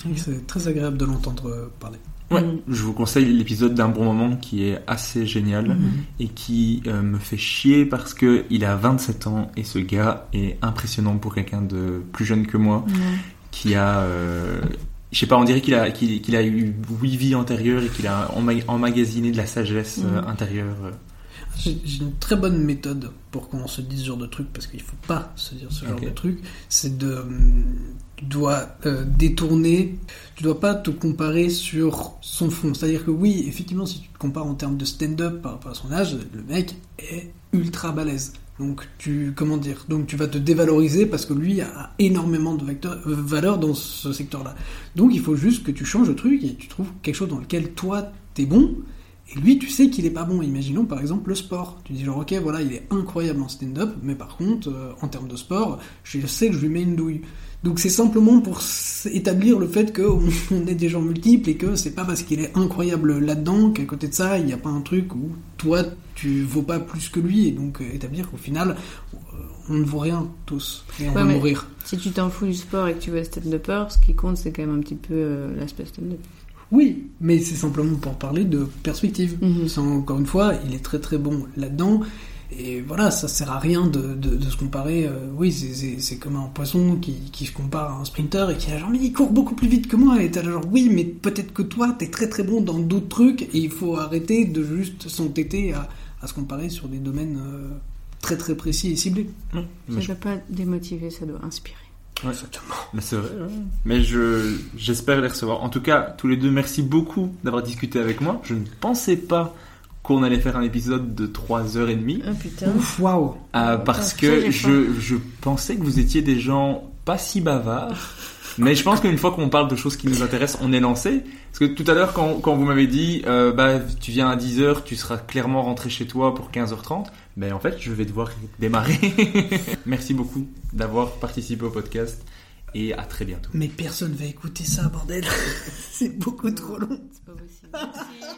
C'est que C'est très agréable de l'entendre parler. Ouais, Mm. je vous conseille l'épisode d'un bon moment qui est assez génial Mm. et qui euh, me fait chier parce que il a 27 ans et ce gars est impressionnant pour quelqu'un de plus jeune que moi qui a euh, je sais pas on dirait qu'il a qu'il qu'il a eu huit vies antérieures et qu'il a emma- emmagasiné de la sagesse euh, Mm. intérieure. J'ai j'ai une très bonne méthode pour qu'on se dise ce genre de truc, parce qu'il faut pas se dire ce genre de truc. C'est de. hum, Tu dois euh, détourner. Tu dois pas te comparer sur son fond. C'est-à-dire que oui, effectivement, si tu te compares en termes de stand-up par rapport à son âge, le mec est ultra balèze. Donc tu comment dire Donc tu vas te dévaloriser parce que lui a énormément de vecteurs- euh, valeur dans ce secteur-là. Donc il faut juste que tu changes de truc et tu trouves quelque chose dans lequel toi t'es bon et lui, tu sais qu'il est pas bon. Imaginons par exemple le sport. Tu dis genre, ok, voilà, il est incroyable en stand-up, mais par contre, euh, en termes de sport, je sais que je lui mets une douille. Donc c'est simplement pour établir le fait qu'on on est des gens multiples et que c'est pas parce qu'il est incroyable là-dedans qu'à côté de ça, il n'y a pas un truc où toi, tu vaux pas plus que lui. Et donc euh, établir qu'au final, euh, on ne vaut rien tous. Et on Ouais, va mourir. Si tu t'en fous du sport et que tu veux stand-upper, ce qui compte, c'est quand même un petit peu euh, l'aspect stand-up. Oui, mais c'est simplement pour parler de perspective. Mhm. C'est encore une fois, il est très très bon là-dedans. Et voilà, ça sert à rien de, de, de se comparer. euh, oui, c'est- comme un poisson qui, qui se compare à un sprinter et qui a genre, mais il court beaucoup plus vite que moi. Et t'as genre, oui, mais peut-être que toi, t'es très très bon dans d'autres trucs. Et il faut arrêter de juste s'entêter à, à se comparer sur des domaines euh, très très précis et ciblés. Ça ne doit pas démotiver, ça doit inspirer. Ouais. Mais c'est vrai. ouais. Mais je j'espère les recevoir. En tout cas, tous les deux, merci beaucoup d'avoir discuté avec moi. Je ne pensais pas qu'on allait faire un épisode de 3 heures et demie. Ah putain. Ouf, waouh! Euh, parce que je, je pensais que vous étiez des gens pas si bavards. Mais je pense qu'une fois qu'on parle de choses qui nous intéressent, on est lancé. Parce que tout à l'heure, quand, quand vous m'avez dit, euh, bah, tu viens à 10h, tu seras clairement rentré chez toi pour 15h30, ben en fait, je vais devoir démarrer. Merci beaucoup d'avoir participé au podcast et à très bientôt. Mais personne va écouter ça, bordel! c'est beaucoup trop long. C'est pas possible. Merci.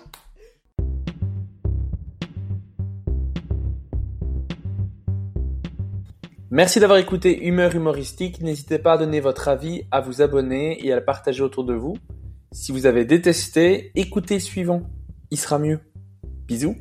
Merci d'avoir écouté Humeur Humoristique. N'hésitez pas à donner votre avis, à vous abonner et à le partager autour de vous. Si vous avez détesté, écoutez suivant. Il sera mieux. Bisous.